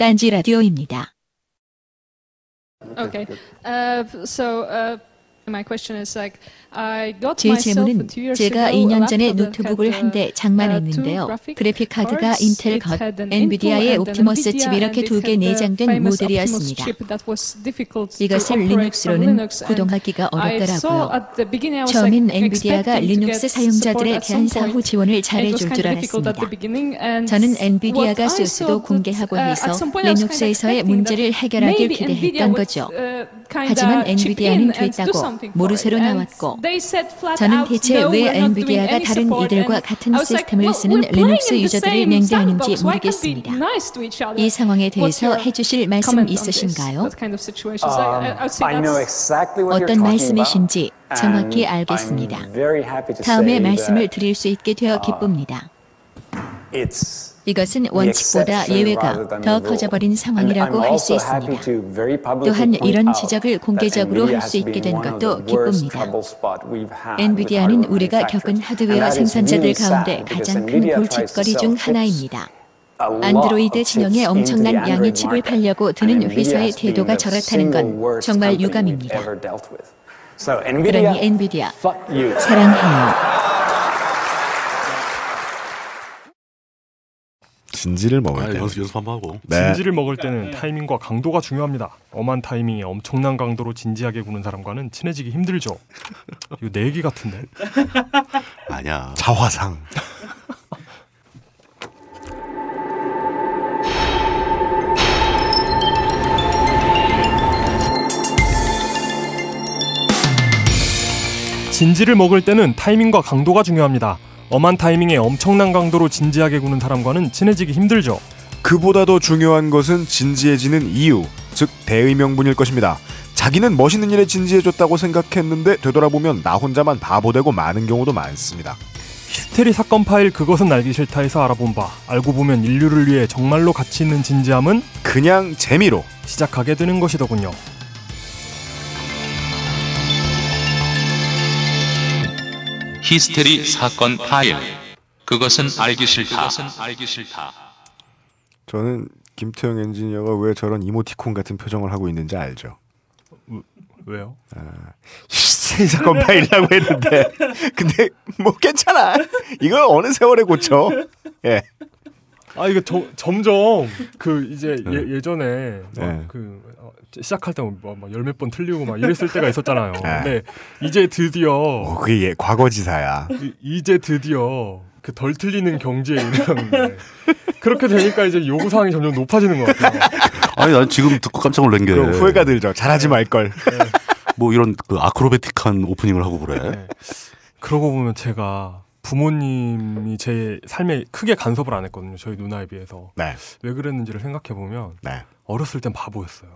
딴지 라디오입니다. Okay. Uh, so uh, my question is like I got 제 질문은 제가 ago 2년 a 전에 노트북을 한대 uh, 장만했는데요. uh, 그래픽 카드가. 인텔 것, 엔비디아의 옵티머스 칩 이렇게 두 개 내장된 모델이었습니다. 이것을 리눅스로는 구동하기가 어렵더라고요. 처음엔 엔비디아가 리눅스 사용자들에 대한 사후. 지원을 잘해줄 줄 알았습니다. 저는 엔비디아가 소스도 공개하고 uh, 해서 리눅스에서의 문제를 해결하길 기대했던 거죠. uh, 하지만 엔비디아는 됐다고 모르쇠로 나왔고 they said flat 저는 out, 대체 "No, 왜 엔비디아가 다른 support." 이들과 같은 I was like, 시스템을 "Well, 쓰는 리눅스 in the 유저들을 냉대하는지 모르겠습니다. nice to each other?" 이 상황에 대해서 해주실 말씀? 있으신가요? Um, 어떤 talking about. 말씀이신지 정확히 and 알겠습니다. I'm very happy to 다음에 say 말씀을 that 드릴 수 있게 되어 기쁩니다. 이것은 원칙보다 예외가 더. 커져버린 상황이라고 할 수 있습니다. 또한 이런 지적을 공개적으로 할 수 있게 된 것도 기쁩니다. 엔비디아는 우리가 겪은. 하드웨어 생산자들 가운데 가장 큰 골칫거리 중 하나입니다. 안드로이드 into 엄청난 양의 칩을. 팔려고 드는 회사의 태도가 저렇다는 건 정말 유감입니다. 그러니 엔비디아. 사랑해요. 진지를 먹을 아, 때. 연습 연습 한번 하고. 네. 진지를 먹을 때는 타이밍과 강도가 중요합니다. 엄한 타이밍에 엄청난 강도로 진지하게 구는 사람과는 친해지기 힘들죠. 이거 내 얘기 같은데. 아니야. 자화상. 진지를 먹을 때는 타이밍과 강도가 중요합니다. 엄한 타이밍에 엄청난 강도로 진지하게 구는 사람과는 친해지기 힘들죠. 그보다 더 중요한 것은 진지해지는 이유, 즉 대의 명분일 것입니다. 자기는 멋있는 일에 진지해졌다고 생각했는데 되돌아보면 나 혼자만 바보되고 많은 경우도 많습니다. 히스테리 사건 파일 그것은 알기 싫다에서 알아본 바 알고 보면 인류를 위해 정말로 가치 있는 진지함은 그냥 재미로 시작하게 되는 것이더군요. 히스테리 사건 파일. 그것은 알기 싫다. 알기 싫다. 저는 김태형 엔지니어가 왜 저런 이모티콘 같은 표정을 하고 있는지 알죠. 왜요? 히스테리 사건 파일이라고 했는데 근데 뭐 괜찮아. 이거 어느 세월에 고쳐. 예. 아 이거 저, 점점 그 이제 네. 예, 예전에 네. 막그 어, 시작할 때열몇 번 틀리고 막 이랬을 때가 있었잖아요. 네. 근데 이제 드디어 어, 그게 예, 과거지사야. 이- 이제 드디어 그 덜 틀리는 경지에 이르렀는데 그렇게 되니까 이제 요구 사항이 점점 높아지는 것 같아요. 아니 난 지금 듣고 깜짝 놀란 게. 후회가 들죠. 잘하지 말 걸. 뭐 이런 그 아크로베틱한 오프닝을 하고 그래. 네. 그러고 보면 제가 부모님이 제 삶에 크게 간섭을 안 했거든요. 저희 누나에 비해서 네. 왜 그랬는지를 생각해 보면 네. 어렸을 땐 바보였어요.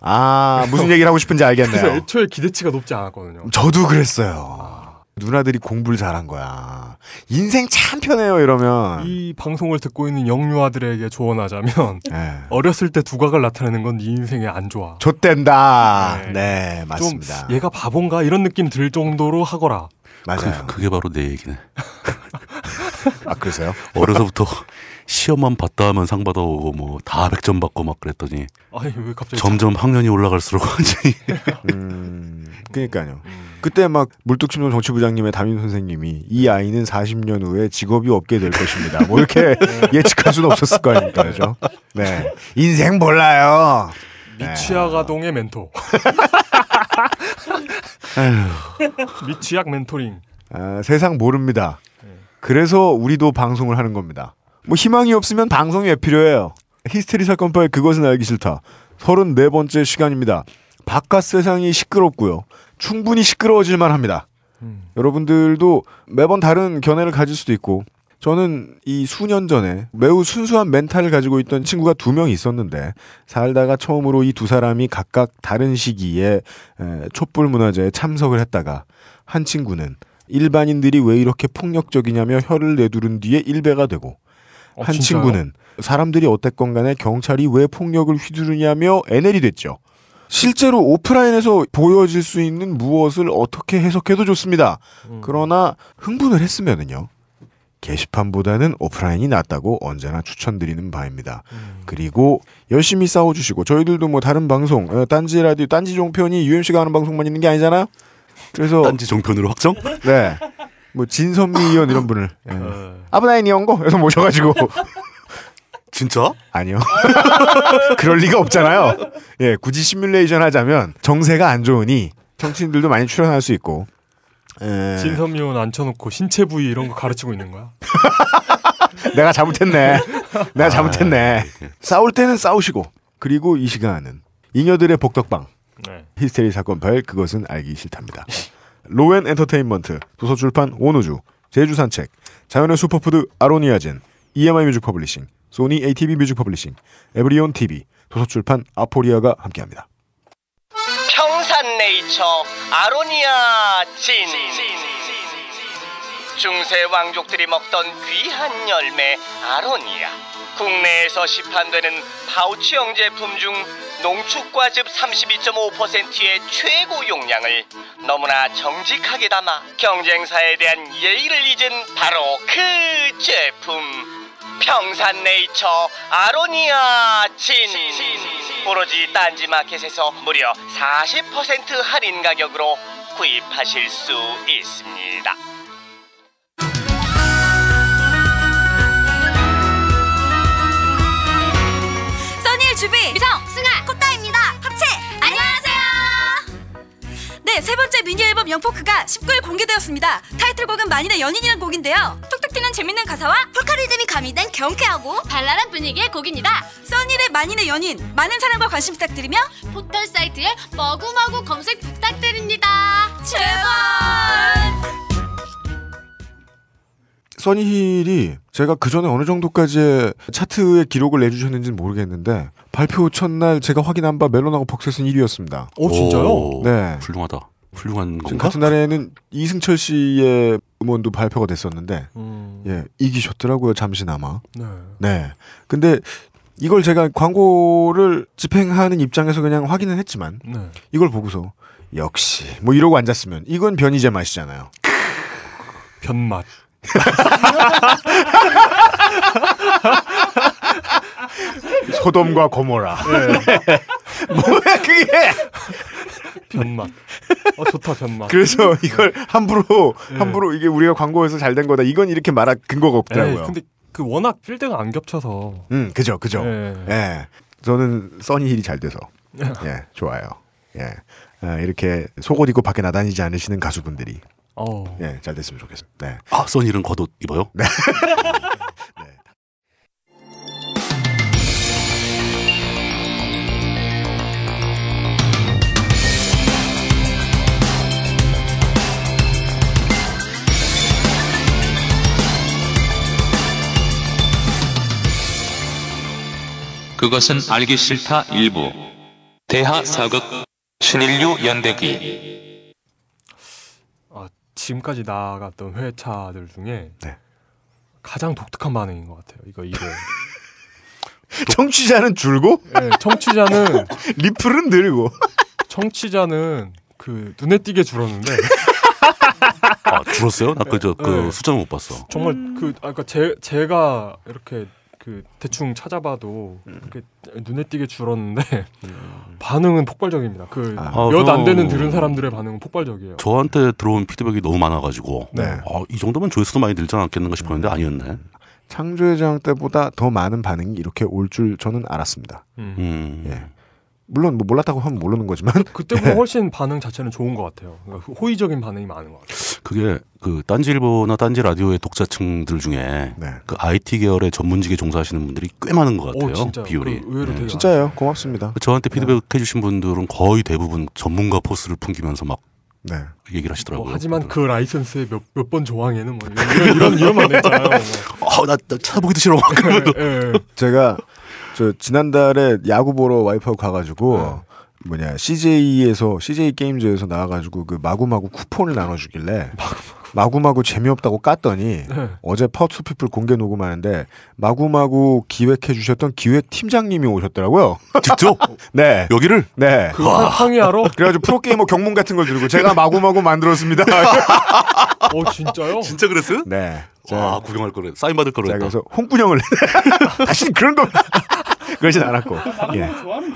아 무슨 얘기를 하고 싶은지 그래서 알겠네요. 애초에 기대치가 높지 않았거든요. 저도 그랬어요. 누나들이 공부를 잘한 거야. 인생 참 편해요 이러면. 이 방송을 듣고 있는 영유아들에게 조언하자면 예. 어렸을 때 두각을 나타내는 건 네 인생에 안 좋아. 좆된다. 네. 네, 맞습니다. 좀 얘가 바본가 이런 느낌 들 정도로 하거라. 맞아요. 그, 그게 바로 내 얘기네. 아 그러세요? 어려서부터 시험만 봤다 하면 상 받아오고 뭐 다 100점 받고 막 그랬더니 아니 왜 갑자기 점점 학년이 올라갈수록 완전히 음, 그러니까요. 그때 막 물뚝심송 정치부장님의 담임 선생님이 이 아이는 40년 후에 직업이 없게 될 것입니다. 뭐 이렇게 예측할 수는 없었을 거 아닙니까, 그죠? 네. 인생 몰라요. 네. 미취학 아동의 멘토. 미취학 멘토링. 아, 세상 모릅니다. 그래서 우리도 방송을 하는 겁니다. 뭐 희망이 없으면 방송이 왜 필요해요? 히스테리 사건 파일 그것은 알기 싫다. 34번째 시간입니다. 바깥 세상이 시끄럽고요. 충분히 시끄러워질만 합니다. 음. 여러분들도 매번 다른 견해를 가질 수도 있고 저는 이 수년 전에 매우 순수한 멘탈을 가지고 있던 친구가 두 명 있었는데 살다가 처음으로 이 두 사람이 각각 다른 시기에 에, 촛불 문화제에 참석을 했다가 한 친구는 일반인들이 왜 이렇게 폭력적이냐며 혀를 내두른 뒤에 일배가 되고 어, 한 진짜요? 친구는 사람들이 어땠건 간에 경찰이 왜 폭력을 휘두르냐며 애넬이 됐죠. 실제로 오프라인에서 보여질 수 있는 무엇을 어떻게 해석해도 좋습니다. 음. 그러나 흥분을 했으면은요. 게시판보다는 오프라인이 낫다고 언제나 추천드리는 바입니다. 그리고 열심히 싸워주시고 저희들도 뭐 다른 방송 어, 딴지 라디오 딴지 종편이 UMC가 하는 방송만 있는 게 아니잖아요. 그래서 딴지 종편으로 확정? 네. 뭐 진선미 의원 이런 분을 예. 어. 아브나인 이온거 해서 모셔가지고 진짜? 아니요. 그럴 리가 없잖아요. 예, 굳이 시뮬레이션 하자면 정세가 안 좋으니 정치인들도 많이 출연할 수 있고. 에, 진선미원 앉혀놓고 신체 부위 이런 거 가르치고 있는 거야? 내가 잘못했네. 내가 잘못했네. 싸울 때는 싸우시고 그리고 이 시간은 잉여들의 복덕방 네. 히스테리 사건 발 그것은 알기 싫답니다. 로엔 엔터테인먼트 도서출판 온우주 제주산책 자연의 슈퍼푸드 아로니아진 EMI 뮤직 퍼블리싱 소니 ATV 뮤직 퍼블리싱 에브리온 TV 도서출판 아포리아가 함께합니다. 평산네이처 아로니아 진. 중세 왕족들이 먹던 귀한 열매 아로니아. 국내에서 시판되는 파우치형 제품 중 농축과즙 32.5%의 최고 용량을 너무나 정직하게 담아 경쟁사에 대한 예의를 잊은 바로 그 제품 평산네이처 아로니아 진. 오로지 딴지마켓에서 무려 40% 할인 가격으로 구입하실 수 있습니다. 써니의 주비 미성 승아 코타입니다 네 세 번째 미니 앨범 영포크가 19일 공개되었습니다. 타이틀곡은 만인의 연인이라는 곡인데요. 톡톡 튀는 재밌는 가사와 폴카 리듬이 가미된 경쾌하고 발랄한 분위기의 곡입니다. 써니의 만인의 연인 많은 사랑과 관심 부탁드리며 포털 사이트에 머구머구 검색 부탁드립니다. 제발 써니힐이 제가 그 전에 어느 정도까지의 차트의 기록을 내주셨는지는 모르겠는데 발표 첫날 제가 확인한 바 멜론하고 벅셋은 1위였습니다. 어 진짜요? 오, 네. 훌륭하다. 훌륭한 지금 건가? 같은 날에는 이승철 씨의 음원도 발표가 됐었는데 음, 예 이기셨더라고요 잠시나마. 네. 네. 근데 이걸 제가 광고를 집행하는 입장에서 그냥 확인은 했지만 네. 이걸 보고서 역시 뭐 이러고 앉았으면 이건 변이제 맛이잖아요. 변맛. 소돔과 고모라. 뭐야 그게? 변맛. 어 좋다 변맛. 그래서 이걸 함부로 네. 함부로 이게 우리가 광고에서 잘 된 거다. 이건 이렇게 말할 근거가 에이, 없더라고요. 근데 그 워낙 필드가 안 겹쳐서. 음, 그죠, 그죠. 예. 예. 저는 써니힐이 잘 돼서 예, 좋아요. 예. 아, 이렇게 속옷 입고 밖에 나다니지 않으시는 가수분들이 어. 예, 잘 됐으면 좋겠습니다. 네. 아, 써니는 겉옷 입어요? 그것은 알기 싫다 일부 대하 사극 신인류 연대기 아, 지금까지 나갔던 회차들 중에 네. 가장 독특한 반응인 것 같아요. 이거 이거. 청취자는 줄고 예, 청취자는 리플은 늘고. 청취자는 그 눈에 띄게 줄었는데 아, 줄었어요? 나 그저 그 네. 숫자는 못 봤어. 정말 그 아까 제 제가 이렇게 그 대충 찾아봐도 음. 눈에 띄게 줄었는데 반응은 폭발적입니다. 그 아. 몇안 아, 되는 저- 들은 사람들의 반응은 폭발적이에요. 저한테 들어온 피드백이 너무 많아가지고 네. 아, 이 정도면 조회수도 많이 늘지 않겠는가 싶었는데 아니었네. 창조의 저항 때보다 더 많은 반응이 이렇게 올 줄 저는 알았습니다. 음. 음. 예. 물론 뭐 몰랐다고 하면 모르는 거지만 그때보다 네. 훨씬 반응 자체는 좋은 것 같아요. 그러니까 호의적인 반응이 많은 것 같아요. 그게 그 딴지일보나 딴지 라디오의 독자층들 중에 네. 그 IT 계열의 전문직에 종사하시는 분들이 꽤 많은 것 같아요. 오, 진짜요? 비율이. 그 의외로 예. 되게 진짜예요. 고맙습니다. 저한테 피드백 해주신 분들은 거의 대부분 전문가 포스를 풍기면서 막 네. 얘기를 하시더라고요. 뭐 하지만 그 라이선스의 몇몇 번 조항에는 뭐 이런 이런 이런 반응 있잖아요. 어, 나, 나 찾아보기도 싫어. 막 그러면서. 뭐. 예, 예. 제가 저 지난달에 야구 보러 와이프하고 가가지고 뭐냐 CJ에서 CJ 게임즈에서 나와가지고 그 마구마구 쿠폰을 나눠주길래 마구마구 재미없다고 깠더니 네. 어제 파워투피플 공개 녹음하는데 마구마구 기획해 주셨던 기획 팀장님이 오셨더라고요. 직접 네, 여기를 네. 그 항- 항의하러? 그래가지고 프로 게이머 경문 같은 걸 들고 제가 마구마구 만들었습니다. 어 진짜요? 진짜 그랬어요? 네. 와 구경할 거래. 사인 받을 거래. 자, 그래서 홍군형을 다시 그런 거 그러진 않았고 예.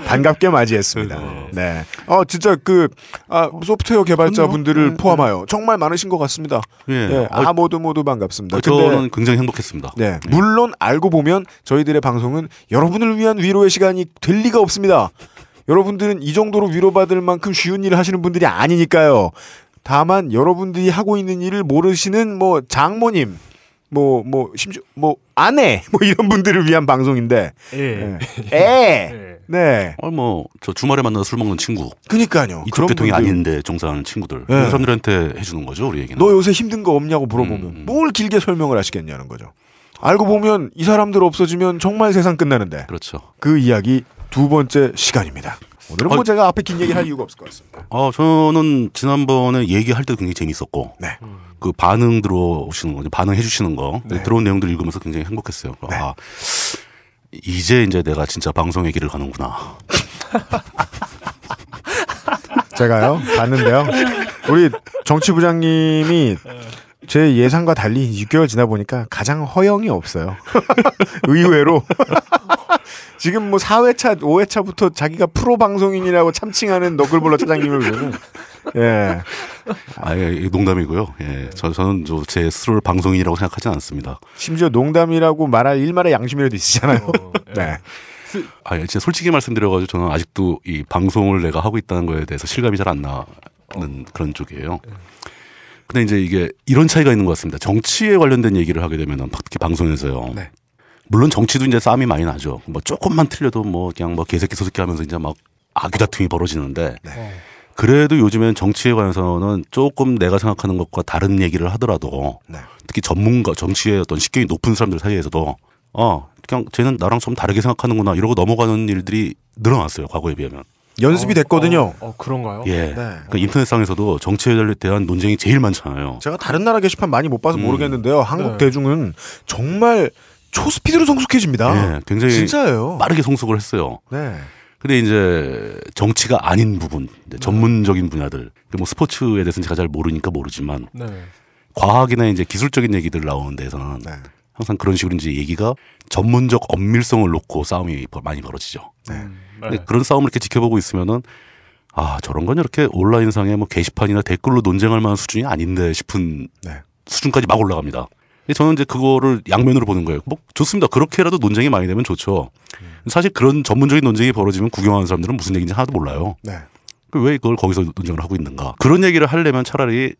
반갑게 맞이했습니다. 네. 어 진짜 그 아, 소프트웨어 개발자분들을 포함하여 정말 많으신 것 같습니다. 예. 예. 아 모두 모두 반갑습니다. 어, 근데 저는 굉장히 행복했습니다. 네. 물론 알고 보면 저희들의 방송은 여러분을 위한 위로의 시간이 될 리가 없습니다. 여러분들은 이 정도로 위로받을 만큼 쉬운 일을 하시는 분들이 아니니까요. 다만 여러분들이 하고 있는 일을 모르시는 뭐 장모님, 뭐 뭐 심지어 뭐 아내 뭐 이런 분들을 위한 방송인데. 예. 예. 애. 네. 어, 뭐 저 주말에 만나서 술 먹는 친구. 그니까요. 이쪽 그런 계통이 분들. 아닌데 종사하는 친구들. 예. 그런 사람들한테 해주는 거죠, 우리 얘기는. 너 요새 힘든 거 없냐고 물어보면 음, 음. 뭘 길게 설명을 하시겠냐는 거죠. 알고 보면 이 사람들 없어지면 정말 세상 끝나는데. 그렇죠. 그 이야기 두 번째 시간입니다. 오늘은 뭐 어, 제가 앞에 긴 얘기를 할 이유가 없을 것 같습니다. 아, 저는 지난번에 얘기할 때도 굉장히 재밌었고. 네. 그 반응 들어오시는 거, 반응해 주시는 거, 네. 들어온 내용들 읽으면서 굉장히 행복했어요. 아, 이제 이제 내가 진짜 방송의 길을 가는구나. 제가요 봤는데요. 우리 정치부장님이 제 예상과 달리 6개월 지나 보니까 가장 허영이 없어요. 의외로 지금 뭐 4회차, 5회차부터 자기가 프로 방송인이라고 참칭하는 너클볼러 차장님을 보면 예. 아, 예, 농담이고요. 예, 저, 저는 저제 스스로를 방송인이라고 생각하지 않습니다. 심지어 농담이라고 말할 일말의 양심이라도 있으시잖아요. 네. 아, 예, 진짜 솔직히 말씀드려가지고 저는 아직도 이 방송을 내가 하고 있다는 거에 대해서 실감이 잘 안 나는 그런 쪽이에요. 근데 이제 이게 이런 차이가 있는 것 같습니다. 정치에 관련된 얘기를 하게 되면은 특히 방송에서요. 네. 물론 정치도 이제 싸움이 많이 나죠. 뭐 조금만 틀려도 뭐 그냥 뭐 개새끼 소새끼 하면서 이제 막 아귀다툼이 벌어지는데 그래도 요즘엔 정치에 관해서는 조금 내가 생각하는 것과 다른 얘기를 하더라도 네. 특히 전문가 정치의 어떤 식견이 높은 사람들 사이에서도 어 그냥 쟤는 나랑 좀 다르게 생각하는구나 이러고 넘어가는 일들이 늘어났어요 과거에 비하면 연습이 됐거든요. 어, 어, 그런가요? 예 네. 그러니까 인터넷상에서도 정치에 대한 논쟁이 제일 많잖아요 제가 다른 나라 게시판 많이 못 봐서 음. 모르겠는데요. 한국 네. 대중은 정말 초스피드로 성숙해집니다. 예 굉장히 진짜예요. 빠르게 성숙을 했어요 네. 근데 이제 정치가 아닌 부분 이제 전문적인 분야들 뭐 스포츠에 대해서는 제가 잘 모르니까 모르지만 네. 과학이나 이제 기술적인 얘기들 나오는 데서는 네. 항상 그런 식으로 이제 얘기가 전문적 엄밀성을 놓고 싸움이 벌- 많이 벌어지죠. 네. 근데 그런 싸움을 이렇게 지켜보고 있으면은 아 저런 건 이렇게 온라인상에 뭐 게시판이나 댓글로 논쟁할 만한 수준이 아닌데 싶은 네. 수준까지 막 올라갑니다. 저는 이제 그거를 양면으로 보는 거예요. 뭐 좋습니다. 그렇게라도 논쟁이 많이 되면 좋죠. 사실 그런 전문적인 논쟁이 벌어지면 구경하는 사람들은 무슨 얘기인지 하나도 몰라요. 네. 그왜 그걸 거기서 논쟁을 하고 있는가? 그런 얘기를 하려면 차라리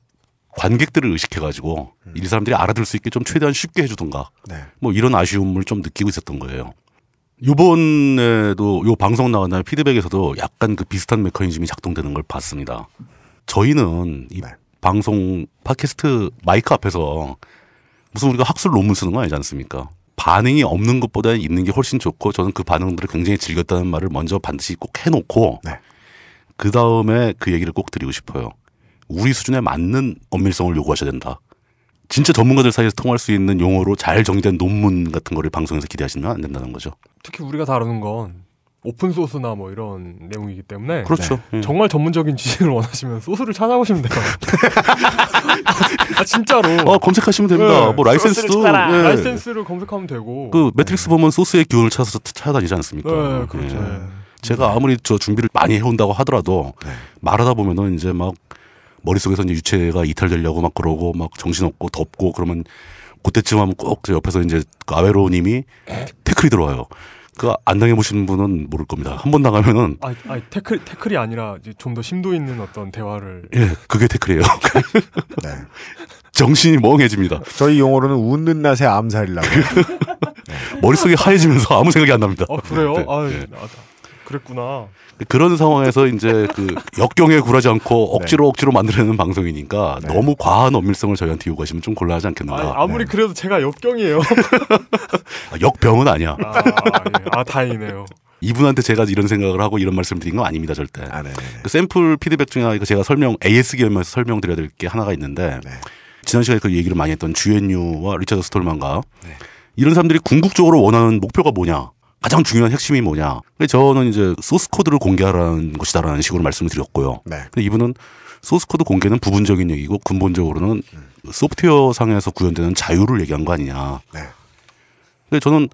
관객들을 의식해가지고 이 사람들이 알아들 수 있게 좀 최대한 쉽게 해주던가. 네. 뭐 이런 아쉬움을 좀 느끼고 있었던 거예요. 요번에도 요 방송 나간 다음에 피드백에서도 약간 그 비슷한 메커니즘이 작동되는 걸 봤습니다. 저희는 이 네. 방송 팟캐스트 마이크 앞에서 무슨 우리가 학술 논문 쓰는 거 아니지 않습니까? 반응이 없는 것보다 있는 게 훨씬 좋고 저는 그 반응들을 굉장히 즐겼다는 말을 먼저 반드시 꼭 해놓고 네. 그 다음에 그 얘기를 꼭 드리고 싶어요. 우리 수준에 맞는 엄밀성을 요구하셔야 된다. 진짜 전문가들 사이에서 통할 수 있는 용어로 잘 정리된 논문 같은 거를 방송에서 기대하시면 안 된다는 거죠. 특히 우리가 다루는 건 오픈 소스나 뭐 이런 내용이기 때문에 그렇죠. 예. 정말 전문적인 지식을 원하시면 소스를 찾아보시면 돼요. 아 진짜로. 어, 검색하시면 됩니다. 네. 뭐 라이센스도 예. 라이센스를 검색하면 되고. 그 매트릭스 보면 소스의 기원을 찾아서 찾아다니지 않습니까? 네, 그렇죠. 예. 네. 제가 아무리 저 준비를 많이 해온다고 하더라도 네. 말하다 보면은 이제 막 머릿속에서 이제 유체가 이탈되려고 막 그러고 막 정신없고 덥고 그러면 그때쯤 하면 꼭저 옆에서 이제 그 아웨로 님이 태클이 들어와요. 그안 당해보신 분은 모를 겁니다. 한번 당하면은 아, 아 태클 태클이 아니라 좀 더 심도 있는 어떤 대화를. 예, 그게 태클이에요. 네. 정신이 멍해집니다. 저희 용어로는 웃는 낯에 암살이라고. 머릿속이 하얘지면서 아무 생각이 안 납니다. 아 그래요? 네, 아, 예. 아, 그랬구나. 그런 상황에서 이제 그 역경에 굴하지 않고 억지로 억지로 만들어내는 방송이니까 네. 너무 과한 엄밀성을 저희한테 요구하시면 좀 곤란하지 않겠는가. 아, 아무리 그래도 제가 역경이에요. 아, 역병은 아니야. 아, 예. 아 다행이네요. 이분한테 제가 이런 생각을 하고 이런 말씀을 드린 건 아닙니다, 절대. 아, 네. 그 샘플 피드백 중에 하나 제가 설명 AS 기업에서 설명드려야 될 게 하나가 있는데 네. 지난 시간에 그 얘기를 많이 했던 주엔유와 리처드 스톨만과 네. 이런 사람들이 궁극적으로 원하는 목표가 뭐냐 가장 중요한 핵심이 뭐냐 저는 이제 소스 코드를 공개하라는 것이다라는 식으로 말씀을 드렸고요 네. 근데 이분은 소스 코드 공개는 부분적인 얘기고 근본적으로는 소프트웨어 상에서 구현되는 자유를 얘기한 거 아니냐. 네. 근데 저는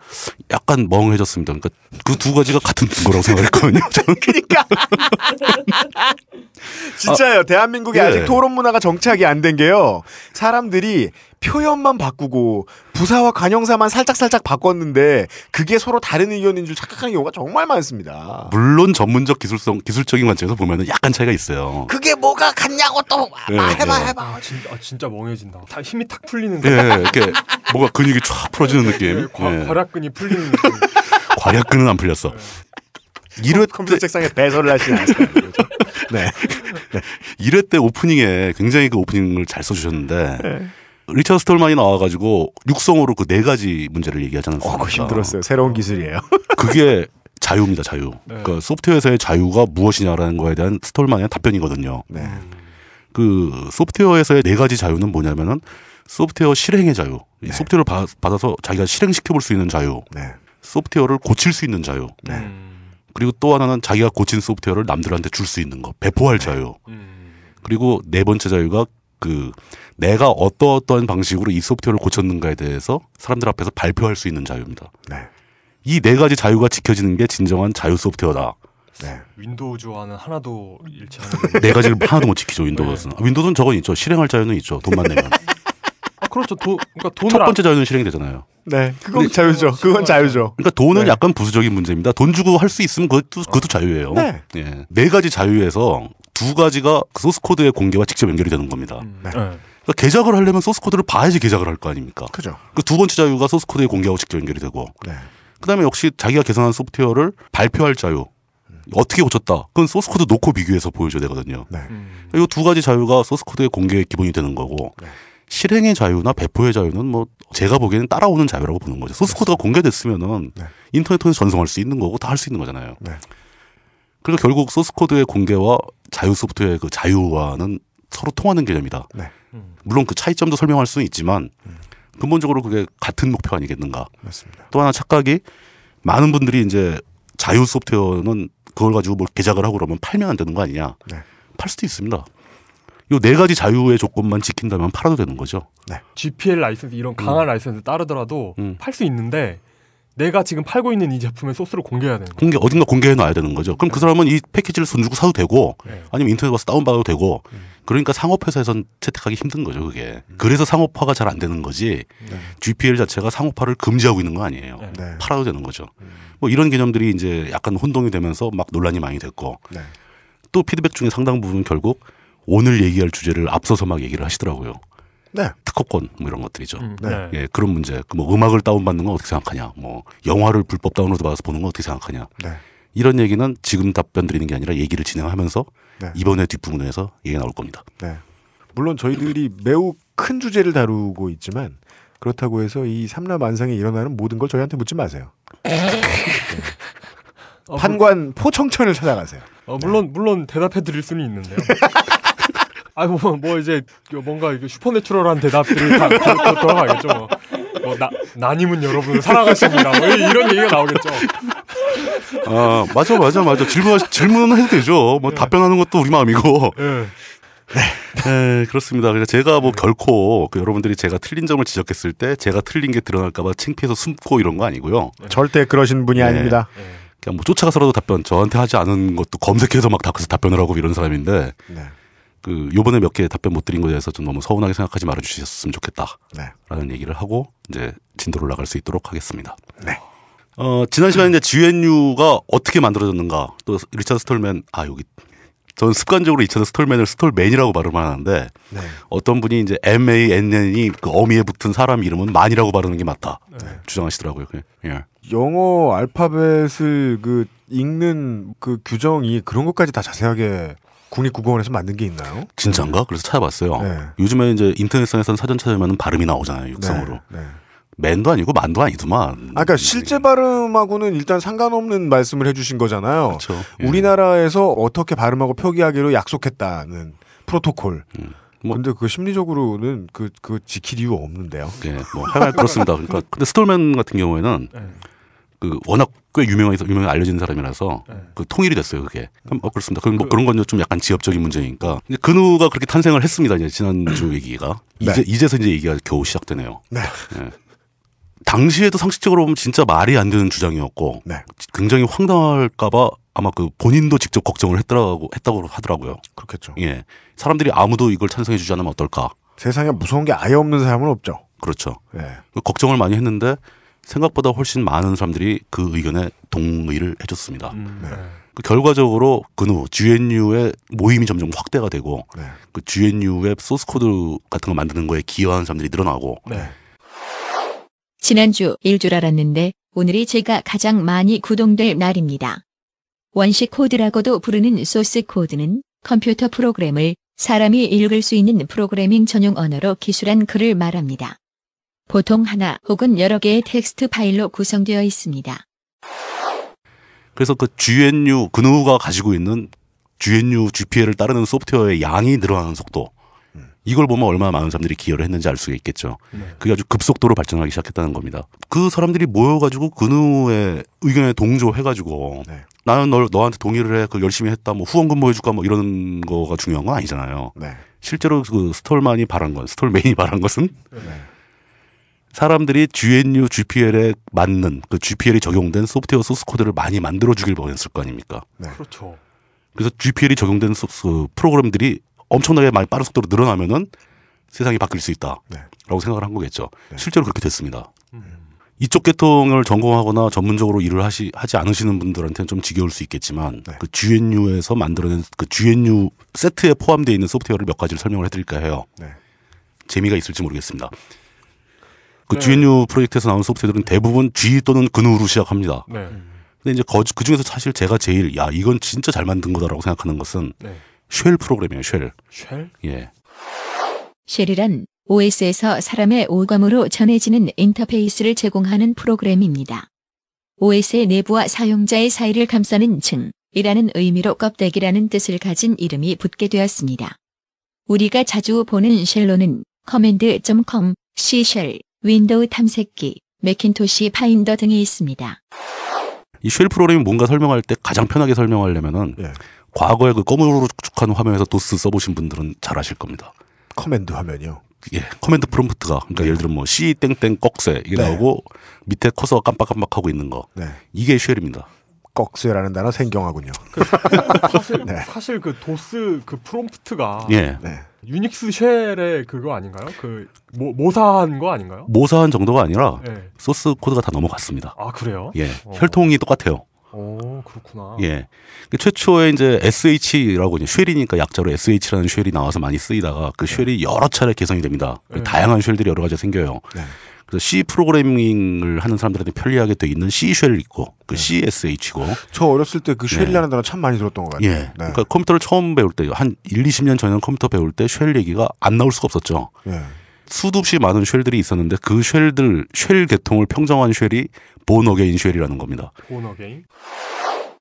약간 멍해졌습니다. 그러니까 그 두 가지가 같은 거라고 생각했거든요. 저는 그러니까 진짜요. 대한민국에 예. 아직 토론 문화가 정착이 안 된 게요. 사람들이 표현만 바꾸고 부사와 관형사만 살짝 살짝 바꿨는데 그게 서로 다른 의견인 줄 착각하는 경우가 정말 많습니다. 물론 전문적 기술성 기술적인 관점에서 보면은 약간 차이가 있어요. 그게 뭐가 같냐고 또 예, 아, 해봐 예. 해봐. 아 진짜, 아, 진짜 멍해진다. 다 힘이 탁 풀리는 거. 예, 이렇게 뭔가 근육이 쫙 풀어지는 느낌. 과, 예. 괄약근이 풀리는 느낌. 괄약근은 안 풀렸어. 이럴 컴퓨터 때 책상에 배설을 하시는. 그렇죠? 네. 이럴 때 오프닝에 굉장히 그 오프닝을 잘 써주셨는데 네. 리처드 스톨만이 나와가지고 육성으로 그 네 가지 문제를 얘기하지 않았습니까? 어, 그거 힘들었어요. 새로운 기술이에요. 그게 자유입니다, 자유. 네. 그러니까 소프트웨어에서의 자유가 무엇이냐라는 거에 대한 스톨만의 답변이거든요. 네. 그 소프트웨어에서의 네 가지 자유는 뭐냐면은 소프트웨어 실행의 자유, 이 소프트웨어를 받, 받아서 자기가 실행시켜 볼 수 있는 자유, 네. 소프트웨어를 고칠 수 있는 자유, 네. 음, 그리고 또 하나는 자기가 고친 소프트웨어를 남들한테 줄 수 있는 거, 배포할 자유. 음, 그리고 네 번째 자유가 그 내가 어떠 어떠한 방식으로 이 소프트웨어를 고쳤는가에 대해서 사람들 앞에서 발표할 수 있는 자유입니다. 네. 이네 가지 자유가 지켜지는 게 진정한 자유 소프트웨어다. 네. 윈도우즈와는 하나도 일치하는. 네 가지를 하나도 못 지키죠 윈도우즈는. 윈도우는 저건 있죠. 실행할 자유는 있죠. 돈만 내면. 아, 그렇죠. 돈, 그러니까 돈을 첫 안- 번째 자유는 실행이 되잖아요. 네. 그건 자유죠. 그건 자유죠. 그러니까 돈은 네. 약간 부수적인 문제입니다. 돈 주고 할 수 있으면 그것도, 그것도 자유예요. 네. 예. 네 가지 자유에서 두 가지가 그 소스 코드의 공개와 직접 연결이 되는 겁니다. 음, 네. 네. 그러니까 개작을 하려면 소스 코드를 봐야지 개작을 할 거 아닙니까? 그죠. 그 두 번째 자유가 소스 코드의 공개하고 직접 연결이 되고 네. 그다음에 역시 자기가 개선한 소프트웨어를 발표할 자유. 어떻게 고쳤다. 그건 소스 코드 놓고 비교해서 보여줘야 되거든요. 네. 음, 이두 가지 자유가 소스 코드의 공개의 기본이 되는 거고 네. 실행의 자유나 배포의 자유는 뭐 제가 보기에는 따라오는 자유라고 보는 거죠. 소스 코드가 공개됐으면은 네. 인터넷 통해서 전송할 수 있는 거고 다 할 수 있는 거잖아요. 네. 그래서 결국 소스 코드의 공개와 자유 소프트웨어의 그 자유와는 서로 통하는 개념이다. 네. 음. 물론 그 차이점도 설명할 수는 있지만 근본적으로 그게 같은 목표 아니겠는가. 맞습니다. 또 하나 착각이 많은 분들이 이제 자유 소프트웨어는 그걸 가지고 뭘 개작을 하고 그러면 팔면 안 되는 거 아니냐. 네. 팔 수도 있습니다. 요 네 가지 자유의 조건만 지킨다면 팔아도 되는 거죠. GPL 라이센스 이런 강한 라이센스 따르더라도 음. 팔수 있는데 내가 지금 팔고 있는 이 제품의 소스를 공개해야 되는 거예요. 공개 어딘가 공개해 놔야 되는 거죠. 그럼 그 사람은 이 패키지를 돈 주고 사도 되고 네. 아니면 인터넷 가서 다운 받아도 되고 그러니까 상업회사에선 채택하기 힘든 거죠, 그게. 그래서 상업화가 잘 안 되는 거지. 네. GPL 자체가 상업화를 금지하고 있는 거 아니에요. 네. 네. 팔아도 되는 거죠. 뭐 이런 개념들이 이제 약간 혼동이 되면서 막 논란이 많이 됐고 네. 또 피드백 중에 상당 부분 결국 오늘 얘기할 주제를 앞서서 막 얘기를 하시더라고요. 네. 특허권 뭐 이런 것들이죠. 음, 네. 네. 예, 그런 문제. 그뭐 음악을 다운받는 건 어떻게 생각하냐. 뭐 영화를 불법 다운로드 받아서 보는 건 어떻게 생각하냐. 네. 이런 얘기는 지금 답변 드리는 게 아니라 얘기를 진행하면서 네. 이번에 뒷부분에서 얘기가 나올 겁니다. 네. 물론 저희들이 매우 큰 주제를 다루고 있지만 그렇다고 해서 이 삼라 만상에 일어나는 모든 걸 저희한테 묻지 마세요. 어, 판관 포청천을 찾아가세요. 어, 물론 물론 대답해 드릴 수는 있는데요. 아뭐 뭐 이제 그 뭔가 이게 슈퍼내추럴한 대답들이 다 돌아가겠죠. 뭐. 뭐 나, 나님은 여러분을 사랑하십니다. 뭐 이런 얘기가 나오겠죠. 아 맞아 맞아 맞아 질문 질문은 해도 되죠. 뭐 답변하는 것도 우리 마음이고. 예. 네 그렇습니다. 그래서 제가 뭐 결코 그 여러분들이 제가 틀린 점을 지적했을 때 제가 틀린 게 드러날까봐 창피해서 숨고 이런 거 아니고요. 절대 그러신 분이 네. 아닙니다. 그냥 뭐 쫓아가서라도 답변 저한테 하지 않은 것도 검색해서 막 답해서 답변을 하고 이런 사람인데 네. 그 요번에 몇 개 답변 못 드린 거에 대해서 좀 너무 서운하게 생각하지 말아 주셨으면 좋겠다. 네. 라는 얘기를 하고 이제 진도를 나갈 수 있도록 하겠습니다. 네. 어, 지난 시간에 이제 GNU가 어떻게 만들어졌는가 또 리차드 스톨맨 아 여기 저는 습관적으로 리차드 스톨맨을 스톨맨이라고 발음을 하는데 네. 어떤 분이 이제 M A N N이 그 어미에 붙은 사람 이름은 만이라고 발음하는 게 맞다 주장하시더라고요. 그, 예. 영어 알파벳을 그 읽는 그 규정이 그런 것까지 다 자세하게 국립국어원에서 만든 게 있나요? 진짜인가? 그래서 찾아봤어요. 네. 요즘에 이제 인터넷상에서는 사전 찾으면 발음이 나오잖아요. 육성으로. 네. 네. 맨도 아니고 만도 아니더만. 아, 그러니까 실제 발음하고는 일단 상관없는 말씀을 해주신 거잖아요. 그렇죠. 예. 우리나라에서 어떻게 발음하고 표기하기로 약속했다는 프로토콜. 뭐- 근데 그 심리적으로는 그, 그 지킬 이유 없는데요. 예, 뭐 하여간 그렇습니다. 그러니까 근데 스톨맨 같은 경우에는 네. 그 워낙 꽤 유명해서 유명해 알려진 사람이라서 네. 그 통일이 됐어요 그게. 어, 그렇습니다. 그럼 뭐 그런 건 좀 약간 지엽적인 문제니까 이제 근우가 그렇게 탄생을 했습니다. 이제 지난주 얘기가 네. 이제 이제서 이제 얘기가 겨우 시작되네요. 네. 예. 당시에도 상식적으로 보면 진짜 말이 안 되는 주장이었고 네. 굉장히 황당할까봐 아마 그 본인도 직접 걱정을 했더라고 했다고 하더라고요. 그렇겠죠. 예, 사람들이 아무도 이걸 찬성해주지 않으면 어떨까? 세상에 무서운 게 아예 없는 사람은 없죠. 그렇죠. 예. 그 걱정을 많이 했는데 생각보다 훨씬 많은 사람들이 그 의견에 동의를 해줬습니다. 음, 네. 네. 그 결과적으로 GNU GNU의 모임이 점점 확대가 되고 네. 그 GNU의 소스 코드 같은 거 만드는 거에 기여하는 사람들이 늘어나고 네. 지난주 일 줄 알았는데 오늘이 제가 가장 많이 구동될 날입니다. 원시 코드라고도 부르는 소스 코드는 컴퓨터 프로그램을 사람이 읽을 수 있는 프로그래밍 전용 언어로 기술한 글을 말합니다. 보통 하나 혹은 여러 개의 텍스트 파일로 구성되어 있습니다. 그래서 그 GNU 근후가 가지고 있는 GNU GPL을 따르는 소프트웨어의 양이 늘어나는 속도 이걸 보면 얼마나 많은 사람들이 기여를 했는지 알 수가 있겠죠. 네. 그게 아주 급속도로 발전하기 시작했다는 겁니다. 그 사람들이 모여가지고 근후의 의견에 동조해가지고 네. 나는 널 너한테 동의를 해, 그 열심히 했다, 뭐 후원금 보여줄까, 뭐 이런 거가 중요한 건 아니잖아요. 네. 실제로 그 스톨만이 바란 건, 스톨맨이 바란 것은 네. 사람들이 GNU GPL에 맞는 그 GPL이 적용된 소프트웨어 소스 코드를 많이 만들어 주길 원했을 거 아닙니까? 그렇죠. 그래서 GPL이 적용된 소스 프로그램들이 엄청나게 많이 빠른 속도로 늘어나면은 세상이 바뀔 수 있다라고 네. 생각을 한 거겠죠. 네. 실제로 그렇게 됐습니다. 음. 이쪽 계통을 전공하거나 전문적으로 일을 하시, 하지 않으시는 분들한테는 좀 지겨울 수 있겠지만 네. 그 GNU에서 만들어낸 그 GNU 세트에 포함되어 있는 소프트웨어를 몇 가지를 설명을 해드릴까 해요. 네. 재미가 있을지 모르겠습니다. 그 네. GNU 프로젝트에서 나온 소프트웨어들은 대부분 G 또는 GNU로 시작합니다. 네. 근데 이제 그 중에서 사실 제가 제일 야 이건 진짜 잘 만든 거다라고 생각하는 것은 네. 쉘 프로그램이에요. 쉘. 쉘? 예. 쉘이란 OS에서 사람의 오감으로 전해지는 인터페이스를 제공하는 프로그램입니다. OS의 내부와 사용자의 사이를 감싸는 층이라는 의미로 껍데기라는 뜻을 가진 이름이 붙게 되었습니다. 우리가 자주 보는 쉘로는 command.com, C 쉘, 윈도우 탐색기, 매킨토시 파인더 등이 있습니다. 이 쉘 프로그램이 뭔가 설명할 때 가장 편하게 설명하려면은 예. 과거에 그 검으로 축축한 화면에서 도스 써보신 분들은 잘 아실 겁니다. command 화면이요. 예, command prompt가 그러니까 예를 들면 뭐 C 땡땡 꺽쇠 이게 네. 나오고 밑에 커서가 깜빡깜빡하고 있는 거 네. 이게 쉘입니다. 꺽쇠라는 단어 생경하군요. 사실 네. 사실 그 도스 그 프롬프트가 예, 네. 유닉스 쉘의 그거 아닌가요? 그 모, 모사한 거 아닌가요? 모사한 정도가 아니라 네. 소스 코드가 다 넘어갔습니다. 아 그래요? 예, 어. 혈통이 똑같아요. 오 그렇구나. 예. 그 최초에 이제 SH라고 이제 쉘이니까 약자로 SH라는 쉘이 나와서 많이 쓰이다가 그 쉘이 여러 차례 개선이 됩니다. 네. 다양한 쉘들이 여러 가지 생겨요. 네. 그래서 C 프로그래밍을 하는 사람들한테 편리하게 돼 있는 C 쉘 있고 그 CSH고 저 어렸을 때 그 쉘이라는 단어 참 많이 들었던 것 같아요. 예. 네. 그러니까 컴퓨터를 처음 배울 때 한 1, 20년 전에는 컴퓨터 배울 때 쉘 얘기가 안 나올 수가 없었죠. 예. 수도 없이 많은 쉘들이 있었는데 그 쉘들 쉘 계통을 평정한 쉘이 Bourne Again Shell이라는 겁니다. Bourne Again.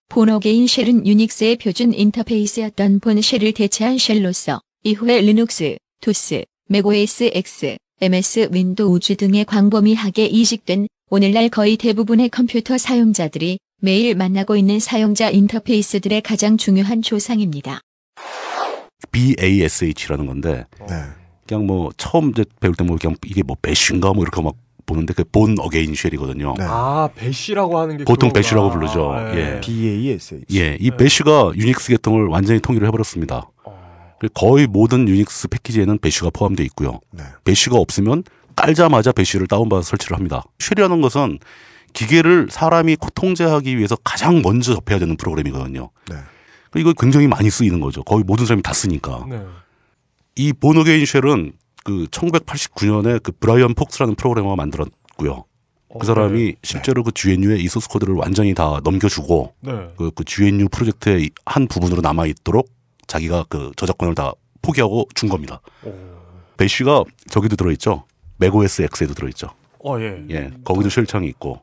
Bourne Again Shell은 유닉스의 표준 인터페이스였던 Bourne Shell을 대체한 쉘로서 이후에 리눅스, 도스, 맥OS X, MS 윈도우즈 등에 광범위하게 이식된 오늘날 거의 대부분의 컴퓨터 사용자들이 매일 만나고 있는 사용자 인터페이스들의 가장 중요한 조상입니다. BASH라는 건데 네. 그냥 뭐 처음 이제 배울 때 뭐 그냥 이게 뭐 bash인가 뭐 이렇게 막 보는데 그 Bourne Again Shell이거든요. 네. 아 bash라고 하는 게 보통. bash라고 부르죠. 아, 예. BASH. 예, 이 네. bash가 유닉스 계통을 완전히 통일을 해버렸습니다. 어. 그리고 거의 모든 유닉스 패키지에는 bash가 포함되어 있고요. 네. bash가 없으면 깔자마자 bash를 다운받아 설치를 합니다. 쉘이라는 것은 기계를 사람이 통제하기 위해서 가장 먼저 접해야 되는 프로그램이거든요. 네. 이거 굉장히 많이 쓰이는 거죠. 거의 모든 사람이 다 쓰니까. 네. 이 보너게인 쉘은 그 1989년에 그 브라이언 폭스라는 프로그래머가 만들었고요. 어, 그 사람이 실제로 그 GNU에 이 소스 코드를 완전히 다 넘겨주고 네. 네. 그, 그 GNU 프로젝트의 한 부분으로 남아 있도록 자기가 그 저작권을 다 포기하고 준 겁니다. 오. 배쉬가 저기도 들어있죠. 맥OS X에도 들어있죠. 어 예. 예, 거기도 쉘창이 있고.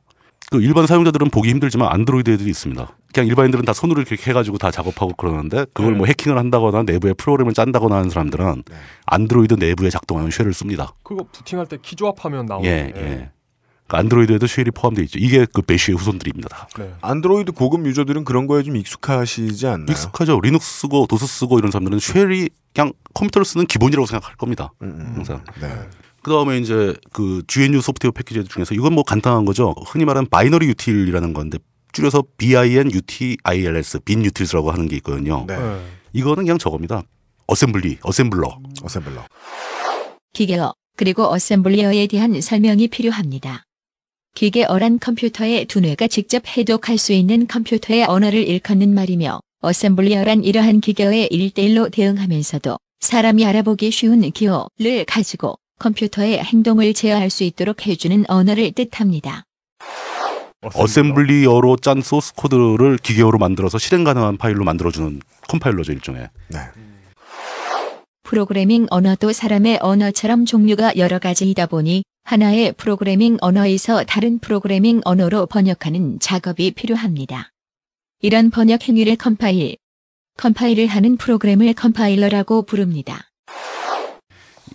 그 일반 사용자들은 보기 힘들지만 안드로이드에도 있습니다. 그냥 일반인들은 다 손으로 이렇게 해가지고 다 작업하고 그러는데 그걸 네. 뭐 해킹을 한다거나 내부에 프로그램을 짠다거나 하는 사람들은 네. 안드로이드 내부에 작동하는 쉘을 씁니다. 그거 부팅할 때 키 조합하면 나오는. 예, 예. 그 안드로이드에도 쉘이 포함되어 있죠. 이게 그 bash의 후손들입니다. 다. 네. 안드로이드 고급 유저들은 그런 거에 좀 익숙하시지 않나요? 익숙하죠. 리눅스 쓰고 도스 쓰고 이런 사람들은 쉘이 그냥 컴퓨터를 쓰는 기본이라고 생각할 겁니다. 음, 항상. 네. 그 다음에 이제 그 GNU 소프트웨어 패키지 중에서 이건 뭐 간단한 거죠. 흔히 말하는 binary util이라는 건데 줄여서 BIN-UTILS, bin utils라고 하는 게 있거든요. 네. 네. 이거는 그냥 저겁니다. 어셈블리, 어셈블러. 어셈블러. 기계어 그리고 어셈블리어에 대한 설명이 필요합니다. 기계어란 컴퓨터의 두뇌가 직접 해독할 수 있는 컴퓨터의 언어를 일컫는 말이며 어셈블리어란 이러한 기계어에 일대일로 대응하면서도 사람이 알아보기 쉬운 기호를 가지고 컴퓨터의 행동을 제어할 수 있도록 해주는 언어를 뜻합니다. 어셈블리어로 짠 소스 코드를 기계어로 만들어서 실행 가능한 파일로 만들어주는 컴파일러죠 일종의. 네. 프로그래밍 언어도 사람의 언어처럼 종류가 여러 가지이다 보니 하나의 프로그래밍 언어에서 다른 프로그래밍 언어로 번역하는 작업이 필요합니다. 이런 번역 행위를 컴파일, 컴파일을 하는 프로그램을 컴파일러라고 부릅니다.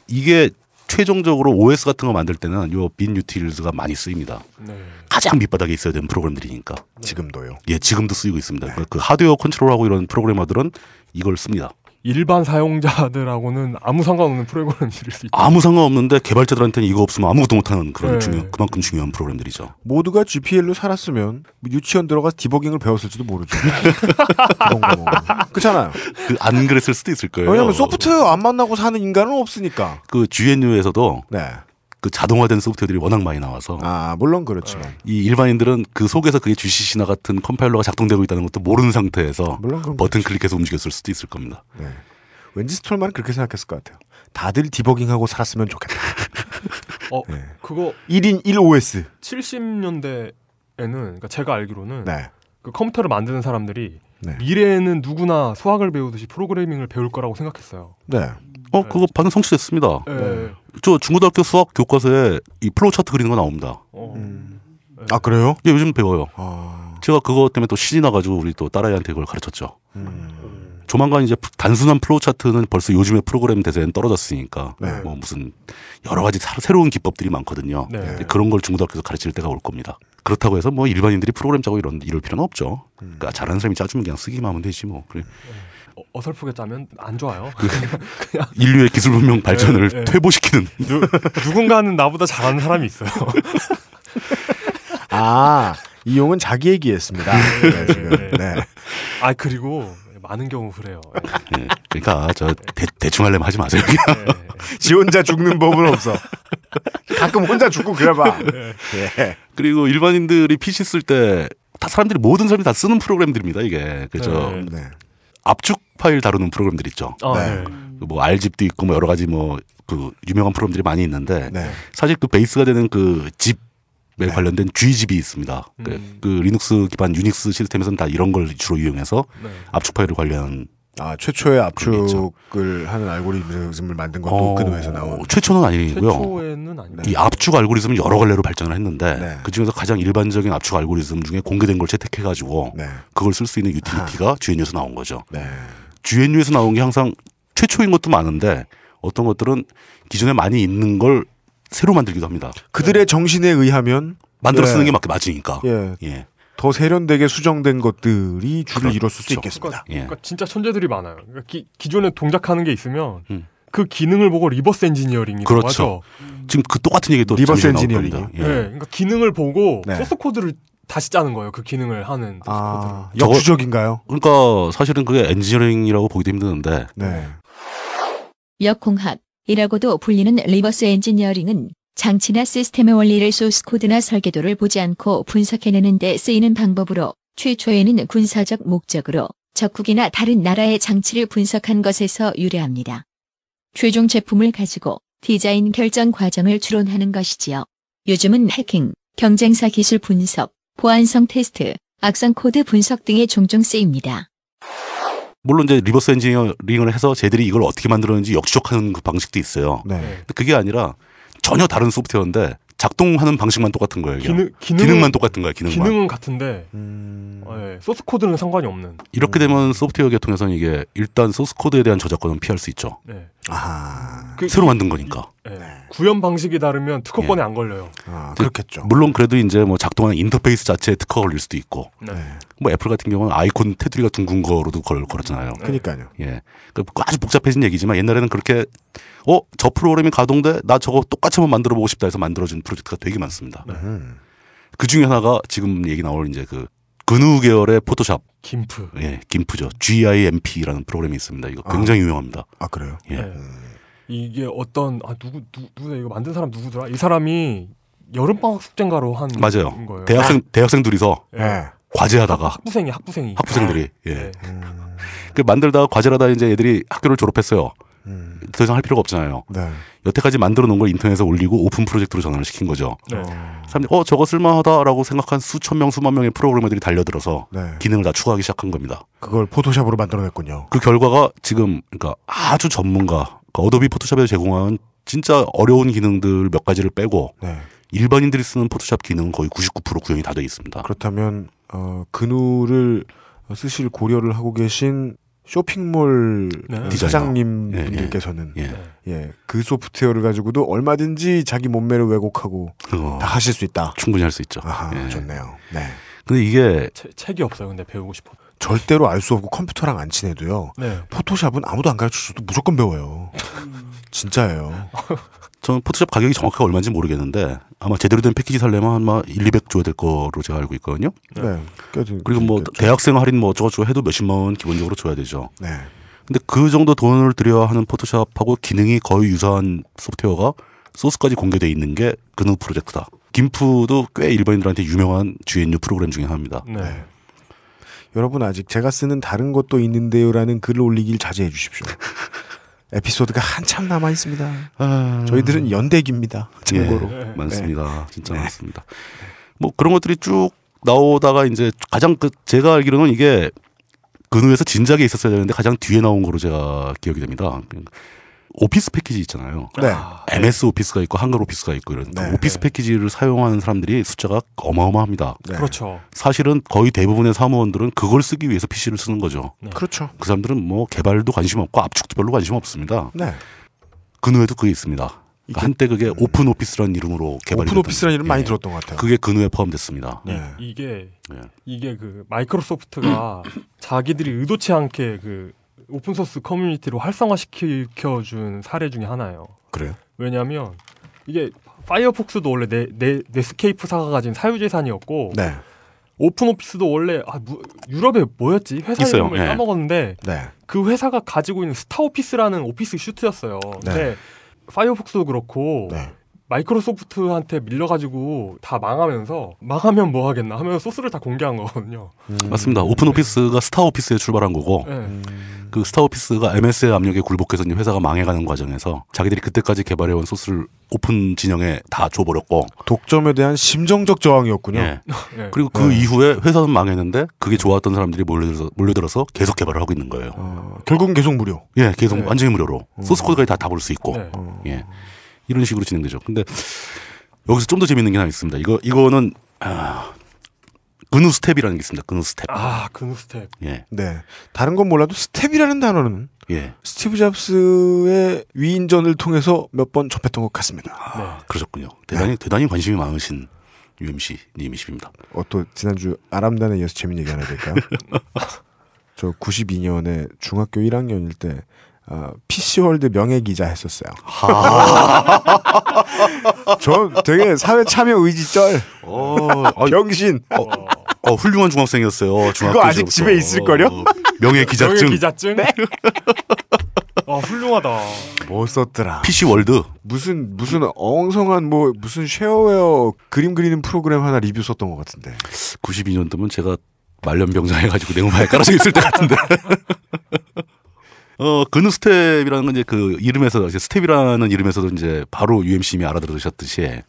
이게 최종적으로 OS 같은 거 만들 때는 요빈 유틸즈가 많이 쓰입니다. 네. 가장 밑바닥에 있어야 되는 프로그램들이니까. 지금도요. 예, 지금도 쓰이고 있습니다. 그- 그 하드웨어 컨트롤하고 이런 프로그래머들은 이걸 씁니다. 일반 사용자들하고는 아무 상관없는 프로그램들일 수 있다. 아무 상관없는데 개발자들한테는 이거 없으면 아무것도 못하는 그런 네. 중요, 그만큼 중요한 프로그램들이죠. 모두가 GPL로 살았으면 유치원 들어가서 디버깅을 배웠을지도 모르죠. 그런 거. 그렇잖아요. 그 안 그랬을 수도 있을 거예요. 왜냐하면 소프트웨어 안 만나고 사는 인간은 없으니까. 그 GNU에서도 네. 그 자동화된 소프트웨어들이 워낙 많이 나와서 아 물론 그렇지만 이 일반인들은 그 속에서 그게 GCC나 같은 컴파일러가 작동되고 있다는 것도 모르는 상태에서 버튼 클릭해서 움직였을 수도 있을 겁니다. 네. 왠지 스톨만은 그렇게 생각했을 것 같아요. 다들 디버깅하고 살았으면 좋겠다. 어, 네. 그거 1인 1OS. 70년대에는 그러니까 제가 알기로는 네. 그 컴퓨터를 만드는 사람들이 네. 미래에는 누구나 수학을 배우듯이 프로그래밍을 배울 거라고 생각했어요. 네. 어, 그거 반은 성취됐습니다. 네. 저 중고등학교 수학 교과서에 이 flow chart 그리는 거 나옵니다. 어. 음. 아 그래요? 예, 요즘 배워요. 아. 제가 그거 때문에 또 신이 나가지고 우리 또 딸아이한테 그걸 가르쳤죠. 음. 조만간 이제 단순한 flow chart는 벌써 요즘의 프로그램 대세는 떨어졌으니까 네. 뭐 무슨 여러 가지 사- 새로운 기법들이 많거든요. 네. 그런 걸 중고등학교에서 가르칠 때가 올 겁니다. 그렇다고 해서 뭐 일반인들이 프로그램 짜고 이런 이럴 필요는 없죠. 음. 그러니까 잘하는 사람이 짜주면 그냥 쓰기만 하면 되지 뭐. 그래. 어, 어설프게 짜면 안 좋아요. 인류의 기술 문명 발전을 네, 네. 퇴보시키는 누, 누군가는 나보다 잘하는 사람이 있어요. 아 이 용은 자기 얘기했습니다. 네, 지금. 네. 아 그리고 많은 경우 그래요. 예. 그러니까 저 대, 충 하려면 하지 마세요. 그냥. 지 혼자 죽는 법은 없어. 가끔 혼자 죽고 그래봐. 예. 그리고 일반인들이 PC 쓸 때 다 사람들이 모든 사람이 다 쓰는 프로그램들입니다. 이게 그죠. 네. 네. 압축 파일 다루는 프로그램들 있죠. 아, 네. 네. 그뭐 알집도 있고 뭐 여러 가지 뭐 그 유명한 프로그램들이 많이 있는데 네. 사실 그 베이스가 되는 그 zip에 네. 관련된 gzip이 있습니다. 그- 음. 그 리눅스 기반 유닉스 시스템에서는 다 이런 걸 주로 이용해서 네. 압축 파일을 관리하는 아 최초의. 압축을 하는 알고리즘을 만든 것도 어, GNU에서 나온. 최초는 아니고요. 최초에는 아니고 이 압축 알고리즘은 여러 갈래로 발전을 했는데 네. 그 중에서 가장 일반적인 압축 알고리즘 중에 공개된 걸 채택해가지고 네. 그걸 쓸 수 있는 유틸리티가 GNU에서 나온 거죠. 네. GNU에서 나온 게 항상 최초인 것도 많은데 어떤 것들은 기존에 많이 있는 걸 새로 만들기도 합니다. 그들의 정신에 의하면 만들어 네. 쓰는 게 맞, 맞으니까. 예, 예. 더 세련되게 수정된 것들이 줄을 그렇죠. 이뤘을 수 있겠습니다. 예. 그러니까 진짜 천재들이 많아요. 그러니까 기, 기존에 동작하는 게 있으면 음. 그 기능을 보고 reverse engineering이라고 그렇죠. 하죠. 지금 그 똑같은 얘기 또 reverse engineering이요? 겁니다. 네. 예. 그러니까 기능을 보고 네. 소스 코드를 다시 짜는 거예요. 그 기능을 하는 아, 저거- 역추적인가요? 그러니까 사실은 그게 엔지니어링이라고 보기도 힘드는데 네. 역공학이라고도 불리는 reverse engineering은 장치나 시스템의 원리를 소스 코드나 설계도를 보지 않고 분석해내는 데 쓰이는 방법으로 최초에는 군사적 목적으로 적국이나 다른 나라의 장치를 분석한 것에서 유래합니다. 최종 제품을 가지고 디자인 결정 과정을 추론하는 것이지요. 요즘은 해킹, 경쟁사 기술 분석, 보안성 테스트, 악성 코드 분석 등에 종종 쓰입니다. 물론 이제 reverse engineering을 해서 쟤들이 이걸 어떻게 만들었는지 역추적하는 그 방식도 있어요. 네. 근데 그게 아니라 전혀 다른 소프트웨어인데 작동하는 방식만 똑같은 거예요. 기능 기능은, 기능만 똑같은 거야. 기능만. 기능은 같은데 음... 어, 예. 소스 코드는 상관이 없는. 이렇게 되면 소프트웨어 계통에서는 이게 일단 소스 코드에 대한 저작권은 피할 수 있죠. 네. 아, 그 새로 만든 거니까. 예. 구현 방식이 다르면 특허권에 예. 안 걸려요. 아, 그렇겠죠. 물론 그래도 이제 뭐 작동하는 인터페이스 자체에 특허가 걸릴 수도 있고. 네. 뭐 애플 같은 경우는 아이콘 테두리가 둥근 거로도 걸, 걸었잖아요. 그러니까요. 예. 그 아주 복잡해진 얘기지만 옛날에는 그렇게 어, 저 프로그램이 가동돼? 나 저거 똑같이 한번 만들어 보고 싶다 해서 만들어진 프로젝트가 되게 많습니다. 음. 그 중에 하나가 지금 얘기 나올 이제 그 근우 계열의 포토샵. 김프. 예, 김프죠. GIMP라는 프로그램이 있습니다. 이거 굉장히 유명합니다. 아 그래요? 예. 네. 이게 어떤 아 누구 누, 누구야 이거 만든 사람 누구더라? 이 사람이 여름 방학 숙제인가로 한 맞아요. 거예요. 대학생 대학생 둘이서 예. 예. 과제하다가 학부생이 학부생이 학부생들이 예. 네. 그 만들다가 과제를 하다 이제 애들이 학교를 졸업했어요. 음. 더 이상 할 필요가 없잖아요. 네. 여태까지 만들어 놓은 걸 인터넷에 올리고 오픈 프로젝트로 전환을 시킨 거죠. 네. 사람들이 어 저거 쓸만하다라고 생각한 수천 명 수만 명의 프로그래머들이 달려들어서 네. 기능을 다 추가하기 시작한 겁니다. 그걸 포토샵으로 만들어냈군요. 그 결과가 지금 그러니까 아주 전문가 그 어도비 포토샵에서 제공하는 진짜 어려운 기능들 몇 가지를 빼고 네. 일반인들이 쓰는 포토샵 기능은 거의 99% 구현이 다 돼 있습니다. 그렇다면 어, GNU를 쓰실 고려를 하고 계신 쇼핑몰 네. 사장님 예, 예. 분들께서는 예. 예, 그 소프트웨어를 가지고도 얼마든지 자기 몸매를 왜곡하고 그거 다 하실 수 있다. 충분히 할 수 있죠. 아하, 예. 좋네요. 네. 근데 이게 체- 책이 없어요. 근데 배우고 싶어. 절대로 알 수 없고 컴퓨터랑 안 친해도요. 네. 포토샵은 아무도 안 가르쳐 줘도 무조건 배워요. 진짜예요. 저는 포토샵 가격이 정확하게 얼마인지 모르겠는데 아마 제대로 된 패키지 살려면 한마 1, 200 줘야 될 거로 제가 알고 있거든요. 네. 그래도 그리고 뭐 그렇겠죠. 대학생 할인 뭐 어쩌고저쩌고 해도 몇십만 원 기본적으로 줘야 되죠. 네. 근데 그 정도 돈을 들여야 하는 포토샵하고 기능이 거의 유사한 소프트웨어가 소스까지 공개돼 있는 게 근우 프로젝트다. 김프도 꽤 일반인들한테 유명한 GNU 프로그램 중에 하나입니다. 네. 네. 여러분 아직 제가 쓰는 다른 것도 있는데요라는 글을 올리길 자제해 주십시오. 에피소드가 한참 남아 있습니다. 저희들은 연대기입니다. 참고로. 예, 많습니다. 진짜 네. 많습니다. 뭐 그런 것들이 쭉 나오다가 이제 가장 그 제가 알기로는 이게 근우에서 진작에 있었어야 되는데 가장 뒤에 나온 거로 제가 기억이 됩니다. 오피스 패키지 있잖아요. 네. MS 오피스가 있고 한글 오피스가 있고 이런 네. 오피스 패키지를 사용하는 사람들이 숫자가 어마어마합니다. 네. 그렇죠. 사실은 거의 대부분의 사무원들은 그걸 쓰기 위해서 PC를 쓰는 거죠. 그렇죠. 그 사람들은 뭐 개발도 관심 없고 압축도 별로 관심 없습니다. 네. GNU에도 그게 있습니다. 그러니까 한때 그게 오픈 오피스라는 이름으로 개발이 오픈 오피스라는 이름 많이 예. 들었던 것 같아요. 그게 GNU에 포함됐습니다. 네. 이게 예. 이게 그 마이크로소프트가 자기들이 의도치 않게 그 오픈 소스 커뮤니티로 활성화시켜 준 사례 중에 하나예요. 그래요? 왜냐하면 이게 파이어폭스도 원래 네, 네, 넷스케이프사가 가진 사유재산이었고 네. 오픈 오피스도 원래 아, 무- 유럽에 뭐였지 회사 있어요. 이름을 예. 까먹었는데 네. 그 회사가 가지고 있는 스타 오피스라는 office suite였어요. 근데 파이어폭스도 그렇고 네. 마이크로소프트한테 밀려가지고 다 망하면서 망하면 뭐 하겠나 하면서 소스를 다 공개한 거거든요. 음. 맞습니다. 오픈 오피스가 스타 오피스에 출발한 거고 네. 그 스타 오피스가 MS의 압력에 굴복해서 이제 회사가 망해가는 과정에서 자기들이 그때까지 개발해온 소스를 오픈 진영에 다 줘버렸고 독점에 대한 심정적 저항이었군요. 예. 네. 그리고 그 이후에 회사는 망했는데 그게 좋았던 사람들이 몰려들어서, 몰려들어서 계속 개발을 하고 있는 거예요. 어, 결국은 계속 무료. 예, 계속 네. 완전히 무료로 소스 코드까지 다 다 볼 수 있고 네. 예 이런 식으로 진행되죠. 근데 여기서 좀 더 재밌는 게 하나 있습니다. 이거 이거는 아, GNUstep이라는 게 있습니다. GNUstep. 아 GNUstep. 예, 네. 다른 건 몰라도 스텝이라는 단어는 예, 스티브 잡스의 위인전을 통해서 몇 번 접했던 것 같습니다. 네. 그러셨군요. 대단히 대단히 관심이 많으신 UMC 님이십니다. 어, 또 지난주 아람단에 이어서 재밌는 얘기 하나 될까요? 저 92년에 중학교 1학년일 때 아, PC월드 명예 기자 했었어요. 저 되게 사회 참여 의지 쩔. 어, 병신. 어, 훌륭한 중학생이었어요. 중학교 그거 아직. 집에 있을걸요? 어, 명예 기자증. 명예 기자증. 아 훌륭하다. 뭐 썼더라. PC 월드. 무슨 무슨 엉성한 뭐 무슨 쉐어웨어 그림 그리는 프로그램 하나 리뷰 썼던 것 같은데. 92년도면 제가 말년병장 해가지고 내무반에 깔아져 있을 때 같은데. 어, GNUstep이라는 건 이제 그 이름에서, 이제 스텝이라는 이름에서도 이제 바로 UMC님이 알아들으셨듯이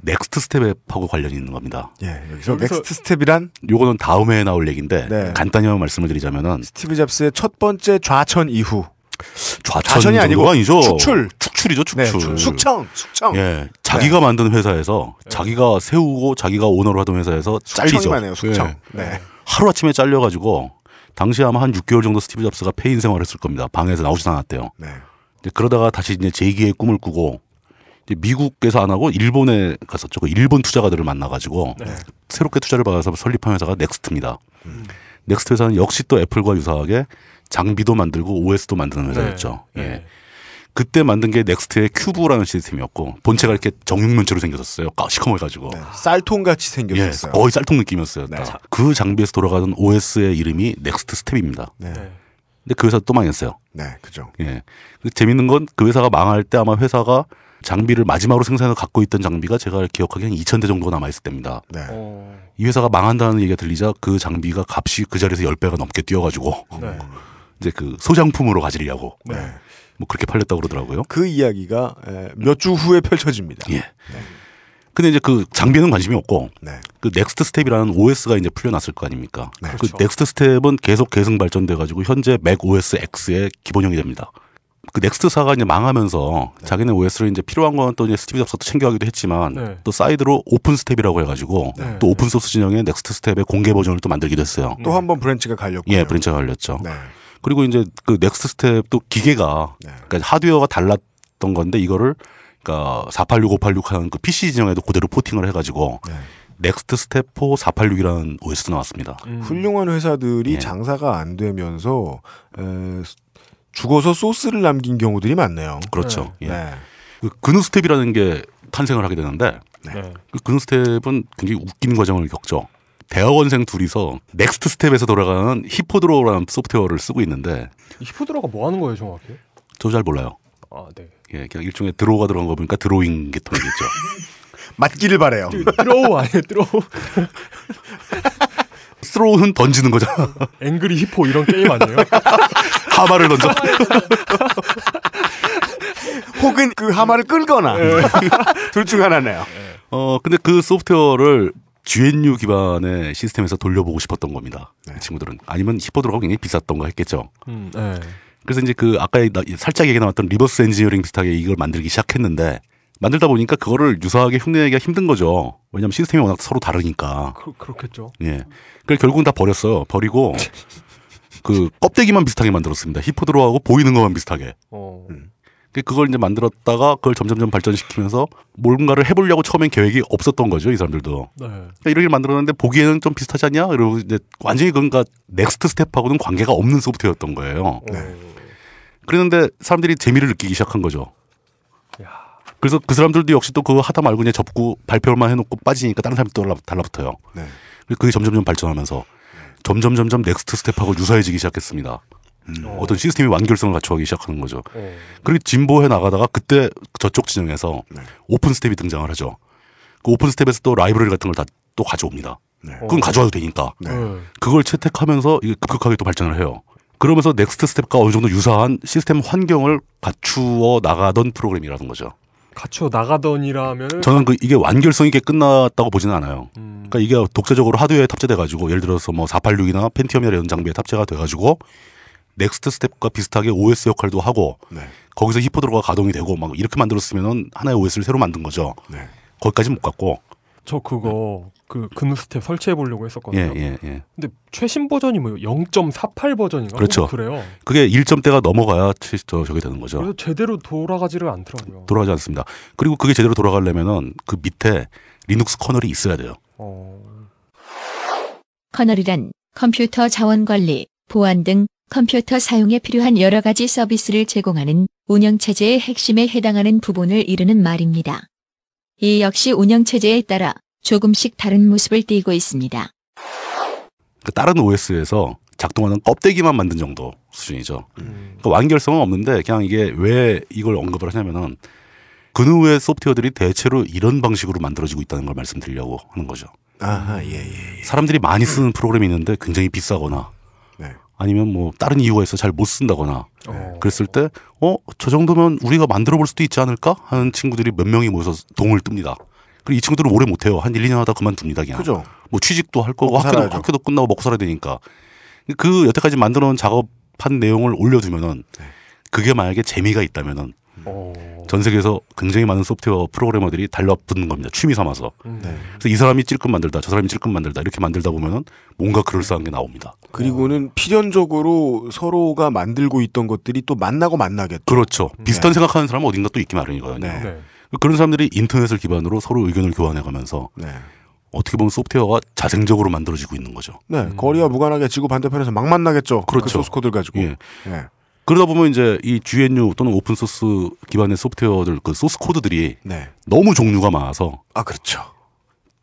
넥스트 스텝하고 관련이 있는 겁니다. 예, 여기서, 넥스트 스텝이란 요거는 다음에 나올 얘기인데 네. 간단히 한번 말씀을 드리자면은 스티브 잡스의 첫 번째 좌천 이후 좌천 좌천 이 아니고 아니죠. 축출. 축출이죠, 축출. 네, 축- 숙청, 숙청. 예, 자기가 만든 회사에서 자기가 세우고 자기가 오너로 하던 회사에서 잘리죠. 숙청이네요, 숙청. 예. 네. 하루 아침에 잘려가지고 당시 아마 한 6개월 정도 스티브 잡스가 폐인 생활을 했을 겁니다. 방에서 나오지도 않았대요. 네. 그러다가 다시 이제 제2기의 꿈을 꾸고 미국에서 안 하고 일본에 갔었죠. 그 일본 투자가들을 만나가지고 네. 새롭게 투자를 받아서 설립한 회사가 넥스트입니다. 넥스트 회사는 역시 또 애플과 유사하게 장비도 만들고 OS도 만드는 회사였죠. 네. 예. 그때 만든 게 넥스트의 큐브라는 시스템이었고 본체가 이렇게 정육면체로 생겼었어요. 까- 시커메가지고. 네. 쌀통 같이 예, 생겼어요. 거의 쌀통 느낌이었어요. 네. 자, 그 장비에서 돌아가던 OS의 이름이 넥스트 스텝입니다. 네. 네. 근데 그 회사 또 망했어요. 네, 그죠. 예. 그 재밌는 건 그 회사가 망할 때 아마 회사가 장비를 마지막으로 생산해서 갖고 있던 장비가 제가 기억하기엔 2,000대 정도가 남아있을 때입니다. 네. 어. 이 회사가 망한다는 얘기가 들리자 그 장비가 값이 그 자리에서 10배가 넘게 뛰어가지고 네. 이제 그 소장품으로 가지려고 네. 뭐 그렇게 팔렸다고 그러더라고요. 그 이야기가 몇 주 후에 펼쳐집니다. 예. 근데 이제 그 장비에는 관심이 없고 네. 그 NeXTSTEP이라는 OS가 이제 풀려났을 거 아닙니까? 네. 그 그렇죠. NeXTSTEP은 계속 계승 발전돼 가지고 현재 Mac OS X의 기본형이 됩니다. 그 NeXT사가 이제 망하면서 자기네 OS를 이제 필요한 건 또 이제 스티브 잡스도 챙겨가기도 했지만 네. 또 사이드로 OpenStep이라고 해가지고 네. 또 open source 진영의 NeXTSTEP의 공개 버전을 또 만들기도 했어요. 또 한 번 branch가 갈렸고요. 예, branch가 갈렸죠. 네. 그리고 이제 그 NeXTSTEP도 기계가 네. 그러니까 하드웨어가 달랐던 건데 이거를 그러니까 486, 586 하는 그 PC 진영에도 그대로 porting을 해가지고 네. NeXTSTEP for 486이라는 OS도 나왔습니다. 음. 훌륭한 회사들이 예. 장사가 안 되면서 에, 죽어서 소스를 남긴 경우들이 많네요. 그렇죠. 예. 네. 그 GNUstep이라는 게 탄생을 하게 되는데 네. 그 GNUstep은 굉장히 웃긴 과정을 겪죠. 대학원생 둘이서 NeXTSTEP에서 돌아가는 HippoDraw라는 소프트웨어를 쓰고 있는데 이 HippoDraw가 뭐 하는 거예요, 정확히? 저 잘 몰라요. 아, 네. 예, 그냥 일종의 draw가 들어간 거 보니까 드로잉 계통이겠죠. 맞기를 바래요. draw 아니에요, draw. throw는 던지는 거잖아. Angry Hippo 이런 게임 아니에요? 하마를 던져. 혹은 그 하마를 끌거나 둘 중 하나네요. 어, 근데 그 소프트웨어를 GNU 기반의 시스템에서 돌려보고 싶었던 겁니다. 네. 이 친구들은. 아니면 HippoDraw가 굉장히 비쌌던가 했겠죠. 음, 네. 그래서 이제 그 아까 나- 살짝 얘기 나왔던 reverse engineering 비슷하게 이걸 만들기 시작했는데 만들다 보니까 그거를 유사하게 흉내내기가 힘든 거죠. 왜냐하면 시스템이 워낙 서로 다르니까. 그, 그렇겠죠. 예. 그래서 결국은 다 버렸어요. 버리고 그 껍데기만 비슷하게 만들었습니다. HippoDraw하고 보이는 것만 비슷하게. 어. 그 그걸 이제 만들었다가 그걸 점점점 발전시키면서 뭔가를 해보려고 처음엔 계획이 없었던 거죠. 이 사람들도. 네. 그러니까 이렇게 만들었는데 보기에는 좀 비슷하지 않냐? 그리고 이제 완전히 그러니까 NeXTSTEP하고는 관계가 없는 소프트웨어였던 거예요. 네. 그랬는데 사람들이 재미를 느끼기 시작한 거죠. 야. 그래서 그 사람들도 역시 또 그거 하다 말고 그냥 접고 발표만 해놓고 빠지니까 다른 사람이 또 달라- 달라붙어요. 네. 그게 점점점 발전하면서 점점 점점 NeXTSTEP하고 유사해지기 시작했습니다. 어떤 시스템이 완결성을 갖춰가기 시작하는 거죠. 어. 그리고 진보해 나가다가 그때 저쪽 진영에서 OpenStep이 등장을 하죠. 그 OpenStep에서 또 라이브러리 같은 걸 다 또 가져옵니다. 네. 그건 가져와도 되니까. 네. 네. 그걸 채택하면서 이게 급격하게 또 발전을 해요. 그러면서 NeXTSTEP과 어느 정도 유사한 시스템 환경을 갖추어 나가던 프로그램이라는 거죠. 갖춰 나가더니라면은 저는 그 이게 완결성 있게 끝났다고 보지는 않아요. 음, 그러니까 이게 독자적으로 하드웨어에 탑재돼 가지고 예를 들어서 뭐 486이나 Pentium이나 이런 장비에 탑재가 돼 가지고 NeXTSTEP과 비슷하게 OS 역할도 하고 네. 거기서 HippoDraw가 가동이 되고 막 이렇게 만들었으면은 하나의 OS를 새로 만든 거죠. 네. 거기까지 못 갔고. 저 그거 그 GNUstep 설치해 보려고 했었거든요. 예, 예, 예. 근데 최신 버전이 뭐 0.48 버전인가? 그렇죠. 뭐 그래요. 그게 1점대가 넘어가야 치- 저 저게 되는 거죠. 그래서 제대로 돌아가지를 않더라고요. 돌아가지 않습니다. 그리고 그게 제대로 돌아가려면은 그 밑에 Linux kernel이 있어야 돼요. 어. kernel이란 컴퓨터 자원 관리, 보안 등 컴퓨터 사용에 필요한 여러 가지 서비스를 제공하는 운영체제의 핵심에 해당하는 부분을 이르는 말입니다. 이 역시 운영체제에 따라 조금씩 다른 모습을 띠고 있습니다. 그 다른 OS에서 작동하는 껍데기만 만든 정도 수준이죠. 음. 그러니까 완결성은 없는데 그냥 이게 왜 이걸 언급을 하냐면은 그누의 소프트웨어들이 대체로 이런 방식으로 만들어지고 있다는 걸 말씀드리려고 하는 거죠. 아하, 예, 예. 예. 사람들이 많이 쓰는 프로그램이 있는데 굉장히 비싸거나 네. 아니면 뭐 다른 이유가 있어 잘 못 쓴다거나 어. 그랬을 때 어 저 정도면 우리가 만들어 볼 수도 있지 않을까 하는 친구들이 몇 명이 모여서 동을 뜹니다. 그리고 이 친구들은 오래 못 해요. 한 1, 2년 하다 그만둡니다. 그냥. 그죠? 뭐 취직도 할 거고 학교도, 살아야죠. 학교도 끝나고 먹고 살아야 되니까 그 여태까지 만들어 놓은 작업한 내용을 올려 두면은 네. 그게 만약에 재미가 있다면은 어. 전 세계에서 굉장히 많은 소프트웨어 프로그래머들이 달라붙는 겁니다. 취미 삼아서. 음. 네. 그래서 이 사람이 찔끔 만들다, 저 사람이 찔끔 만들다 이렇게 만들다 보면은 뭔가 그럴싸한 게 나옵니다. 그리고는 필연적으로 서로가 만들고 있던 것들이 또 만나고 만나겠죠. 그렇죠. 비슷한 생각하는 사람은 어딘가 또 있기 마련이거든요. 네. 네. 그런 사람들이 인터넷을 기반으로 서로 의견을 교환해가면서 네. 어떻게 보면 소프트웨어가 자생적으로 만들어지고 있는 거죠. 네. 거리와 무관하게 지구 반대편에서 막 만나겠죠. 그 그렇죠. source code를 가지고. 예. 예. 그러다 보면 이제 이 GNU 또는 open source 기반의 소프트웨어들 그 source code들이 네. 너무 종류가 많아서 아, 그렇죠.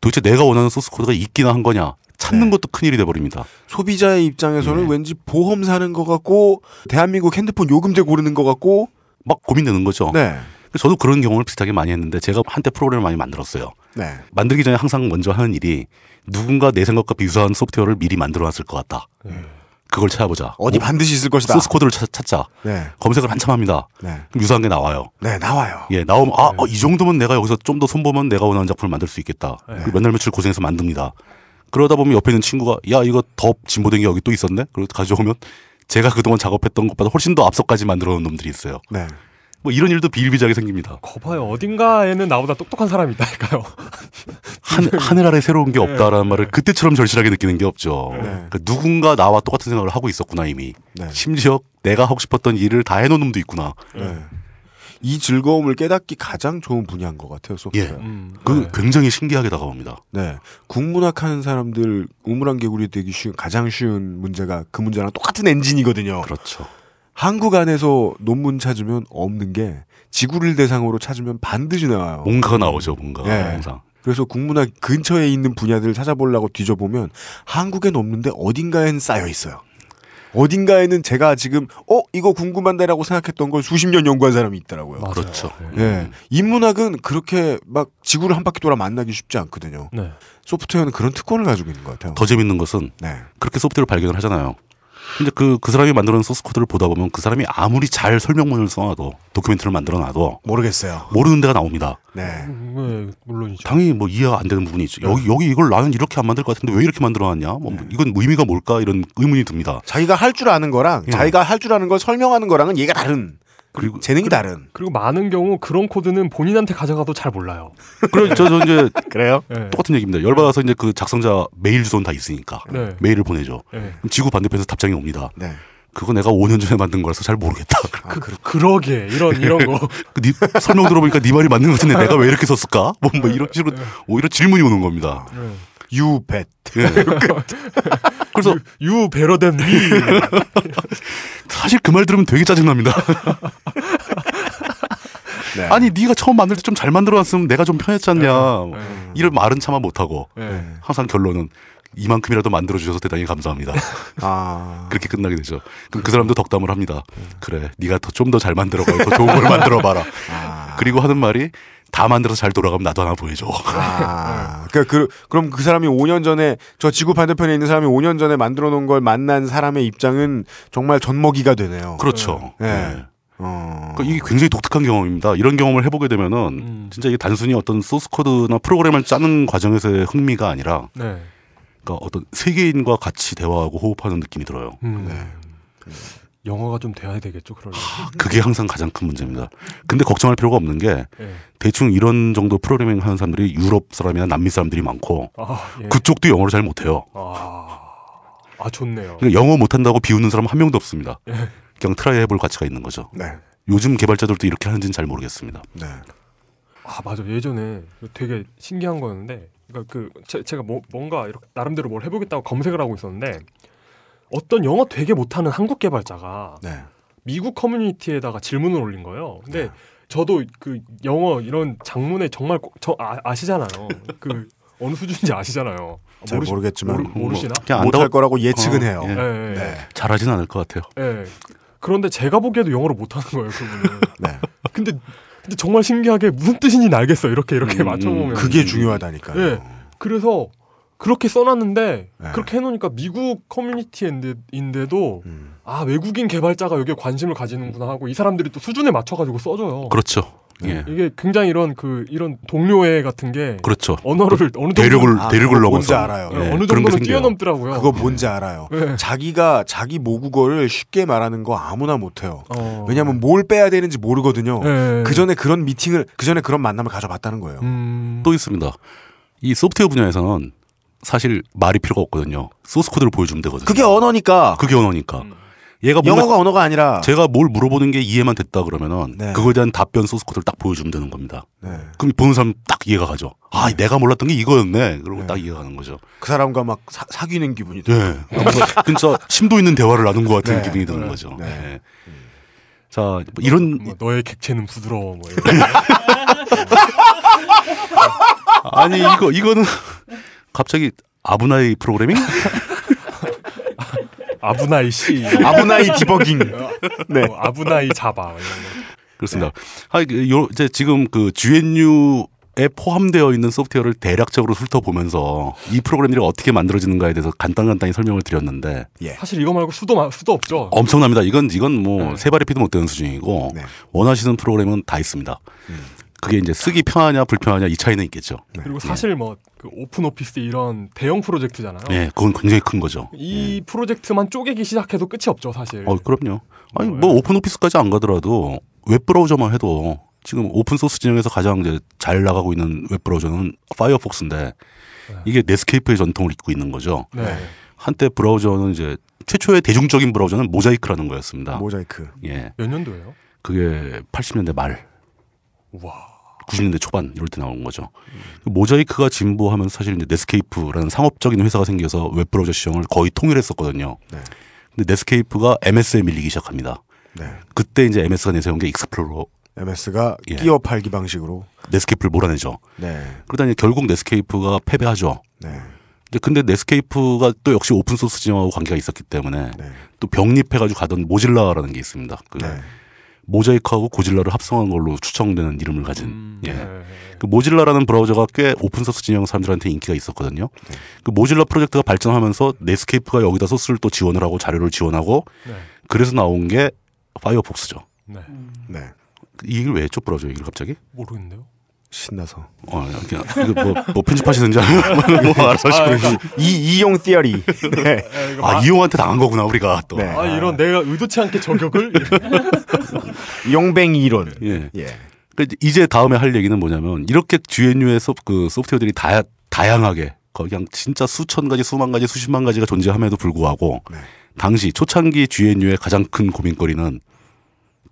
도대체 내가 원하는 source code가 있기나 한 거냐 찾는 네. 것도 큰 일이 돼 버립니다. 소비자의 입장에서는 네. 왠지 보험 사는 것 같고 대한민국 핸드폰 요금제 고르는 것 같고 막 고민되는 거죠. 네. 저도 그런 경험을 비슷하게 많이 했는데 제가 한때 프로그램을 많이 만들었어요. 네. 만들기 전에 항상 먼저 하는 일이 누군가 내 생각과 비슷한 소프트웨어를 미리 만들어 놨을 것 같다. 그걸 찾아보자. 어디 오- 반드시 있을 것이다. 소스 코드를 찾, 찾자. 네. 검색을 한참 합니다. 네. 그럼 유사한 게 나와요. 네, 나와요. 예, 나오면 아, 어, 이 정도면 내가 여기서 좀 더 손보면 내가 원하는 작품을 만들 수 있겠다. 네. 그리고 몇날 며칠 고생해서 만듭니다. 그러다 보면 옆에 있는 친구가 야 이거 더 진보된 게 여기 또 있었네. 그래서 가져오면 제가 그동안 작업했던 것보다 훨씬 더 앞서까지 만들어 놓은 놈들이 있어요. 네. 뭐 이런 일도 비일비재하게 생깁니다. 거봐요. 어딘가에는 나보다 똑똑한 사람이 있다니까요. 한, 하늘 아래 새로운 게 없다라는 말을 그때처럼 절실하게 느끼는 게 없죠. 네. 그러니까 누군가 나와 똑같은 생각을 하고 있었구나 이미. 네. 심지어 내가 하고 싶었던 일을 다 해놓은 놈도 있구나. 네. 이 즐거움을 깨닫기 가장 좋은 분야인 것 같아요, 소프트웨어. 예. 음. 그 굉장히 신기하게 다가옵니다. 네. 국문학 하는 사람들 우물안 개구리 되기 쉬운 가장 쉬운 문제가 그 문제랑 똑같은 엔진이거든요. 그렇죠. 한국 안에서 논문 찾으면 없는 게 지구를 대상으로 찾으면 반드시 나와요. 뭔가가 나오죠, 뭔가 예. 항상. 그래서 국문학 근처에 있는 분야들을 찾아보려고 뒤져보면 한국엔 없는데 어딘가엔 쌓여 있어요. 어딘가에는 제가 지금 어 이거 궁금한데라고 생각했던 걸 수십 년 연구한 사람이 있더라고요. 맞아요. 그렇죠. 네. 예. 인문학은 그렇게 막 지구를 한 바퀴 돌아 만나기 쉽지 않거든요. 네. 소프트웨어는 그런 특권을 가지고 있는 것 같아요. 더 재밌는 것은 네. 그렇게 소프트웨어를 발견을 하잖아요. 근데 그, 그 사람이 만들어낸 소스 코드를 보다 보면 그 사람이 아무리 잘 설명문을 써놔도 도큐멘트를 만들어 놔도 모르겠어요. 모르는 데가 나옵니다. 네. 음, 네, 물론이죠. 당연히 뭐 이해가 안 되는 부분이 있죠. 여기, 여기 이걸 나는 이렇게 안 만들 것 같은데 왜 이렇게 만들어 놨냐? 뭐 이건 의미가 뭘까? 이런 의문이 듭니다. 자기가 할 줄 아는 거랑 예. 자기가 할 줄 아는 걸 설명하는 거랑은 얘가 다른. 그리고 재능이 다른. 그리고 많은 경우 그런 코드는 본인한테 가져가도 잘 몰라요. 그래 저, 저 이제 그래요? 네. 똑같은 얘기입니다. 열받아서 이제 그 작성자 메일 주소는 다 있으니까 네. 메일을 보내죠. 네. 지구 반대편에서 답장이 옵니다. 네. 그거 내가 5년 전에 만든 거라서 잘 모르겠다. 그, 그러게 이런 이런 거. 그 네, 설명 들어보니까 네 말이 맞는 것 같은데 내가 왜 이렇게 썼을까? 뭐, 뭐 이런 식으로 오히려 질문이 오는 겁니다. 네. 유벳. 예. 그래서 유 베러덴 미. 사실 그 말 들으면 되게 짜증납니다. 네. 아니 네가 처음 만들 때 좀 잘 만들어 놨으면 내가 좀 편했지 않냐. 네. 이런 말은 차마 못하고 네. 항상 결론은 이만큼이라도 만들어 주셔서 대단히 감사합니다. 아. 그렇게 끝나게 되죠. 그럼 그 사람도 덕담을 합니다. 그래, 네가 좀더 잘 만들어 봐, 더 좋은 걸 만들어 봐라. 그리고 하는 말이 다 만들어서 잘 돌아가면 나도 하나 보여줘. 아. 그, 그, 그럼 그 사람이 5년 전에, 저 지구 반대편에 있는 사람이 5년 전에 만들어 놓은 걸 만난 사람의 입장은 정말 젖먹이가 되네요. 그렇죠. 네. 네. 어. 그러니까 이게 굉장히 독특한 경험입니다. 이런 경험을 해보게 되면은 음. 진짜 이게 단순히 어떤 소스 코드나 프로그램을 짜는 과정에서의 흥미가 아니라 네. 그러니까 어떤 세계인과 같이 대화하고 호흡하는 느낌이 들어요. 음. 영어가 좀 돼야 되겠죠. 그러려면. 그게 항상 가장 큰 문제입니다. 근데 걱정할 필요가 없는 게 예. 대충 이런 정도 프로그래밍 하는 사람들이 유럽 사람이나 남미 사람들이 많고 아, 예. 그쪽도 영어를 잘 못해요. 아, 아 좋네요. 그러니까 영어 못한다고 비웃는 사람 한 명도 없습니다. 예. 그냥 try 해볼 가치가 있는 거죠. 네. 요즘 개발자들도 이렇게 하는지는 잘 모르겠습니다. 네. 아 맞아 예전에 되게 신기한 거였는데 그러니까 그 제, 제가 뭐, 뭔가 이렇게 나름대로 뭘 해보겠다고 검색을 하고 있었는데 어떤 영어 되게 못하는 한국 개발자가 네. 미국 커뮤니티에다가 질문을 올린 거예요. 근데 저도 그 영어 이런 장문에 정말 꼭- 저 아, 아시잖아요. 그 어느 수준인지 아시잖아요. 잘 모르시- 모르겠지만 모르, 모르시나? 그냥 못할 안다고 거라고 예측은 어, 해요. 예. 예, 예, 네. 잘하진 않을 것 같아요. 예. 그런데 제가 보기에도 영어를 못하는 거예요, 그분은. 네. 근데 근데 정말 신기하게 무슨 뜻인지는 알겠어. 이렇게 이렇게 음, 맞춰보면. 그게 중요하다니까요. 예. 그래서 그렇게 써놨는데 네. 그렇게 해놓으니까 미국 커뮤니티인데도 음. 아 외국인 개발자가 여기에 관심을 가지는구나 하고 이 사람들이 또 수준에 맞춰가지고 써줘요. 그렇죠. 예. 이게 굉장히 이런 그 이런 동료애 같은 게 그렇죠. 언어를 어느 정도 대륙을 아, 대륙을 넘어서 뭔지 알아요. 예, 예, 어느 정도는. 뛰어넘더라고요. 그거 뭔지 알아요. 네. 자기가 자기 모국어를 쉽게 말하는 거 아무나 못해요. 어. 왜냐하면 뭘 빼야 되는지 모르거든요. 예. 그 전에 그런 미팅을 그 전에 그런 만남을 가져봤다는 거예요. 음. 또 있습니다. 이 소프트웨어 분야에서는 사실 말이 필요가 없거든요. 소스 코드를 보여주면 되거든요. 그게 언어니까. 그게 언어니까. 얘가 뭔가 영어가 언어가 아니라. 제가 뭘 물어보는 게 이해만 됐다 그러면은 네. 그거에 대한 답변 소스 코드를 딱 보여주면 되는 겁니다. 네. 그럼 보는 사람 딱 이해가 가죠. 아, 내가 몰랐던 게 이거였네. 그러고 네. 딱 이해가 가는 거죠. 그 사람과 막 사, 사귀는 기분이 들어요. 네. 뭔가 진짜 심도 있는 대화를 나눈 것 같은 네. 기분이 드는 네. 거죠. 네. 네. 자, 뭐 이런 뭐 너의 객체는 부드러워 뭐 이런. 아니 이거 이거는 갑자기 아브나이 프로그래밍? 아브나이 씨, 아브나이 디버깅. 네. 뭐 아브나이 자바 이런 거. 그렇습니다. 아, 그 요, 이제 지금 그 GNU에 포함되어 있는 소프트웨어를 대략적으로 훑어보면서 이 프로그램들이 어떻게 만들어지는가에 대해서 간단간단히 설명을 드렸는데 사실 이거 말고 수도 마- 수도 없죠. 엄청납니다. 이건 이건 뭐 네. 새 발의 피도 못 되는 수준이고 네. 원하시는 프로그램은 다 있습니다. 그게 이제 쓰기 편하냐 불편하냐 이 차이는 있겠죠. 그리고 사실 뭐 그 OpenOffice 이런 대형 프로젝트잖아요. 예, 그건 굉장히 큰 거죠. 이 프로젝트만 쪼개기 시작해도 끝이 없죠, 사실. 어, 그럼요. 아니 뭐, 뭐 예. OpenOffice까지 안 가더라도 web browser만 해도 지금 open source 진영에서 가장 이제 잘 나가고 있는 web browser는 Firefox인데 이게 Netscape의 전통을 잇고 있는 거죠. 네. 한때 브라우저는 이제 최초의 대중적인 브라우저는 Mosaic이라는 거였습니다. 모자이크. 예. 몇 년도예요? 그게 80년대 말, 와. 90년대 초반 이럴 때 나온 거죠. 그 Mosaic이 진보하면 사실 이제 Netscape라는 상업적인 회사가 생겨서 웹 브라우저 시장을 거의 통일했었거든요. 네. 근데 Netscape가 MS에 밀리기 시작합니다. 네. 그때 이제 MS가 내세운 게 Explorer MS가 예. 끼어 팔기 방식으로. Netscape를 몰아내죠. 네. 그러다 이제 결국 Netscape가 패배하죠. 네. 근데 Netscape가 또 역시 open source 진영하고 관계가 있었기 때문에 네. 또 병립해가지고 가던 Mozilla라는 게 있습니다. 그 네. Mosaic하고 고질라를 합성한 걸로 추정되는 이름을 가진 음, 예. 네. 그 Mozilla라는 브라우저가 꽤 open source 진영 사람들한테 인기가 있었거든요. 네. 그 Mozilla 프로젝트가 발전하면서 Netscape가 여기다 소스를 또 지원을 하고 자료를 지원하고 네. 그래서 나온 게 파이어폭스죠. 네. 네. 이걸 왜 했죠 브라우저 얘기를 갑자기? 모르겠는데요. 신나서. 어, 그냥 이거 뭐, 뭐 편집하시는지 뭐 알아서 하시고 이 이용 티어리. 네. 아 이용한테 당한 거구나 우리가 또. 네. 아 이런 내가 의도치 않게 저격을 용뱅이 이론. 예. 예. 그 이제 다음에 할 얘기는 뭐냐면 이렇게 GNU의 소, 그 소프트웨어들이 다 다양하게 그냥 진짜 수천 가지, 수만 가지, 수십만 가지가 존재함에도 불구하고 네. 당시 초창기 GNU의 가장 큰 고민거리는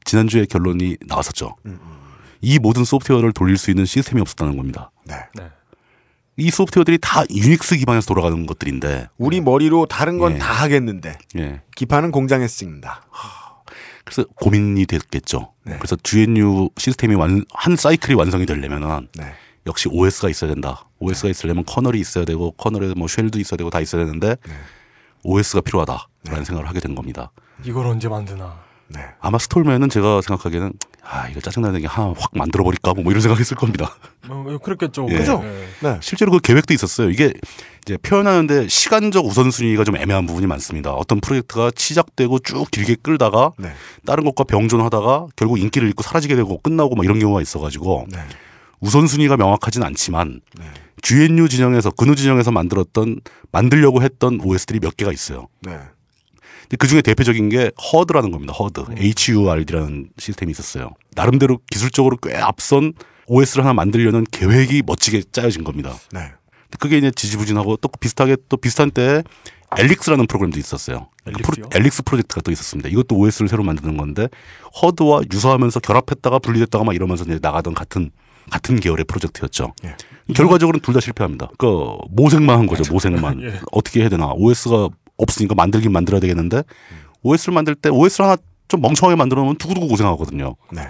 지난주에 결론이 나왔었죠. 음, 이 모든 소프트웨어를 돌릴 수 있는 시스템이 없었다는 겁니다. 네. 네. 이 소프트웨어들이 다 유닉스 기반에서 돌아가는 것들인데, 우리 머리로 다른 건 예. 다 하겠는데 예. 기판은 공장에서 찍는다. 그래서 고민이 됐겠죠. 네. 그래서 GNU 시스템이 완, 한 사이클이 완성이 되려면은 네. 역시 OS가 있어야 된다. OS가 있으려면 커널이 있어야 되고 커널에 뭐 쉘도 있어야 되고 다 있어야 되는데 네. OS가 필요하다라는 생각을 하게 된 겁니다. 이걸 언제 만드나. 네. 아마 스톨맨은 제가 생각하기에는 아 이거 짜증나는 게 하나 확 만들어 버릴까 뭐 이런 생각했을 겁니다. 뭐, 그랬겠죠. 예. 그죠? 네. 실제로 그 계획도 있었어요. 이게 이제 표현하는데 시간적 우선순위가 좀 애매한 부분이 많습니다. 어떤 프로젝트가 시작되고 쭉 길게 끌다가 네. 다른 것과 병존하다가 결국 인기를 잃고 사라지게 되고 끝나고 막 이런 경우가 있어가지고 네. 우선순위가 명확하진 않지만 네. GNU 진영에서 근우 진영에서 만들었던 만들려고 했던 OS들이 몇 개가 있어요. 네. 근데 그 중에 대표적인 게 허드라는 겁니다. 허드, HURD라는 시스템이 있었어요. 나름대로 기술적으로 꽤 앞선 OS를 하나 만들려는 계획이 멋지게 짜여진 겁니다. 네. 근데 그게 이제 지지부진하고 또 비슷하게 또 비슷한 때에 엘릭스라는 프로그램도 있었어요. 그 엘릭스요? 프로- 엘릭스 프로젝트가 또 있었습니다. 이것도 OS를 새로 만드는 건데 허드와 유사하면서 결합했다가 분리됐다가 막 이러면서 이제 나가던 같은 같은 계열의 프로젝트였죠. 예. 결과적으로는 둘 다 실패합니다. 그 모색만 한 거죠. 모색만 예. 어떻게 해야 되나 OS가 없으니까 만들긴 만들어야 되겠는데 OS를 만들 때 OS를 하나 좀 멍청하게 만들어 놓으면 두고두고 고생하거든요. 네.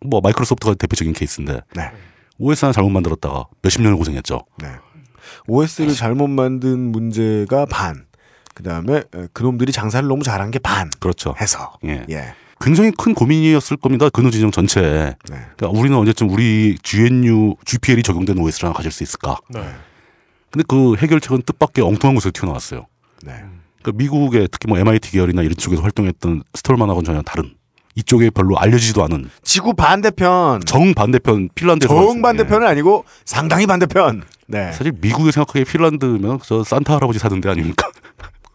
뭐 마이크로소프트가 대표적인 케이스인데 네. OS 하나 잘못 만들었다가 몇십 년을 고생했죠. 네. OS를 잘못 만든 문제가 반. 그 다음에 그놈들이 장사를 너무 잘한 게 반. 그렇죠. 해서. 예. 예. 굉장히 큰 고민이었을 겁니다. 근우 진영 전체에. 네. 그러니까 우리는 언제쯤 우리 GNU, GPL이 적용된 OS를 하나 가질 수 있을까? 네. 근데 그 해결책은 뜻밖의 엉뚱한 곳에서 튀어나왔어요. 네. 그러니까 미국의 특히 뭐 MIT 계열이나 이런 쪽에서 활동했던 스톨만하고는 전혀 다른 이쪽에 별로 알려지지도 않은 지구 반대편. 정 반대편 핀란드에서 정. 반대편은 아니고 상당히 반대편. 네. 예. 사실 미국에 생각하기에 핀란드면 저 산타 할아버지 사는 데 아닙니까?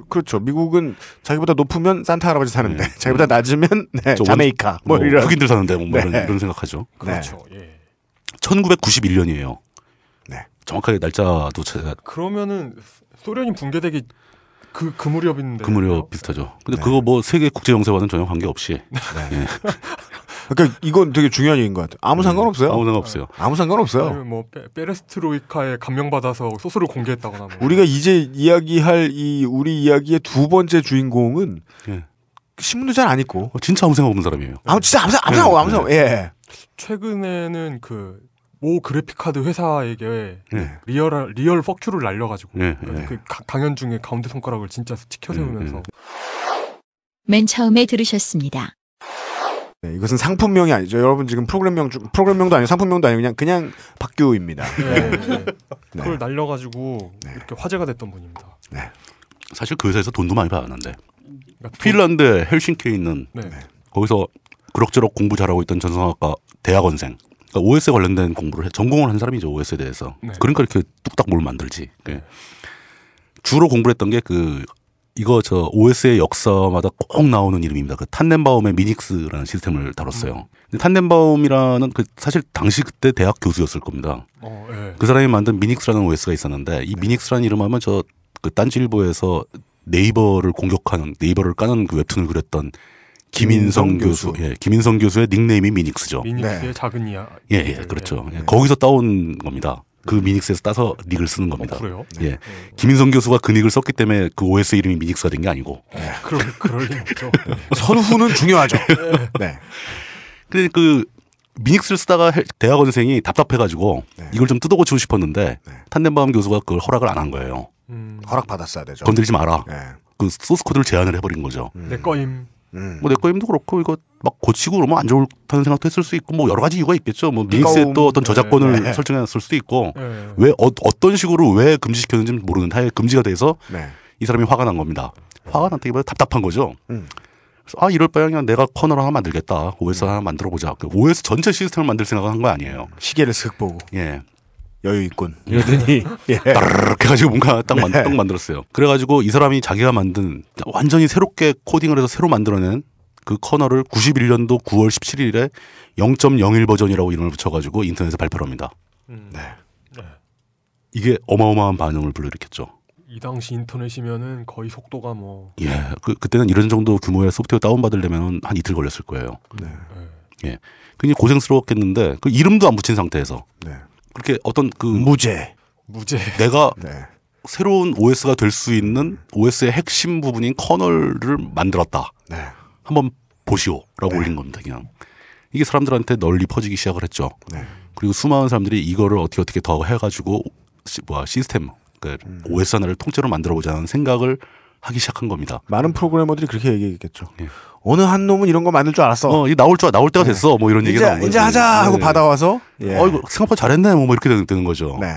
그렇죠. 미국은 자기보다 높으면 산타 할아버지 사는데 자기보다 낮으면 네, 자메이카 뭐, 뭐 이런. 흑인들 사는데 뭐 이런, 네. 이런 생각하죠. 그렇죠. 예. 1991년이에요. 네. 정확하게 날짜도 제가 그러면은 소련이 붕괴되기 그, 그 무렵인데. 그 무렵 비슷하죠. 근데 네. 그거 뭐 세계 국제 정세와는 전혀 관계없이 예. 그러니까 이건 되게 중요한 얘기인 것 같아요. 아무 상관없어요. 음, 아무 상관없어요. 아무 상관없어요. 뭐 페, 페레스트로이카에 감명받아서 소스를 공개했다거나 뭐. 우리가 이제 이야기할 이 우리 이야기의 두 번째 주인공은 예. 신문도 잘 안 읽고 어, 진짜 아무 생각 없는 사람이에요. 아무 진짜 아무 생각 아무 생각 네, 아무 생각 예. 최근에는 그 모 그래픽 카드 회사에게 예. real real fuck you를 날려가지고 예, 그, 예. 그 가- 강연 중에 가운데 손가락을 진짜 치켜 세우면서 음, 맨 처음에 들으셨습니다. 네, 이것은 상품명이 아니죠. 여러분 지금 프로그램명 중 프로그램명도 아니고 상품명도 아니고 그냥 그냥 박규입니다. 예, 예. 네. 그걸 날려가지고 이렇게 화제가 됐던 분입니다. 사실 그 회사에서 돈도 많이 받았는데 그러니까 핀란드 헬싱키에 있는 네. 거기서 그럭저럭 공부 잘하고 있던 전성학과 대학원생 그러니까 OS에 관련된 공부를 해, 전공을 한 사람이죠 OS에 대해서 네. 그러니까 이렇게 뚝딱 뭘 만들지 예. 주로 공부를 했던 게 그 이거 저 OS의 역사마다 꼭 나오는 이름입니다. 그 탄넨바움의 미닉스라는 시스템을 다뤘어요. 근데 탄넨바움이라는 그 사실 당시 그때 대학 교수였을 겁니다. 어, 예. 그 사람이 만든 미닉스라는 OS가 있었는데 이 미닉스라는 이름하면 저 그 딴지일보에서 네이버를 공격하는 네이버를 까는 그 웹툰을 그렸던 김인성 교수, 교수. 예, 김인성 교수의 닉네임이 Minix죠. Minix의 네. 작은 이야. 예, 예, 그렇죠. 예, 거기서 따온 겁니다. 그 Minix에서 따서 닉을 쓰는 겁니다. 어, 그래요? 예, 김인성 교수가 그 닉을 썼기 때문에 그 OS 이름이 Minix가 된 게 아니고. 그럴 그럴 리 없죠. 선후는 중요하죠. 네. 근데 그 Minix를 쓰다가 헬- 대학원생이 답답해가지고 이걸 좀 뜯어고치고 싶었는데 탄덴바움 교수가 그걸 허락을 안 한 거예요. 음, 허락 받았어야 되죠. 건들지 마라. 네. 그 소스 코드를 제한을 해버린 거죠. 내 거임. 음. 뭐 내꺼임도 그렇고 이거 막 고치고 그러면 안 좋다는 생각도 했을 수 있고 뭐 여러 가지 이유가 있겠죠. 뭐 Minix에 또 어떤 저작권을 네. 설정해놨을 수도 있고 예. 왜 어, 떤 식으로 왜 금지시켰는지 는 모르는데 하여튼 금지가 돼서 네. 이 사람이 화가 난 겁니다. 화가 났다기보다 답답한 거죠. 음. 그래서 아 이럴 바에 그냥 내가 kernel 하나 만들겠다. OS 하나 만들어 보자. 그 OS 전체 시스템을 만들 생각을 한 거 아니에요. 시계를 슥 보고 예. 여유 있군. 이러더니 예. 따르르 해가지고 뭔가 딱, 만, 네. 딱 만들었어요. 그래가지고 이 사람이 자기가 만든 완전히 새롭게 코딩을 해서 새로 만들어낸 그 커널을 91년도 9월 17일에 0.01 버전이라고 이름을 붙여가지고 인터넷에 발표를 합니다. 음. 네. 이게 어마어마한 반응을 불러일으켰죠. 이 당시 인터넷이면은 거의 속도가 뭐 예, 그, 그때는 이런 정도 규모의 소프트웨어 다운받으려면 한 이틀 걸렸을 거예요. 네. 예. 굉장히 고생스러웠겠는데 그 이름도 안 붙인 상태에서 네. 그렇게 어떤 그 무죄. 무죄. 내가 네. 새로운 OS가 될 수 있는 OS의 핵심 부분인 커널을 만들었다. 네. 한번 보시오라고 올린 겁니다. 그냥 이게 사람들한테 널리 퍼지기 시작을 했죠. 네. 그리고 수많은 사람들이 이거를 어떻게 어떻게 더 해가지고 시, 뭐야 시스템 그 음. OS 하나를 통째로 만들어 보자는 생각을 하기 시작한 겁니다. 많은 프로그래머들이 그렇게 얘기했겠죠. 예. 어느 한 놈은 이런 거 만들 줄 알았어. 어, 이 나올 줄 나올 때가 됐어. 뭐 이런 얘기가 나온. 이제 하자 하고 예. 받아와서 예. 어, 이거 생각보다 잘했네. 뭐 이렇게 되는, 되는 거죠. 네.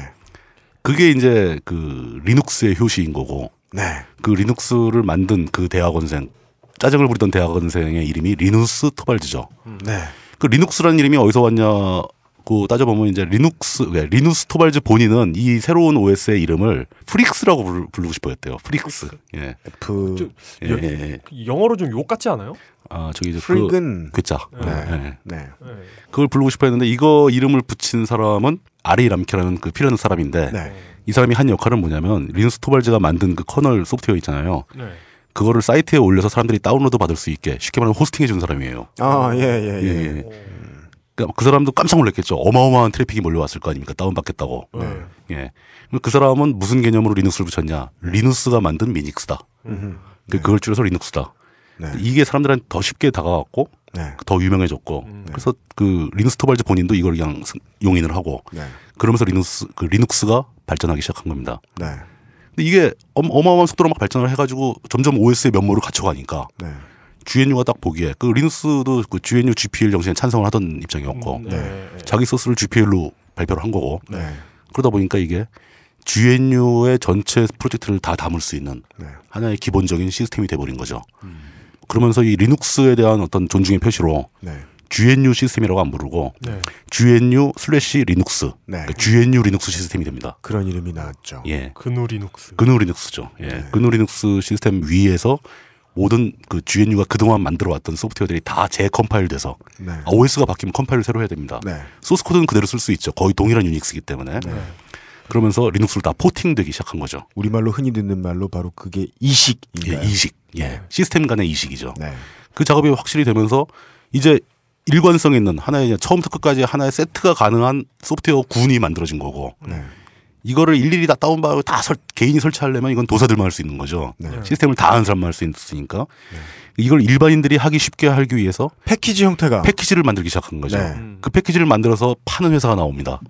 그게 이제 그 Linux의 효시인 거고 네. 그 Linux를 만든 그 대학원생 짜증을 부리던 대학원생의 이름이 리누스 토발즈죠. 네. 그 Linux라는 이름이 어디서 왔냐 고 따져보면 이제 리눅스, 네, 리누스 토발즈 본인은 이 새로운 OS의 이름을 Freax라고 부르, 부르고 싶어 했대요. Freax. 예. F 저, 예, 예, 예. 그 영어로 좀 욕 같지 않아요? 아, 저기 이제 그 freak은 괴짜. 네. 예. 네. 네. 그걸 부르고 싶어 했는데 이거 이름을 붙인 사람은 아리 람키라는 그 피라는 사람인데 네. 이 사람이 한 역할은 뭐냐면 리누스 토발즈가 만든 그 kernel 소프트웨어 있잖아요. 네. 그거를 사이트에 올려서 사람들이 다운로드 받을 수 있게 쉽게 말하면 hosting해 준 사람이에요. 아, 예, 예, 예. 예, 예. 그러니까 그 사람도 깜짝 놀랐겠죠. 어마어마한 트래픽이 몰려왔을 거 아닙니까? 다운받겠다고. 네. 예. 그 사람은 무슨 개념으로 Linux를 붙였냐? 리누스가 만든 Minix다. 음흠. 그- 그걸 줄여서 Linux다. 네. 이게 사람들한테 더 쉽게 다가왔고 네. 더 유명해졌고 음. 그래서 그 리누스 토발즈 본인도 이걸 그냥 승- 용인을 하고 네. 그러면서 리눅스 그 Linux가 발전하기 시작한 겁니다. 네. 근데 이게 어마- 어마어마한 속도로 막 발전을 해가지고 점점 OS의 면모를 갖춰가니까 네. GNU가 딱 보기에 그 Linux도 그 GNU GPL 정신에 찬성을 하던 입장이었고 네. 네. 자기 소스를 GPL로 발표를 한 거고 네. 그러다 보니까 이게 GNU의 전체 프로젝트를 다 담을 수 있는 네. 하나의 기본적인 시스템이 돼버린 거죠. 그러면서 이 Linux에 대한 어떤 존중의 표시로 네. GNU 시스템이라고 안 부르고 네. GNU slash Linux 네. 그러니까 GNU Linux 시스템이 됩니다. 그런 이름이 나왔죠. 예. GNU Linux. GNU Linux죠. 예. 네. GNU Linux 시스템 위에서 모든 그 GNU가 그동안 만들어 왔던 소프트웨어들이 다 재컴파일돼서 네. OS가 바뀌면 컴파일을 새로 해야 됩니다. 네. 소스 코드는 그대로 쓸 수 있죠. 거의 동일한 Unix이기 때문에. 그러면서 리눅스를 다 포팅되기 시작한 거죠. 우리말로 흔히 듣는 말로 바로 그게 이식인가요? 예, 이식. 예. 시스템 간의 이식이죠. 네. 그 작업이 확실히 되면서 이제 일관성 있는 하나의 처음부터 끝까지 하나의 세트가 가능한 소프트웨어 군이 만들어진 거고 네. 이거를 일일이 다 다운받고 다 설- 개인이 설치하려면 이건 도사들만 할 수 있는 거죠. 네. 시스템을 다 아는 사람만 할 수 있으니까 이걸 일반인들이 하기 쉽게 하기 위해서 패키지 형태가 패키지를 만들기 시작한 거죠. 네. 그 패키지를 만들어서 파는 회사가 나옵니다.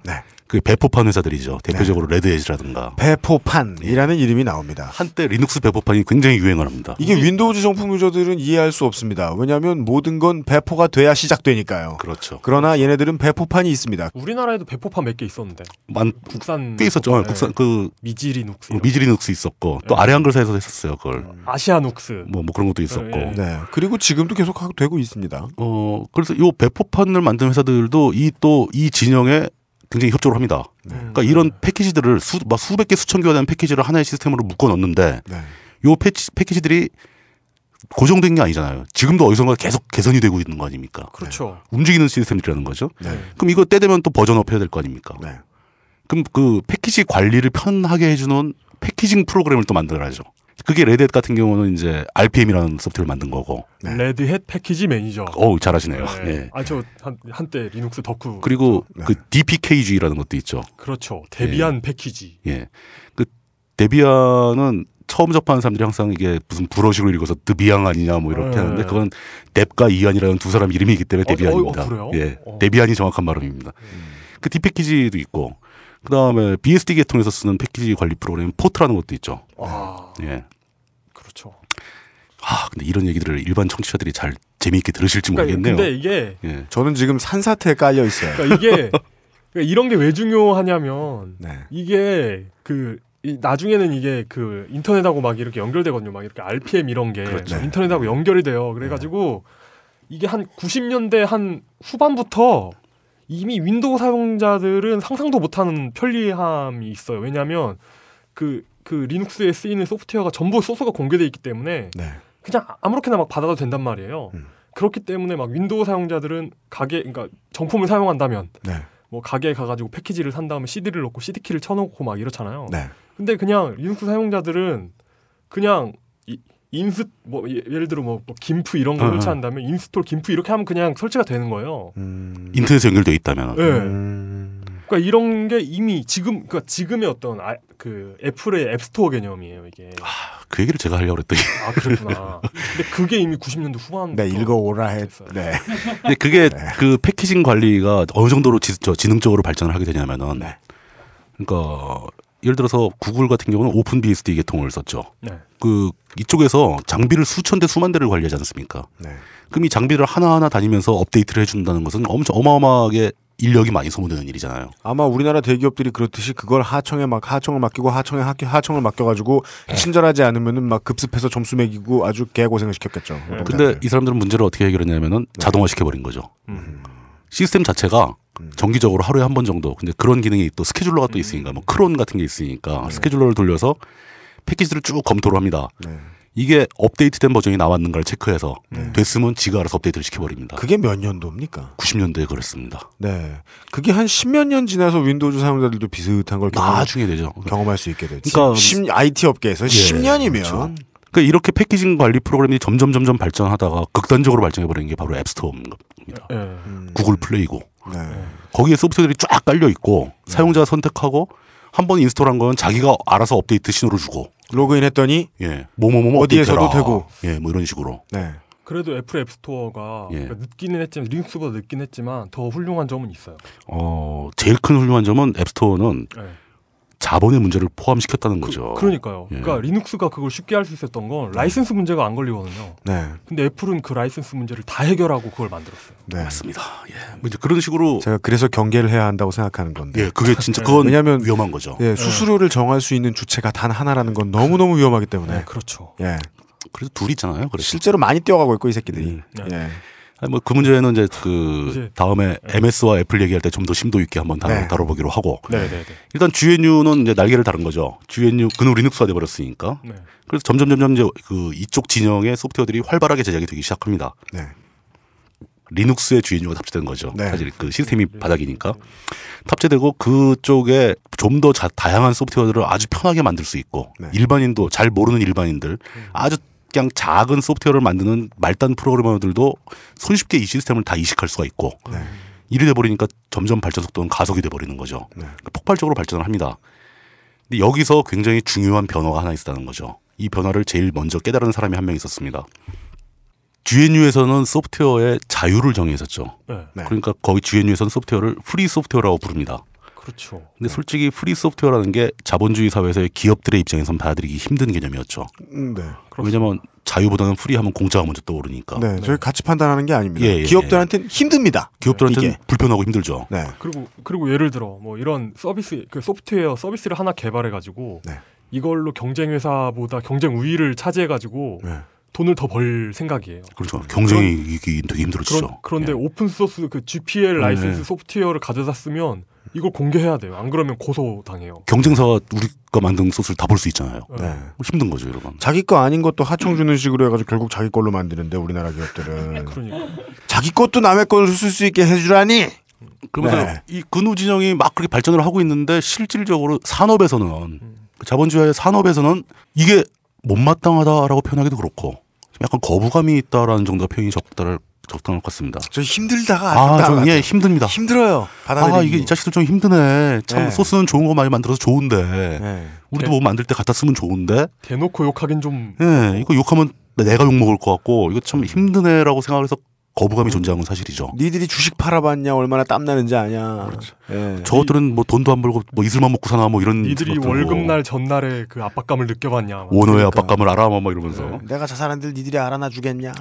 네. 그 배포판 회사들이죠. 대표적으로 Red Hat이라든가 배포판이라는 이름이 나옵니다. 한때 리눅스 배포판이 굉장히 유행을 합니다. 이게 Windows 정품 유저들은 이해할 수 없습니다. 왜냐하면 모든 건 배포가 돼야 시작되니까요. 그렇죠. 그러나 얘네들은 배포판이 있습니다. 우리나라에도 배포판 몇 개 있었는데 만, 국산 꽤 있었죠. 어, 네. 국산 그 미지 리눅스, 어, 미지 리눅스 있었고 또 네. 아래 한글사에서 했었어요. 그걸 Asianux. 뭐, 뭐 그런 것도 있었고. 네. 네. 그리고 지금도 계속 하고 되고 있습니다. 어 그래서 요 배포판을 만든 회사들도 이 또이 진영에 굉장히 협조를 합니다. 그러니까 이런 패키지들을 수, 막 수백 개 수천 개가 되는 패키지를 하나의 시스템으로 묶어 넣는데 네. 요 패치, 패키지들이 고정된 게 아니잖아요. 지금도 어디선가 계속 개선이 되고 있는 거 아닙니까? 그렇죠. 움직이는 시스템이라는 거죠. 네. 그럼 이거 때 되면 또 version up 해야 될 거 아닙니까? 네. 그럼 그 패키지 관리를 편하게 해주는 packaging 프로그램을 또 만들어야죠. 그게 Red Hat 같은 경우는 이제 RPM이라는 소프트웨어를 만든 거고. 네. Red Hat Package Manager. 어우 잘하시네요. 네. 예. 아저 한때 리눅스 덕후. 그리고 네. 그 DPKG라는 것도 있죠. 그렇죠. Debian package. 예. 그 Debian은 처음 접하는 사람들이 항상 이게 무슨 불어식으로 읽어서 드비앙 아니냐 뭐 이렇게 네. 하는데 그건 Deb과 Ian이라는 두 사람 이름이기 때문에 어, Debian입니다. 어, 그래요? 예. 어. Debian이 정확한 발음입니다. 그 D package도 있고 그 다음에 BSD 계통에서 쓰는 패키지 관리 프로그램 port라는 것도 있죠. 아 예. 아, 근데 이런 얘기들을 일반 청취자들이 잘 재미있게 들으실지 그러니까 모르겠네요. 근데 이게 예. 저는 지금 산사태에 깔려 있어요. 그러니까 이게 그러니까 이런 게 왜 중요하냐면 네. 이게 그 이- 나중에는 이게 그 인터넷하고 막 이렇게 연결되거든요. 막 이렇게 RPM 이런 게 그렇죠. 인터넷하고 연결이 돼요. 그래가지고 이게 한 90년대 한 후반부터 이미 윈도우 사용자들은 상상도 못하는 편리함이 있어요. 왜냐하면 그, 그 리눅스에 쓰이는 소프트웨어가 전부 소스가 공개돼 있기 때문에 네. 그냥 아무렇게나 막 받아도 된단 말이에요. 음. 그렇기 때문에 막 윈도우 사용자들은 가게, 그러니까 정품을 사용한다면 네. 뭐 가게에 가가지고 패키지를 산 다음에 CD를 넣고 CD 키를 쳐넣고 막 이렇잖아요. 네. 근데 그냥 리눅스 사용자들은 그냥 이, 인스 뭐 예- 예를 들어 뭐, 뭐 GIMP 이런 거 어, 어. 설치한다면 install GIMP 이렇게 하면 그냥 설치가 되는 거예요. 음. 인터넷에 연결되어 있다면 예. 음. 그러니까 이런 게 이미 지금 그러니까 지금의 어떤 아, 그 애플의 앱스토어 개념이에요 이게. 그 얘기를 제가 하려고 그랬더니 아 그랬구나. 근데 그게 이미 90년대 후반. 네, 읽어오라 했. 네. 근데 그게 그 패키징 관리가 어느 정도로 지, 저 지능적으로 발전을 하게 되냐면은 네. 그러니까 예를 들어서 구글 같은 경우는 오픈 BSD 계통을 썼죠. 네. 그 이쪽에서 장비를 수천 대 수만 대를 관리하지 않습니까? 네. 그럼 이 장비를 하나하나 다니면서 업데이트를 해준다는 것은 엄청 어마어마하게 인력이 많이 소모되는 일이잖아요. 아마 우리나라 대기업들이 그렇듯이 그걸 하청에 막 하청을 맡기고 하청에 하, 하청을 맡겨가지고 친절하지 않으면은 막 급습해서 점수 매기고 아주 개고생을 시켰겠죠. 네. 근데 이 사람들은 문제를 어떻게 해결했냐면은 자동화 시켜버린 거죠. 시스템 자체가 정기적으로 하루에 한 번 정도. 근데 그런 기능이 또 스케줄러가 또 있으니까 뭐 크론 같은 게 있으니까 스케줄러를 돌려서 패키지를 쭉 검토를 합니다. 네. 이게 업데이트된 버전이 나왔는가를 체크해서 됐으면 지가 알아서 업데이트를 시켜버립니다. 그게 몇 년도입니까? 90년대에 그랬습니다. 네. 그게 한 십몇 년 지나서 윈도우즈 사용자들도 비슷한 걸 나중에 되죠. 경험할 수 있게 되지. 그러니까- 십- IT 업계에서 예, 10년이면 그렇죠. 그러니까 이렇게 packaging 관리 프로그램이 점점 점점 발전하다가 극단적으로 발전해 버리는 게 바로 앱스토어입니다. 예. 음. 구글 플레이고 네. 거기에 소프트웨어들이 쫙 깔려 있고 사용자가 선택하고 한 번 install한 건 자기가 알아서 업데이트 신호를 주고 로그인했더니 예 뭐뭐뭐 어디에서도 되고. 예 뭐 이런 식으로 네. 그래도 애플 앱스토어가 예. 그러니까 늦기는 했지만 리눅스보다 늦긴 했지만 더 훌륭한 점은 있어요. 어 제일 큰 훌륭한 점은 앱스토어는 예. 자본의 문제를 포함시켰다는 거죠. 그 러니까요. 예. 그러니까 리눅스가 그걸 쉽게 할 수 있었던 건 라이센스 문제가 안 걸리거든요. 네. 근데 애플은 그 라이센스 문제를 다 해결하고 그걸 만들었어요. 네. 맞습니다. 예. 뭐 이제 그런 식으로 제가 그래서 경계를 해야 한다고 생각하는 건데. 예 그게 진짜 그건 왜냐하면 위험한 거죠. 예, 수수료를 정할 수 있는 주체가 단 하나라는 건 너무 너무 위험하기 때문에. 네, 그렇죠. 예. 그래도 둘 있잖아요. 그래서 실제로 많이 떼어가고 있고 이 새끼들이. 음. 예. 뭐그 문제는 이제 그 이제- 다음에 MS와 애플 얘기할 때 좀 더 심도 있게 한번 다뤄, 네. 다뤄 보기로 하고 네네네. 일단 GNU는 이제 날개를 단 거죠. GNU 커널은 리눅스가 돼버렸으니까. 네. 그래서 점점 점점 이제 그 이쪽 진영의 소프트웨어들이 활발하게 제작이 되기 시작합니다. 네. 리눅스에 GNU가 탑재된 거죠. 네. 사실 그 시스템이 바닥이니까 탑재되고 그쪽에 좀 더 다양한 소프트웨어들을 아주 편하게 만들 수 있고 네. 일반인도 잘 모르는 일반인들 아주 그냥 작은 소프트웨어를 만드는 말단 프로그래머들도 손쉽게 이 시스템을 다 이식할 수가 있고 네. 이리 돼버리니까 점점 발전 속도는 가속이 돼버리는 거죠. 네. 폭발적으로 발전을 합니다. 근데 여기서 굉장히 중요한 변화가 하나 있었다는 거죠. 이 변화를 제일 먼저 깨달은 사람이 한 명 있었습니다. GNU에서는 소프트웨어의 자유를 정의했었죠. 네. 네. 그러니까 거기 GNU에서는 소프트웨어를 free software라고 부릅니다. 그렇죠. 근데 솔직히 free software라는 게 자본주의 사회에서의 기업들의 입장에선 받아들이기 힘든 개념이었죠. 음, 네. 왜냐면 자유보다는 free하면 공짜가 먼저 떠오르니까. 네. 저희 같이 판단하는 게 아닙니다. 예, 예, 기업들한테는 힘듭니다. 기업들한테는 이게. 불편하고 힘들죠. 네. 그리고 그리고 예를 들어 뭐 이런 서비스 그 소프트웨어 서비스를 하나 개발해 가지고 네. 이걸로 경쟁 회사보다 경쟁 우위를 차지해 가지고 네. 돈을 더 벌 생각이에요. 그렇죠. 경쟁이 이기 되게 힘들어지죠. 그런, 그런데 예. open source 그 GPL 라이센스 네. 소프트웨어를 가져다 쓰면 이걸 공개해야 돼요. 안 그러면 고소 당해요. 경쟁사가 우리가 만든 소스를 다 볼 수 있잖아요. 네. 힘든 거죠, 여러분. 자기 거 아닌 것도 하청 주는 식으로 해가지고 결국 자기 걸로 만드는데 우리나라 기업들은 그러니까 자기 것도 남의 걸 쓸 수 있게 해주라니. 그러면서 네. 이 근우 진영이 막 그렇게 발전을 하고 있는데 실질적으로 산업에서는 그 자본주의의 산업에서는 이게 못마땅하다라고 표현하기도 그렇고 약간 거부감이 있다라는 정도가 표현이 적당할 적당할 것 같습니다. 저 힘들다가 아. 저는 예 힘듭니다. 힘들어요. 받아들이기. 아 이게 이 자식들 좀 힘드네. 참 네. 소스는 좋은 거 많이 만들어서 좋은데 네. 우리도 뭐 만들 때 갖다 쓰면 좋은데 대놓고 욕하긴 좀 예 이거 욕하면 내가 욕 먹을 것 같고 이거 참 힘드네라고 생각해서 거부감이 존재하는 건 사실이죠. 니들이 주식 팔아봤냐 얼마나 땀 나는지 아냐. 그렇죠. 예. 저것들은 뭐 돈도 안 벌고 뭐 이슬만 먹고 사나 뭐 이런 니들이 생각도 월급 하고. 날 전날에 그 압박감을 느껴봤냐. 막. 원어의 그러니까. 압박감을 알아 뭐 이러면서 내가 저 사람들 니들이 알아나 주겠냐.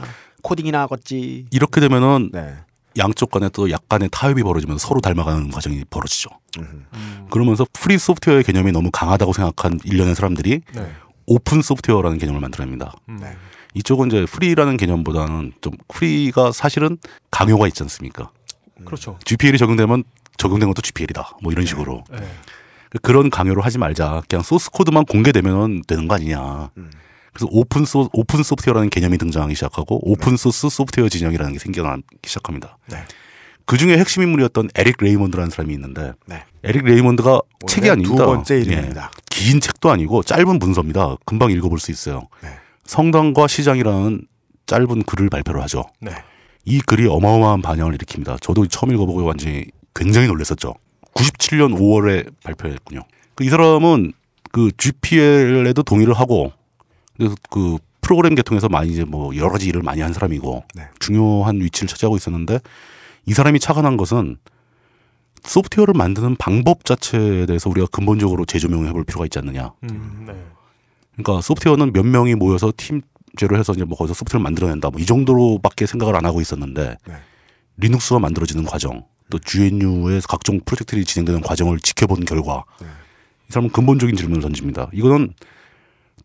코딩이나 하겠지. 이렇게 되면은 네. 양쪽 간에 또 약간의 타협이 벌어지면서 서로 닮아가는 과정이 벌어지죠. 음. 그러면서 free software의 개념이 너무 강하다고 생각한 일련의 사람들이 네. open software라는 개념을 만들어냅니다. 음. 네. 이쪽은 이제 free라는 개념보다는 좀 free가 사실은 강요가 있지 않습니까? 그렇죠. GPL이 적용되면 적용된 것도 GPL이다. 뭐 이런 식으로 네. 그런 강요를 하지 말자. 그냥 소스 코드만 공개되면 되는 거 아니냐. 음. 그래서 오픈 소 open software라는 개념이 등장하기 시작하고 open source software 진영이라는 게 생겨나기 시작합니다. 네. 그 중에 핵심 인물이었던 에릭 레이먼드라는 사람이 있는데 네. 에릭 레이먼드가 책이 아닙니다. 두 번째 이름입니다. 예. 긴 책도 아니고 짧은 문서입니다. 금방 읽어볼 수 있어요. 네. 성당과 시장이라는 짧은 글을 발표를 하죠. 네. 이 글이 어마어마한 반향을 일으킵니다. 저도 처음 읽어보고 완전히 굉장히 놀랐었죠. 97년 5월에 발표했군요. 그이 사람은 그 GPL에도 동의를 하고 그래서 그 프로그램 계통에서 많이 이제 뭐 여러 가지 일을 많이 한 사람이고 네. 중요한 위치를 차지하고 있었는데 이 사람이 착안한 것은 소프트웨어를 만드는 방법 자체에 대해서 우리가 근본적으로 재조명해 볼 필요가 있지 않느냐. 음, 네. 그러니까 소프트웨어는 몇 명이 모여서 팀제로 해서 이제 뭐 거기서 소프트웨어를 만들어낸다. 뭐 이 정도로밖에 생각을 안 하고 있었는데 네. 리눅스가 만들어지는 과정, 또 GNU의 각종 프로젝트들이 진행되는 과정을 지켜본 결과 네. 이 사람은 근본적인 질문을 던집니다. 이거는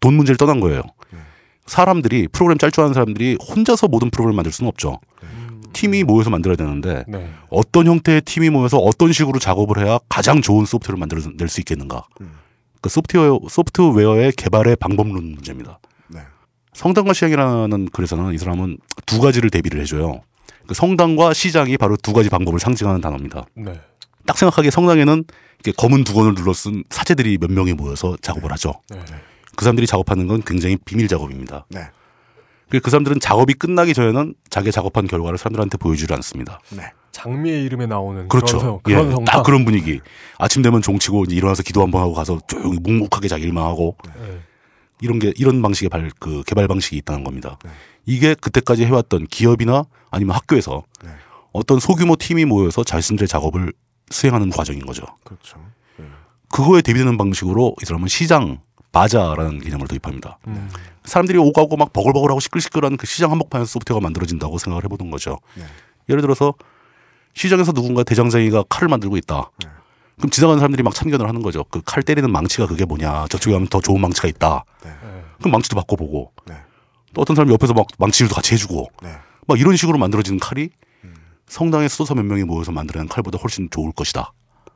돈 문제를 떠난 거예요. 네. 사람들이 프로그램 짤 줄 아는 사람들이 혼자서 모든 프로그램을 만들 수는 없죠. 음, 팀이 모여서 만들어야 되는데 네. 어떤 형태의 팀이 모여서 어떤 식으로 작업을 해야 가장 좋은 소프트웨어를 만들어낼 수 있겠는가. 음. 그 소프트웨어 소프트웨어의 개발의 방법론 문제입니다. 네. 성당과 시장이라는 글에서는 이 사람은 두 가지를 대비를 해줘요. 그 성당과 시장이 바로 두 가지 방법을 상징하는 단어입니다. 네. 딱 생각하기에 성당에는 이렇게 검은 두건을 눌러 쓴 사제들이 몇 명이 모여서 작업을 하죠. 네. 그 사람들이 작업하는 건 굉장히 비밀 작업입니다. 네. 그그 사람들은 작업이 끝나기 전에는 자기 작업한 결과를 사람들한테 보여주지 않습니다. 네. 장미의 이름에 나오는 그렇죠. 그런, 성, 예, 그런. 딱 그런 분위기. 아침 되면 종치고 이제 일어나서 기도 한번 하고 가서 조용히 묵묵하게 자기 일만 하고 네. 이런 게 이런 방식의 발, 그 개발 방식이 있다는 겁니다. 네. 이게 그때까지 해왔던 기업이나 아니면 학교에서 네. 어떤 소규모 팀이 모여서 자신들의 작업을 수행하는 과정인 거죠. 그렇죠. 그거에 대비되는 방식으로 이 사람은 시장 바자라는 개념을 도입합니다. 음. 사람들이 오가고 막 버글버글하고 시끌시끌한 그 시장 한복판에서 소프트웨어가 만들어진다고 생각을 해보는 거죠. 네. 예를 들어서 시장에서 누군가 대장장이가 칼을 만들고 있다. 네. 그럼 지나가는 사람들이 막 참견을 하는 거죠. 그 칼 때리는 망치가 그게 뭐냐. 저쪽에 가면 더 좋은 망치가 있다. 네. 그럼 망치도 바꿔보고. 네. 또 어떤 사람이 옆에서 막 망치질도 같이 해주고 네. 막 이런 식으로 만들어지는 칼이 성당의 수도사 몇 명이 모여서 만들어낸 칼보다 훨씬 좋을 것이다.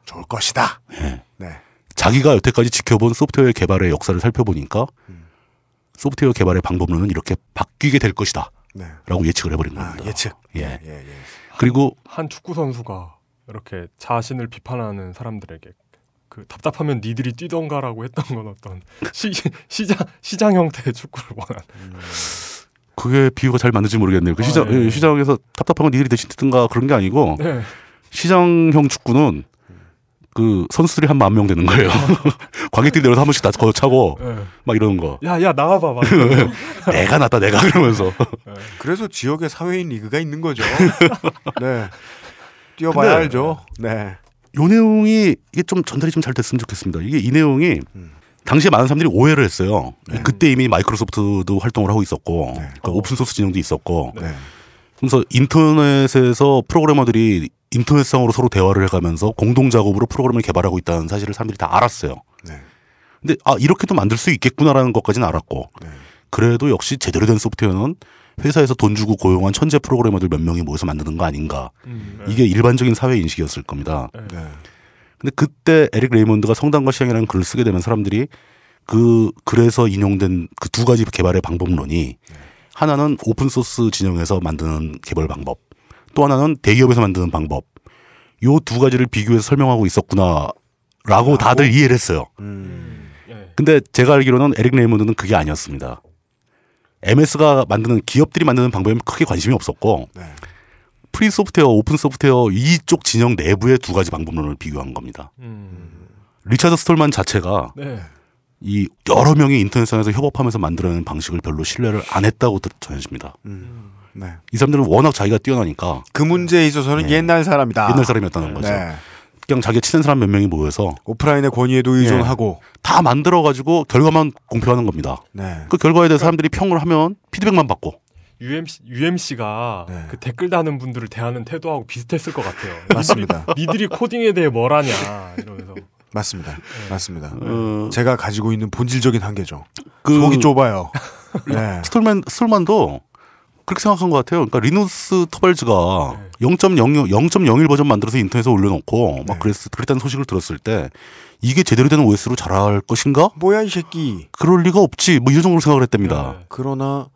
좋을 것이다. 예. 네. 자기가 여태까지 지켜본 소프트웨어 개발의 역사를 살펴보니까 소프트웨어 개발의 방법론은 이렇게 바뀌게 될 것이다. 네. 라고 예측을 해버린 아, 겁니다. 예측. 예. 예, 예. 그리고 한 축구 선수가 이렇게 자신을 비판하는 사람들에게 그 답답하면 니들이 뛰던가라고 했던 건 어떤 시, 시장 시장 형태의 축구를 원하는 그게 비유가 잘 맞는지 모르겠네요. 그 아, 시장, 예. 예, 시장에서 답답한 건 니들이 대신 듣든가 그런 게 아니고 네. 시장형 축구는 그 선수들이 한 만 명 되는 거예요. 관객들이 내려서 한 번씩 다 걷어차고 네. 막 이러는 거. 야 야 나와봐 막 내가 낫다 내가 그러면서. 그래서 지역에 사회인 리그가 있는 거죠. 네. 뛰어봐야 근데- 알죠. 네. 요 내용이 이게 좀 전달이 좀 잘 됐으면 좋겠습니다. 이게 이 내용이 음. 당시에 많은 사람들이 오해를 했어요. 네. 그때 이미 마이크로소프트도 활동을 하고 있었고 그러니까 open source 진영도 있었고 네. 그래서 인터넷에서 프로그래머들이 인터넷상으로 서로 대화를 해가면서 공동 작업으로 프로그램을 개발하고 있다는 사실을 사람들이 다 알았어요. 네. 근데 아 이렇게도 만들 수 있겠구나라는 것까지는 알았고 네. 그래도 역시 제대로 된 소프트웨어는 회사에서 돈 주고 고용한 천재 프로그래머들 몇 명이 모여서 만드는 거 아닌가 음, 네. 이게 일반적인 사회 인식이었을 겁니다. 네. 근데 그때 에릭 레이몬드가 성당과 시장이라는 글을 쓰게 되면 사람들이 그 글에서 인용된 그 두 가지 개발의 방법론이 하나는 open source 진영에서 만드는 개발 방법, 또 하나는 대기업에서 만드는 방법. 요 두 가지를 비교해서 설명하고 있었구나라고 다들 이해를 했어요. 음. 예. 근데 제가 알기로는 에릭 레이몬드는 그게 아니었습니다. MS가 만드는 기업들이 만드는 방법에 크게 관심이 없었고 네. free software, open software 이쪽 진영 내부의 두 가지 방법론을 비교한 겁니다. 음, 리차드 스톨만 자체가 네. 이 여러 명이 인터넷상에서 협업하면서 만들어내는 방식을 별로 신뢰를 안 했다고 들- 전해집니다. 네. 이 사람들은 워낙 자기가 뛰어나니까 그 문제에 있어서는 네. 옛날 사람이다. 옛날 사람이었다는 거죠. 네. 그냥 자기가 친한 사람 몇 명이 모여서 오프라인의 권위에도 의존하고. 다 만들어 가지고 결과만 공표하는 겁니다. 네. 그 결과에 대해 서 사람들이 평을 하면 피드백만 받고 UMC UMC가 네. 그 댓글 다는 분들을 대하는 태도하고 비슷했을 것 같아요. 맞습니다. 니들이, 코딩에 대해 뭘 아냐 이러면서 맞습니다. 맞습니다. 어, 제가 가지고 있는 본질적인 한계죠. 그 속이 좁아요. 네. 스톨만 스톨만도 그렇게 생각한 것 같아요. 그러니까 리누스 터발즈가 0.00 0.01 버전 만들어서 인터넷에 올려놓고 네. 막 그랬 그랬다는 소식을 들었을 때 이게 제대로 된 OS로 자랄 것인가? 뭐야 이 새끼. 그럴 리가 없지. 뭐 이런 정도로 생각을 했답니다. 네. 그러나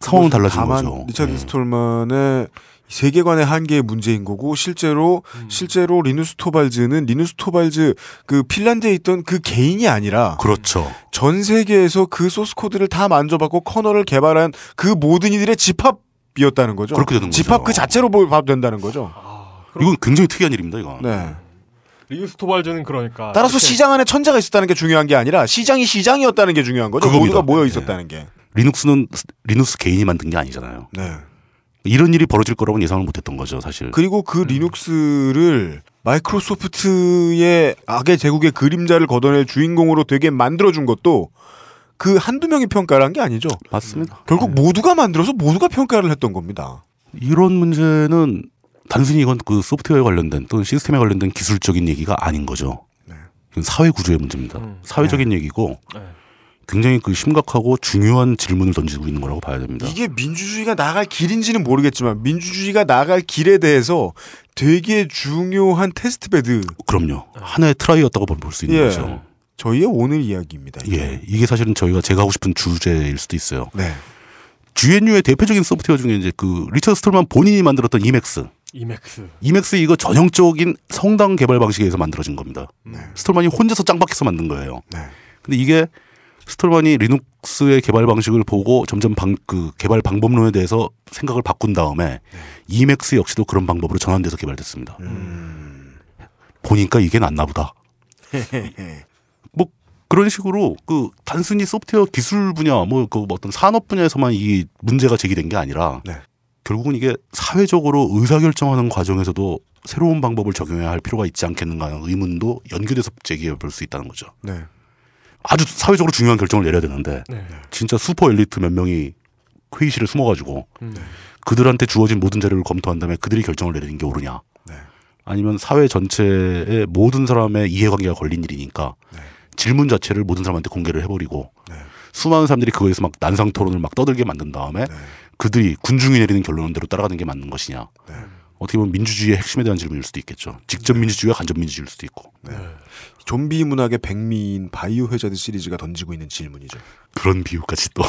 상황은 그것은 달라진 거죠. 리차드 네. 스톨만의 세계관의 한계의 문제인 거고 실제로 음. 실제로 리누스 토발즈는 리누스 토발즈 그 핀란드에 있던 그 개인이 아니라 그렇죠. 전 세계에서 그 소스 코드를 다 만져봤고 커널을 개발한 그 모든 이들의 집합이었다는 거죠. 그렇게 되는 집합 거죠. 그 자체로 봐도 된다는 거죠. 아, 이건 굉장히 특이한 일입니다. 이거. 네. 리누스 토발즈는 그러니까 따라서 시장 안에 천재가 있었다는 게 중요한 게 아니라 시장이 시장이었다는 게 중요한 거죠. 그겁니다. 모두가 모여 네. 있었다는 게. 리눅스는 리누스 개인이 만든 게 아니잖아요. 네. 이런 일이 벌어질 거라고는 예상을 못했던 거죠, 사실. 그리고 그 리눅스를 마이크로소프트의 악의 제국의 그림자를 걷어낼 주인공으로 되게 만들어준 것도 그 한두 명이 평가를 한 게 아니죠. 맞습니다. 결국 모두가 만들어서 모두가 평가를 했던 겁니다. 이런 문제는 단순히 이건 그 소프트웨어에 관련된 또는 시스템에 관련된 기술적인 얘기가 아닌 거죠. 네. 사회 구조의 문제입니다. 음. 사회적인 얘기고 네. 굉장히 그 심각하고 중요한 질문을 던지고 있는 거라고 봐야 됩니다. 이게 민주주의가 나갈 길인지는 모르겠지만 민주주의가 나갈 길에 대해서 되게 중요한 test bed. 그럼요. 하나의 try였다고 볼 수 있는 예. 거죠. 저희의 오늘 이야기입니다. 이게. 예, 이게 사실은 저희가 제가 하고 싶은 주제일 수도 있어요. 네. GNU의 대표적인 소프트웨어 중에 이제 그 리처드 스톨만 본인이 만들었던 Emacs. Emacs Emacs 이거 전형적인 성당 개발 방식에 의해서 만들어진 겁니다. 스톨만이 혼자서 짱박혀서 만든 거예요. 네. 근데 이게 스톨만이 리눅스의 개발 방식을 보고 점점 방, 그 개발 방법론에 대해서 생각을 바꾼 다음에 Emacs 역시도 그런 방법으로 전환돼서 개발됐습니다. 보니까 이게 낫나 보다. 뭐 그런 식으로 그 단순히 소프트웨어 기술 분야 뭐 그 어떤 산업 분야에서만 이 문제가 제기된 게 아니라 네. 결국은 이게 사회적으로 의사결정하는 과정에서도 새로운 방법을 적용해야 할 필요가 있지 않겠는가 하는 의문도 연결해서 제기해 볼 수 있다는 거죠. 네. 아주 사회적으로 중요한 결정을 내려야 되는데 네. 진짜 슈퍼 엘리트 몇 명이 회의실에 숨어가지고 음. 그들한테 주어진 모든 자료를 검토한 다음에 그들이 결정을 내리는 게 옳으냐 네. 아니면 사회 전체의 모든 사람의 이해관계가 걸린 일이니까 네. 질문 자체를 모든 사람한테 공개를 해버리고 네. 수많은 사람들이 그거에서 막 난상 토론을 막 떠들게 만든 다음에 네. 그들이 군중이 내리는 결론대로 따라가는 게 맞는 것이냐. 네. 어떻게 보면 민주주의의 핵심에 대한 질문일 수도 있겠죠. 직접 민주주의와 간접 민주주의일 수도 있고. 좀비 문학의 백미인 바이오 회자드 시리즈가 던지고 있는 질문이죠. 그런 비유까지 또.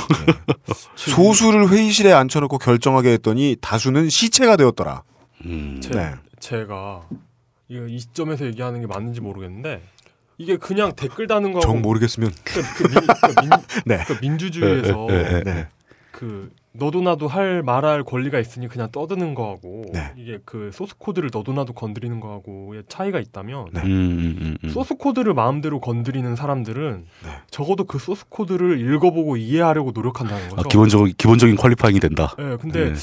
소수를 회의실에 앉혀놓고 결정하게 했더니 다수는 시체가 되었더라. 음. 제, 네. 제가 이 시점에서 얘기하는 게 맞는지 모르겠는데 이게 그냥 댓글 다는 거하고 정 모르겠으면 그, 그 민, 그 민, 네. 그 민주주의에서 네, 네, 네. 그 너도 나도 할 말할 권리가 있으니 그냥 떠드는 거하고 네. 이게 그 소스 코드를 너도 나도 건드리는 거하고의 차이가 있다면 네. 음, 음, 음, 음. 소스 코드를 마음대로 건드리는 사람들은 네. 적어도 그 소스 코드를 읽어보고 이해하려고 노력한다는 거죠. 아, 기본적인 기본적인 qualifying이 된다. 예, 근데 네.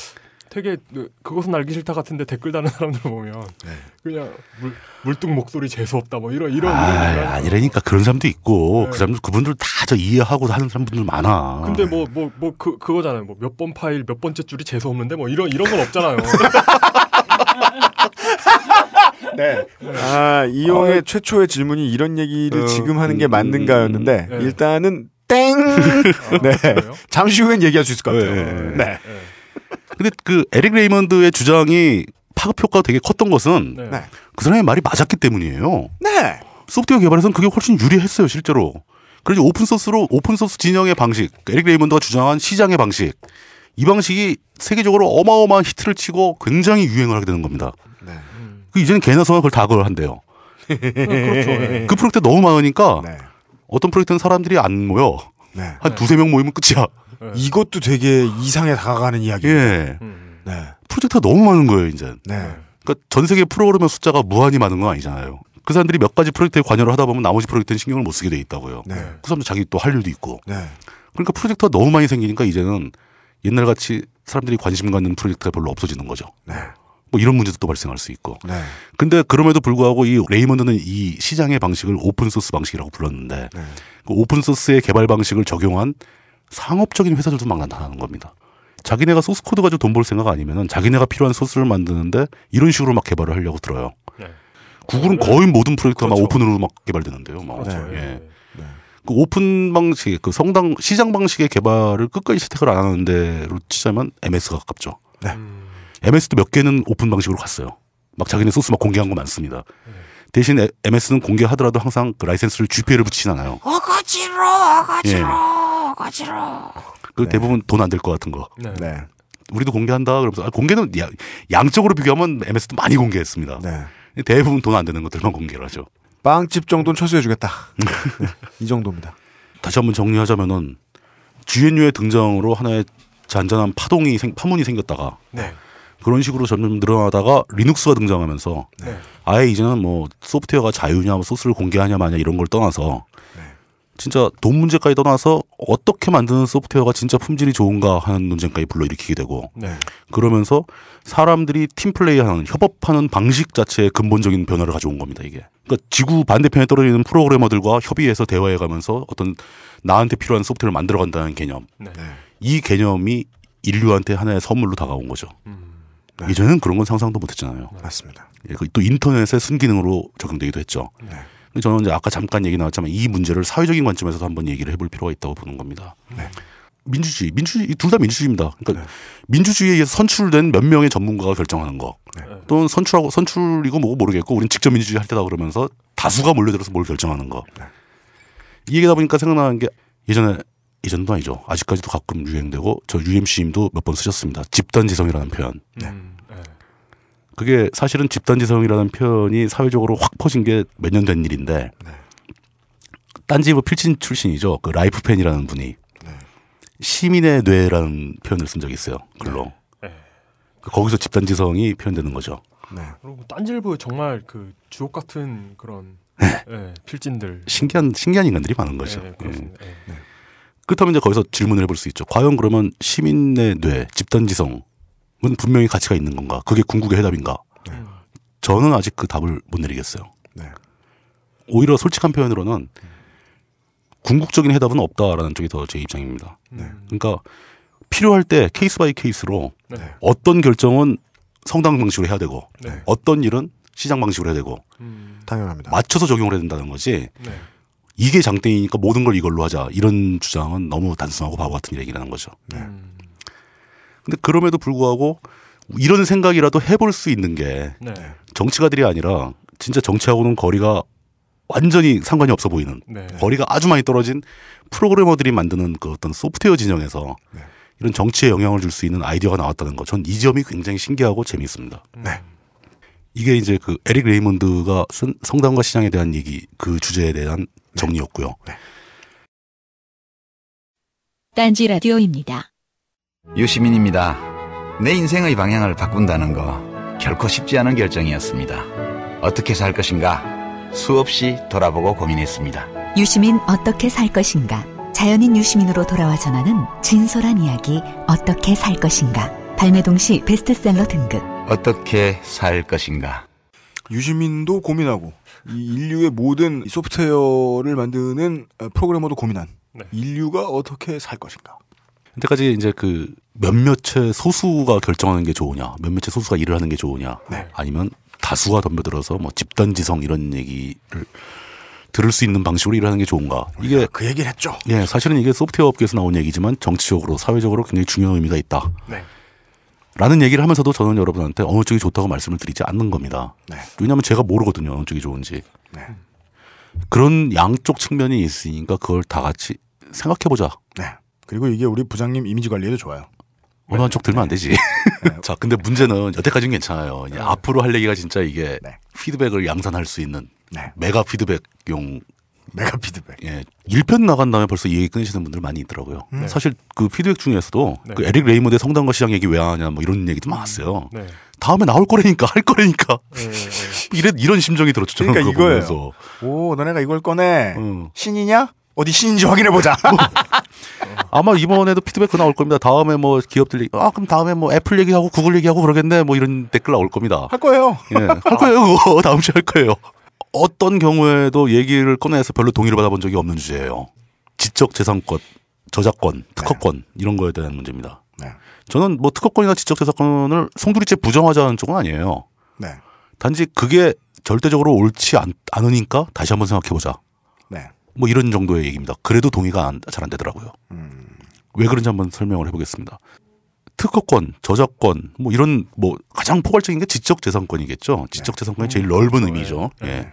되게 그, 그것은 알기 싫다 같은데 댓글 다는 사람들 보면 네. 그냥 물, 물뚝 목소리 재수 없다 뭐 이런 이런 아, 이런 아니라니까 그런 사람도 있고 네. 그 사람들 그분들 다 저 이해하고 하는 사람들 많아. 근데 뭐 뭐 뭐 그 그거잖아요. 뭐 몇 번 파일 몇 번째 줄이 재수 없는데 뭐 이런 이런 건 없잖아요. 네. 아, 이용의 최초의 질문이 이런 얘기를 어, 지금 하는 게 음, 맞는가였는데, 음, 음. 일단은 땡! 네. 그래요? 잠시 후엔 얘기할 수 있을 것 같아요. 네. 네. 네. 근데 그 에릭 레이먼드의 주장이 파급 효과가 되게 컸던 것은 네. 네. 그 사람의 말이 맞았기 때문이에요. 네. 소프트웨어 개발에서는 그게 훨씬 유리했어요, 실제로. 그래서 오픈 소스로 오픈 소스 진영의 방식, 에릭 레이먼드가 주장한 시장의 방식, 이 방식이 세계적으로 어마어마한 히트를 치고 굉장히 유행을 하게 되는 겁니다. 네. 음. 그 이제는 개나 소나 그걸 다 그걸 한대요. 그렇죠. 예. 그 프로젝트 너무 많으니까 네. 어떤 프로젝트는 사람들이 안 모여 네. 한 네. 두세 명 모이면 끝이야. 예. 이것도 되게 이상에 다가가는 이야기입니다. 예. 음. 네. 프로젝트가 너무 많은 거예요, 이제. 네. 그러니까 전 세계 프로그래머 숫자가 무한히 많은 건 아니잖아요. 그 사람들이 몇 가지 프로젝트에 관여를 하다 보면 나머지 프로젝트는 신경을 못 쓰게 돼 있다고요. 네. 그 사람들 자기 또 할 일도 있고. 네. 그러니까 프로젝트가 너무 많이 생기니까 이제는 옛날 같이 사람들이 관심 갖는 프로젝트가 별로 없어지는 거죠. 네. 뭐 이런 문제도 또 발생할 수 있고. 네. 근데 그럼에도 불구하고 이 레이먼드는 이 시장의 방식을 오픈 소스 방식이라고 불렀는데 네. 그 오픈 소스의 개발 방식을 적용한 상업적인 회사들도 막 나타나는 겁니다. 자기네가 소스 코드 가지고 돈 벌 생각 아니면은 자기네가 필요한 소스를 만드는데 이런 식으로 막 개발을 하려고 들어요. 네. 구글은 거의 모든 프로젝트가 막 그렇죠. 오픈으로 막 개발되는데요. 막. 그렇죠. 네. 예. 그 오픈 방식, 그 성당 시장 방식의 개발을 끝까지 채택을 안 하는 데로 치자면 MS가 가깝죠. 음. MS도 몇 개는 오픈 방식으로 갔어요. 막 자기네 소스 막 공개한 거 많습니다. 대신 에- MS는 공개하더라도 항상 그 라이센스를 GPL을 붙이진 않아요. 어거지로 어거지로 예. 어거지로 그 네. 대부분 돈 안 될 것 같은 거. 네. 네. 우리도 공개한다. 그러면서 아, 공개는 야- 양적으로 비교하면 MS도 많이 공개했습니다. 네. 대부분 돈 안 되는 것들만 공개를 하죠. 빵집 정도는 철수해주겠다. 네. 이 정도입니다. 다시 한번 정리하자면은 GNU의 등장으로 하나의 잔잔한 파동이 생, 파문이 생겼다가 네. 그런 식으로 점점 늘어나다가 리눅스가 등장하면서 네. 아예 이제는 뭐 소프트웨어가 자유냐 뭐 소스를 공개하냐 마냐 이런 걸 떠나서 네. 진짜 돈 문제까지 떠나서 어떻게 만드는 소프트웨어가 진짜 품질이 좋은가 하는 논쟁까지 불러일으키게 되고 네. 그러면서 사람들이 팀플레이하는 협업하는 방식 자체에 근본적인 변화를 가져온 겁니다 이게. 그러니까 지구 반대편에 떨어지는 프로그래머들과 협의해서 대화해가면서 어떤 나한테 필요한 소프트웨어를 만들어간다는 개념. 네. 네. 이 개념이 인류한테 하나의 선물로 다가온 거죠. 음. 네. 예전에는 그런 건 상상도 못했잖아요. 맞습니다. 예, 그또 인터넷의 순기능으로 적용되기도 했죠. 네. 저는 이제 아까 잠깐 얘기 나왔지만 이 문제를 사회적인 관점에서도 한번 얘기를 해볼 필요가 있다고 보는 겁니다. 네. 민주주의, 민주주의 둘 다 민주주의입니다. 그러니까 네. 민주주의에 의해서 선출된 몇 명의 전문가가 결정하는 거, 네. 또는 선출하고 선출이고 뭐고 모르겠고, 우린 직접 민주주의 할 때다 그러면서 다수가 몰려들어서 뭘 결정하는 거. 네. 이 얘기다 보니까 생각나는 게 예전에 예전도 아니죠. 아직까지도 가끔 유행되고 저 UMC님도 몇 번 쓰셨습니다. 집단 지성이라는 표현. 음. 네. 그게 사실은 집단지성이라는 표현이 사회적으로 확 퍼진 게 몇 년 된 일인데 네. 딴지부 필진 출신이죠. 그 라이프펜이라는 분이 네. 시민의 뇌라는 표현을 쓴 적이 있어요. 글로. 네. 그 거기서 집단지성이 표현되는 거죠. 네. 그리고 딴지일보 정말 그 주옥 같은 그런 예, 필진들. 신기한 신기한 인간들이 많은 거죠. 그렇습니다. 예. 그렇다면 이제 거기서 질문을 해볼 수 있죠. 과연 그러면 시민의 뇌, 집단지성은 분명히 가치가 있는 건가? 그게 궁극의 해답인가? 음. 저는 아직 그 답을 못 내리겠어요. 네. 오히려 솔직한 표현으로는 궁극적인 해답은 없다라는 쪽이 더 제 입장입니다. 음. 그러니까 필요할 때 case by case로 네. 어떤 결정은 성당 방식으로 해야 되고 네. 어떤 일은 시장 방식으로 해야 되고 음. 당연합니다. 맞춰서 적용을 해야 된다는 거지 네. 이게 장땡이니까 모든 걸 이걸로 하자 이런 주장은 너무 단순하고 바보 같은 얘기라는 거죠. 음. 근데 그럼에도 불구하고 이런 생각이라도 해볼 수 있는 게 네. 정치가들이 아니라 진짜 정치하고는 거리가 완전히 상관이 없어 보이는 네. 거리가 아주 많이 떨어진 프로그래머들이 만드는 그 어떤 소프트웨어 진영에서 이런 정치에 영향을 줄 수 있는 아이디어가 나왔다는 거. 전 이 점이 굉장히 신기하고 재미있습니다. 네. 이게 이제 그 에릭 레이몬드가 쓴 성당과 시장에 대한 얘기 그 주제에 대한 정리였고요. 딴지 라디오입니다. 유시민입니다. 내 인생의 방향을 바꾼다는 거 결코 쉽지 않은 결정이었습니다. 어떻게 살 것인가 수없이 돌아보고 고민했습니다. 유시민 어떻게 살 것인가? 자연인 유시민으로 돌아와 전하는 진솔한 이야기 어떻게 살 것인가? 발매 동시 베스트셀러 등급. 어떻게 살 것인가 유시민도 고민하고 이 인류의 모든 소프트웨어를 만드는 어, 프로그래머도 고민한 네. 인류가 어떻게 살 것인가. 현재까지 이제 그 몇몇의 소수가 결정하는 게 좋으냐, 몇몇의 소수가 일을 하는 게 좋으냐, 네. 아니면 다수가 덤벼들어서 뭐 집단지성 이런 얘기를 들을 수 있는 방식으로 일을 하는 게 좋은가. 이게 그 얘기를 했죠. 예, 사실은 이게 소프트웨어 업계에서 나온 얘기지만 정치적으로, 사회적으로 굉장히 중요한 의미가 있다. 네. 라는 얘기를 하면서도 저는 여러분한테 어느 쪽이 좋다고 말씀을 드리지 않는 겁니다. 네. 왜냐하면 제가 모르거든요. 어느 쪽이 좋은지. 네. 그런 양쪽 측면이 있으니까 그걸 다 같이 생각해보자. 네. 그리고 이게 우리 부장님 이미지 관리에도 좋아요. 어느 한쪽 들면 안 되지. 자, 근데 문제는 여태까지는 괜찮아요. 이제 앞으로 할 얘기가 진짜 이게 네. 피드백을 양산할 수 있는 네. 메가 피드백용 메가 피드백. 예. 1편 나간 다음에 벌써 이 얘기 꺼내시는 분들 많이 있더라고요. 네. 사실 그 피드백 중에서도 네. 그 에릭 레이먼드의 성당과 시장 얘기 왜 하냐 뭐 이런 얘기도 많았어요. 네. 다음에 나올 거라니까 할 거라니까 네, 네. 이래 이런 심정이 들었죠. 저는 그러니까 이거예요. 보면서. 오, 너네가 이걸 꺼내. 음. 신이냐? 어디 신인지 확인해 보자. 아마 이번에도 피드백 나올 겁니다. 다음에 뭐 기업들 얘기, 아 그럼 다음에 뭐 애플 얘기하고 구글 얘기하고 그러겠네 뭐 이런 댓글 나올 겁니다. 할 거예요. 예, 할 거예요. 그거 다음 주에 할 거예요. 어떤 경우에도 얘기를 꺼내서 별로 동의를 받아본 적이 없는 주제예요. 지적 재산권, 저작권, 특허권 이런 거에 대한 문제입니다. 네. 저는 뭐 특허권이나 지적 재산권을 송두리째 부정하자는 쪽은 아니에요. 네. 단지 그게 절대적으로 옳지 않, 않으니까 다시 한번 생각해 보자. 네. 뭐 이런 정도의 얘기입니다. 그래도 동의가 잘 안 되더라고요. 음. 왜 그런지 한번 설명을 해보겠습니다. 특허권, 저작권, 뭐 이런 뭐 가장 포괄적인 게 지적 재산권이겠죠. 지적 재산권이 제일 넓은 의미죠. 예.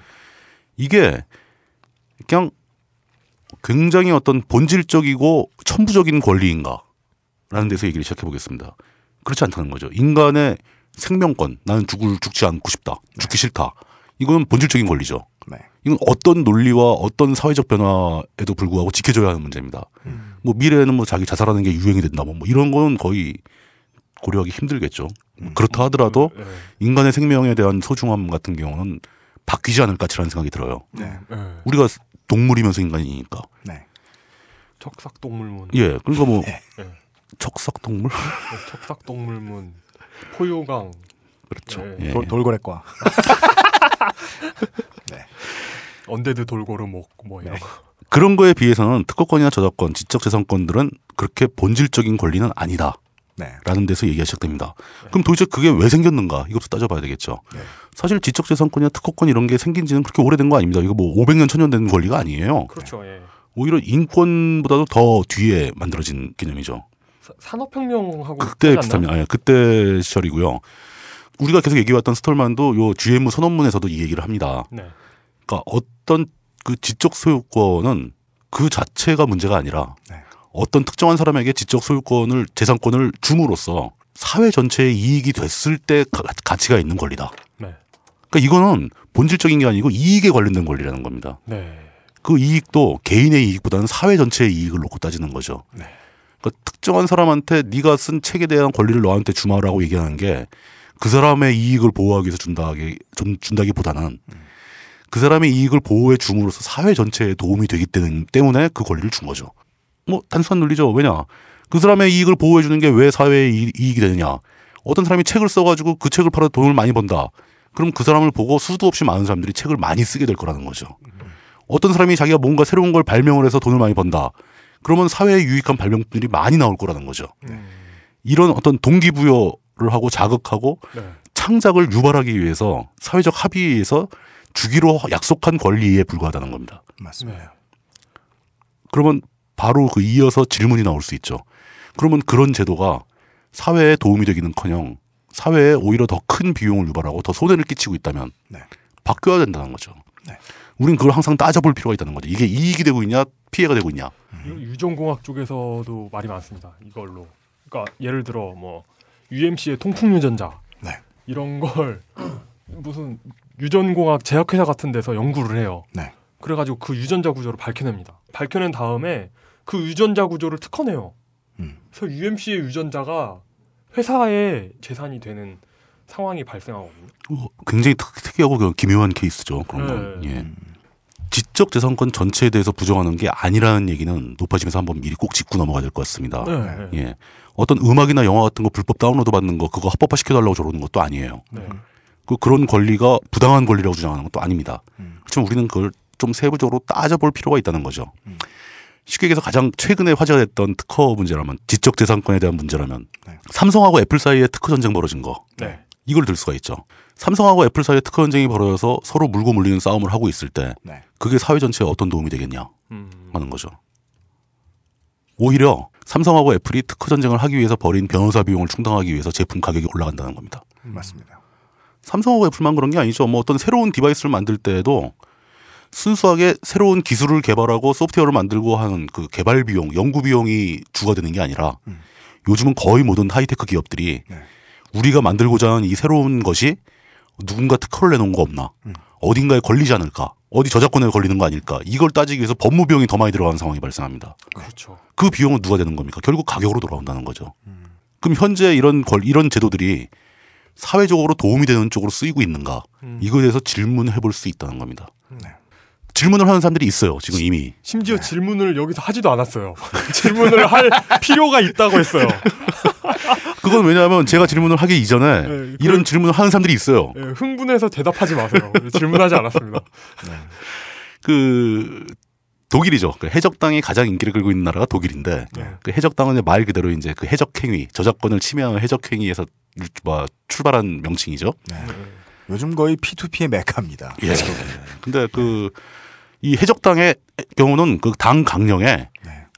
이게 그냥 굉장히 어떤 본질적이고 천부적인 권리인가라는 데서 얘기를 시작해 보겠습니다. 그렇지 않다는 거죠. 인간의 생명권, 나는 죽을 죽지 않고 싶다, 죽기 싫다. 이건 본질적인 권리죠. 네. 이건 어떤 논리와 어떤 사회적 변화에도 불구하고 지켜줘야 하는 문제입니다. 뭐 미래에는 뭐 자기 자살하는 게 유행이 된다 뭐 이런 거는 거의 고려하기 힘들겠죠. 뭐 그렇다 하더라도 네. 인간의 생명에 대한 소중함 같은 경우는 바뀌지 않을까라는 생각이 들어요. 네. 네. 우리가 동물이면서 인간이니까. 네. 척삭 동물문. 예, 그러니까 뭐 네. 척삭 동물 척삭 동물문. 포유강. 그렇죠. 예. 예. 돌, 돌고래과. undead 돌고래목 뭐 이런 거. 그런 거에 비해서는 특허권이나 저작권, 지적재산권들은 그렇게 본질적인 권리는 아니다. 네. 라는 데서 얘기가 시작됩니다. 그럼 도대체 그게 왜 생겼는가? 이것도 따져봐야 되겠죠. 네. 사실 지적재산권이나 특허권 이런 게 생긴 지는 그렇게 오래된 거 아닙니다. 이거 뭐 500년, 1000년 된 권리가 아니에요. 그렇죠. 예. 오히려 인권보다도 더 뒤에 만들어진 개념이죠. 사- 산업혁명하고 그때? 비슷합니다. 예, 그때 시절이고요. 우리가 계속 얘기해왔던 스톨만도 요 GM 선언문에서도 이 얘기를 합니다. 네. 그러니까 어떤 그 지적 소유권은 그 자체가 문제가 아니라 네. 어떤 특정한 사람에게 지적 소유권을 재산권을 줌으로써 사회 전체의 이익이 됐을 때 가, 가치가 있는 권리다. 네. 그러니까 이거는 본질적인 게 아니고 이익에 관련된 권리라는 겁니다. 네. 그 이익도 개인의 이익보다는 사회 전체의 이익을 놓고 따지는 거죠. 네. 그러니까 특정한 사람한테 네가 쓴 책에 대한 권리를 너한테 주마라고 얘기하는 게 그 사람의 이익을 보호하기 위해서 준다기 준- 준다기보다는 그 사람의 이익을 보호해 줌으로써 사회 전체에 도움이 되기 때문- 때문에 그 권리를 준 거죠. 뭐 단순한 논리죠. 왜냐? 그 사람의 이익을 보호해 주는 게 왜 사회의 이- 이익이 되느냐? 어떤 사람이 책을 써가지고 그 책을 팔아 돈을 많이 번다. 그럼 그 사람을 보고 수도 없이 많은 사람들이 책을 많이 쓰게 될 거라는 거죠. 어떤 사람이 자기가 뭔가 새로운 걸 발명을 해서 돈을 많이 번다. 그러면 사회에 유익한 발명품들이 많이 나올 거라는 거죠. 이런 어떤 동기부여 를 하고 자극하고 네. 창작을 유발하기 위해서 사회적 합의에 의해서 주기로 약속한 권리에 불과하다는 겁니다. 맞습니다. 네. 그러면 바로 그 이어서 질문이 나올 수 있죠. 그러면 그런 제도가 사회에 도움이 되기는커녕 사회에 오히려 더 큰 비용을 유발하고 더 손해를 끼치고 있다면 네. 바뀌어야 된다는 거죠. 우린 그걸 항상 따져볼 필요가 있다는 거죠. 이게 이익이 되고 있냐, 피해가 되고 있냐. 유- 유전공학 쪽에서도 말이 많습니다. 이걸로. 그러니까 예를 들어 뭐 UMC의 통풍 유전자 네. 이런 걸 무슨 유전공학 제약회사 같은 데서 연구를 해요. 네. 그래가지고 그 유전자 구조를 밝혀냅니다. 밝혀낸 다음에 그 유전자 구조를 특허내요. 음. 그래서 UMC의 유전자가 회사의 재산이 되는 상황이 발생하거든요. 어, 굉장히 특, 특이하고 그 기묘한 케이스죠. 그런 건. 네. 예. 지적 재산권 전체에 대해서 부정하는 게 아니라는 얘기는 높아지면서 한번 미리 꼭 짚고 넘어가야 될 것 같습니다. 네. 예. 어떤 음악이나 영화 같은 거 불법 다운로드 받는 거 그거 합법화 시켜달라고 저러는 것도 아니에요. 네. 그 그런 권리가 부당한 권리라고 주장하는 것도 아닙니다. 그렇지만 우리는 그걸 좀 세부적으로 따져볼 필요가 있다는 거죠. 쉽게 얘기해서 가장 최근에 화제가 됐던 특허 문제라면 지적 재산권에 대한 문제라면 삼성하고 애플 사이에 특허 전쟁 벌어진 거 네. 이걸 들 수가 있죠. 삼성하고 애플 사이에 특허 전쟁이 벌어져서 서로 물고 물리는 싸움을 하고 있을 때 네. 그게 사회 전체에 어떤 도움이 되겠냐 음. 하는 거죠. 오히려 삼성하고 애플이 특허 전쟁을 하기 위해서 벌인 변호사 비용을 충당하기 위해서 제품 가격이 올라간다는 겁니다. 맞습니다. 삼성하고 애플만 그런 게 아니죠. 뭐 어떤 새로운 device를 만들 때에도 순수하게 새로운 기술을 개발하고 소프트웨어를 만들고 하는 그 개발 비용, 연구 비용이 주가 되는 게 아니라 요즘은 거의 모든 하이테크 기업들이 우리가 만들고자 하는 이 새로운 것이 누군가 특허를 내놓은 거 없나? 어딘가에 걸리지 않을까? 어디 저작권에 걸리는 거 아닐까? 이걸 따지기 위해서 법무 비용이 더 많이 들어가는 상황이 발생합니다. 그렇죠. 그 비용은 누가 대는 겁니까? 결국 가격으로 돌아온다는 거죠. 그럼 현재 이런 걸 이런 제도들이 사회적으로 도움이 되는 쪽으로 쓰이고 있는가? 음. 이거에 대해서 질문해 볼 수 있다는 겁니다. 질문을 하는 사람들이 있어요. 지금 이미. 심지어 질문을 여기서 하지도 않았어요. 질문을 할 필요가 있다고 했어요. 그건 왜냐하면 제가 질문을 하기 이전에 네, 이런 질문을 하는 사람들이 있어요. 예, 흥분해서 대답하지 마세요. 질문하지 않았습니다. 그 독일이죠. 그 해적당이 가장 인기를 끌고 있는 나라가 독일인데 네. 그 해적당은 말 그대로 이제 그 해적행위, 저작권을 침해하는 해적행위에서 뭐 출발한 명칭이죠. 요즘 거의 P2P의 메카입니다. 예. 근데 그 이 해적당의 경우는 그 당 강령에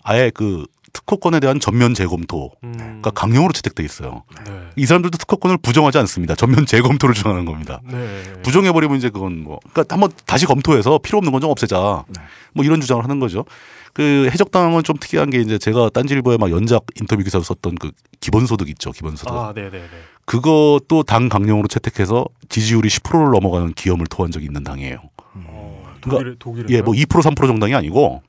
아예 그 특허권에 대한 전면 재검토가 그러니까 강령으로 채택돼 있어요. 네. 이 사람들도 특허권을 부정하지 않습니다. 전면 재검토를 주장하는 겁니다. 네. 부정해버리면 이제 그건 뭐, 그러니까 한번 다시 검토해서 필요 없는 건 좀 없애자. 뭐 이런 주장을 하는 거죠. 그 해적당은 좀 특이한 게 이제 제가 딴지일보에 막 연작 인터뷰 기사로 썼던 그 기본소득 있죠. 기본소득. 아, 네, 네, 네. 그것도 당 강령으로 채택해서 지지율이 10%를 넘어가는 기염을 토한 적이 있는 당이에요. 독일 독일에 예, 뭐 2% 3% 정당이 아니고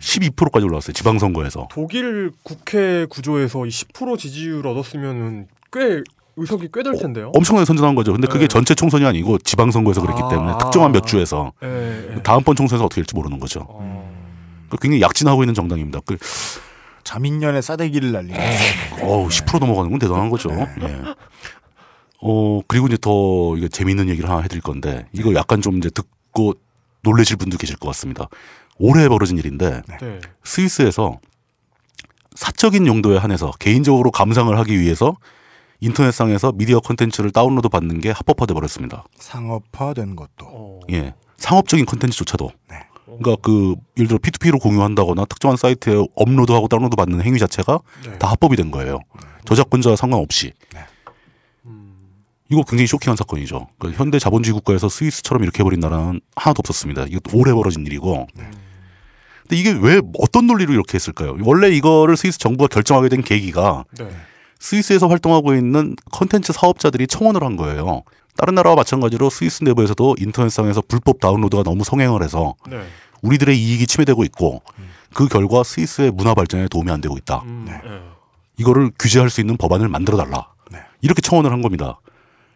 12%까지 올라왔어요. 지방선거에서. 독일 국회 구조에서 이10% 지지율 얻었으면은 꽤 의석이 꽤 될 텐데요. 엄청나게 선전한 거죠. 근데 그게 네. 전체 총선이 아니고 지방선거에서 그랬기 때문에 아. 특정한 몇 주에서 예, 예. 다음번 총선에서 어떻게 될지 모르는 거죠. 어. 그 굉장히 약진하고 있는 정당입니다. 그 자민련의 싸대기를 날리는. 어우, 10% 넘어가는 건 대단한 거죠. 예. 어, 그리고 이제 더 이게 재미있는 얘기를 하나 해드릴 건데, 이거 약간 좀 이제 듣고 놀라실 분도 계실 것 같습니다. 올해 벌어진 일인데, 네. 스위스에서 사적인 용도에 한해서 개인적으로 감상을 하기 위해서 인터넷상에서 미디어 콘텐츠를 다운로드 받는 게 합법화돼 버렸습니다. 상업화된 것도. 어. 예. 상업적인 콘텐츠조차도. 그러니까 그 예를 들어 P2P로 공유한다거나 특정한 사이트에 업로드하고 다운로드 받는 행위 자체가 네. 다 합법이 된 거예요. 저작권자와 상관없이. 이거 굉장히 쇼킹한 사건이죠. 그 현대 자본주의 국가에서 스위스처럼 이렇게 해버린 나라는 하나도 없었습니다. 이것도 오래 벌어진 일이고. 근데 이게 왜 어떤 논리로 이렇게 했을까요? 원래 이거를 스위스 정부가 결정하게 된 계기가 네. 스위스에서 활동하고 있는 컨텐츠 사업자들이 청원을 한 거예요. 다른 나라와 마찬가지로 스위스 내부에서도 인터넷상에서 불법 다운로드가 너무 성행을 해서 네. 우리들의 이익이 침해되고 있고 그 결과 스위스의 문화 발전에 도움이 안 되고 있다. 음, 네. 이거를 규제할 수 있는 법안을 만들어 달라. 이렇게 청원을 한 겁니다.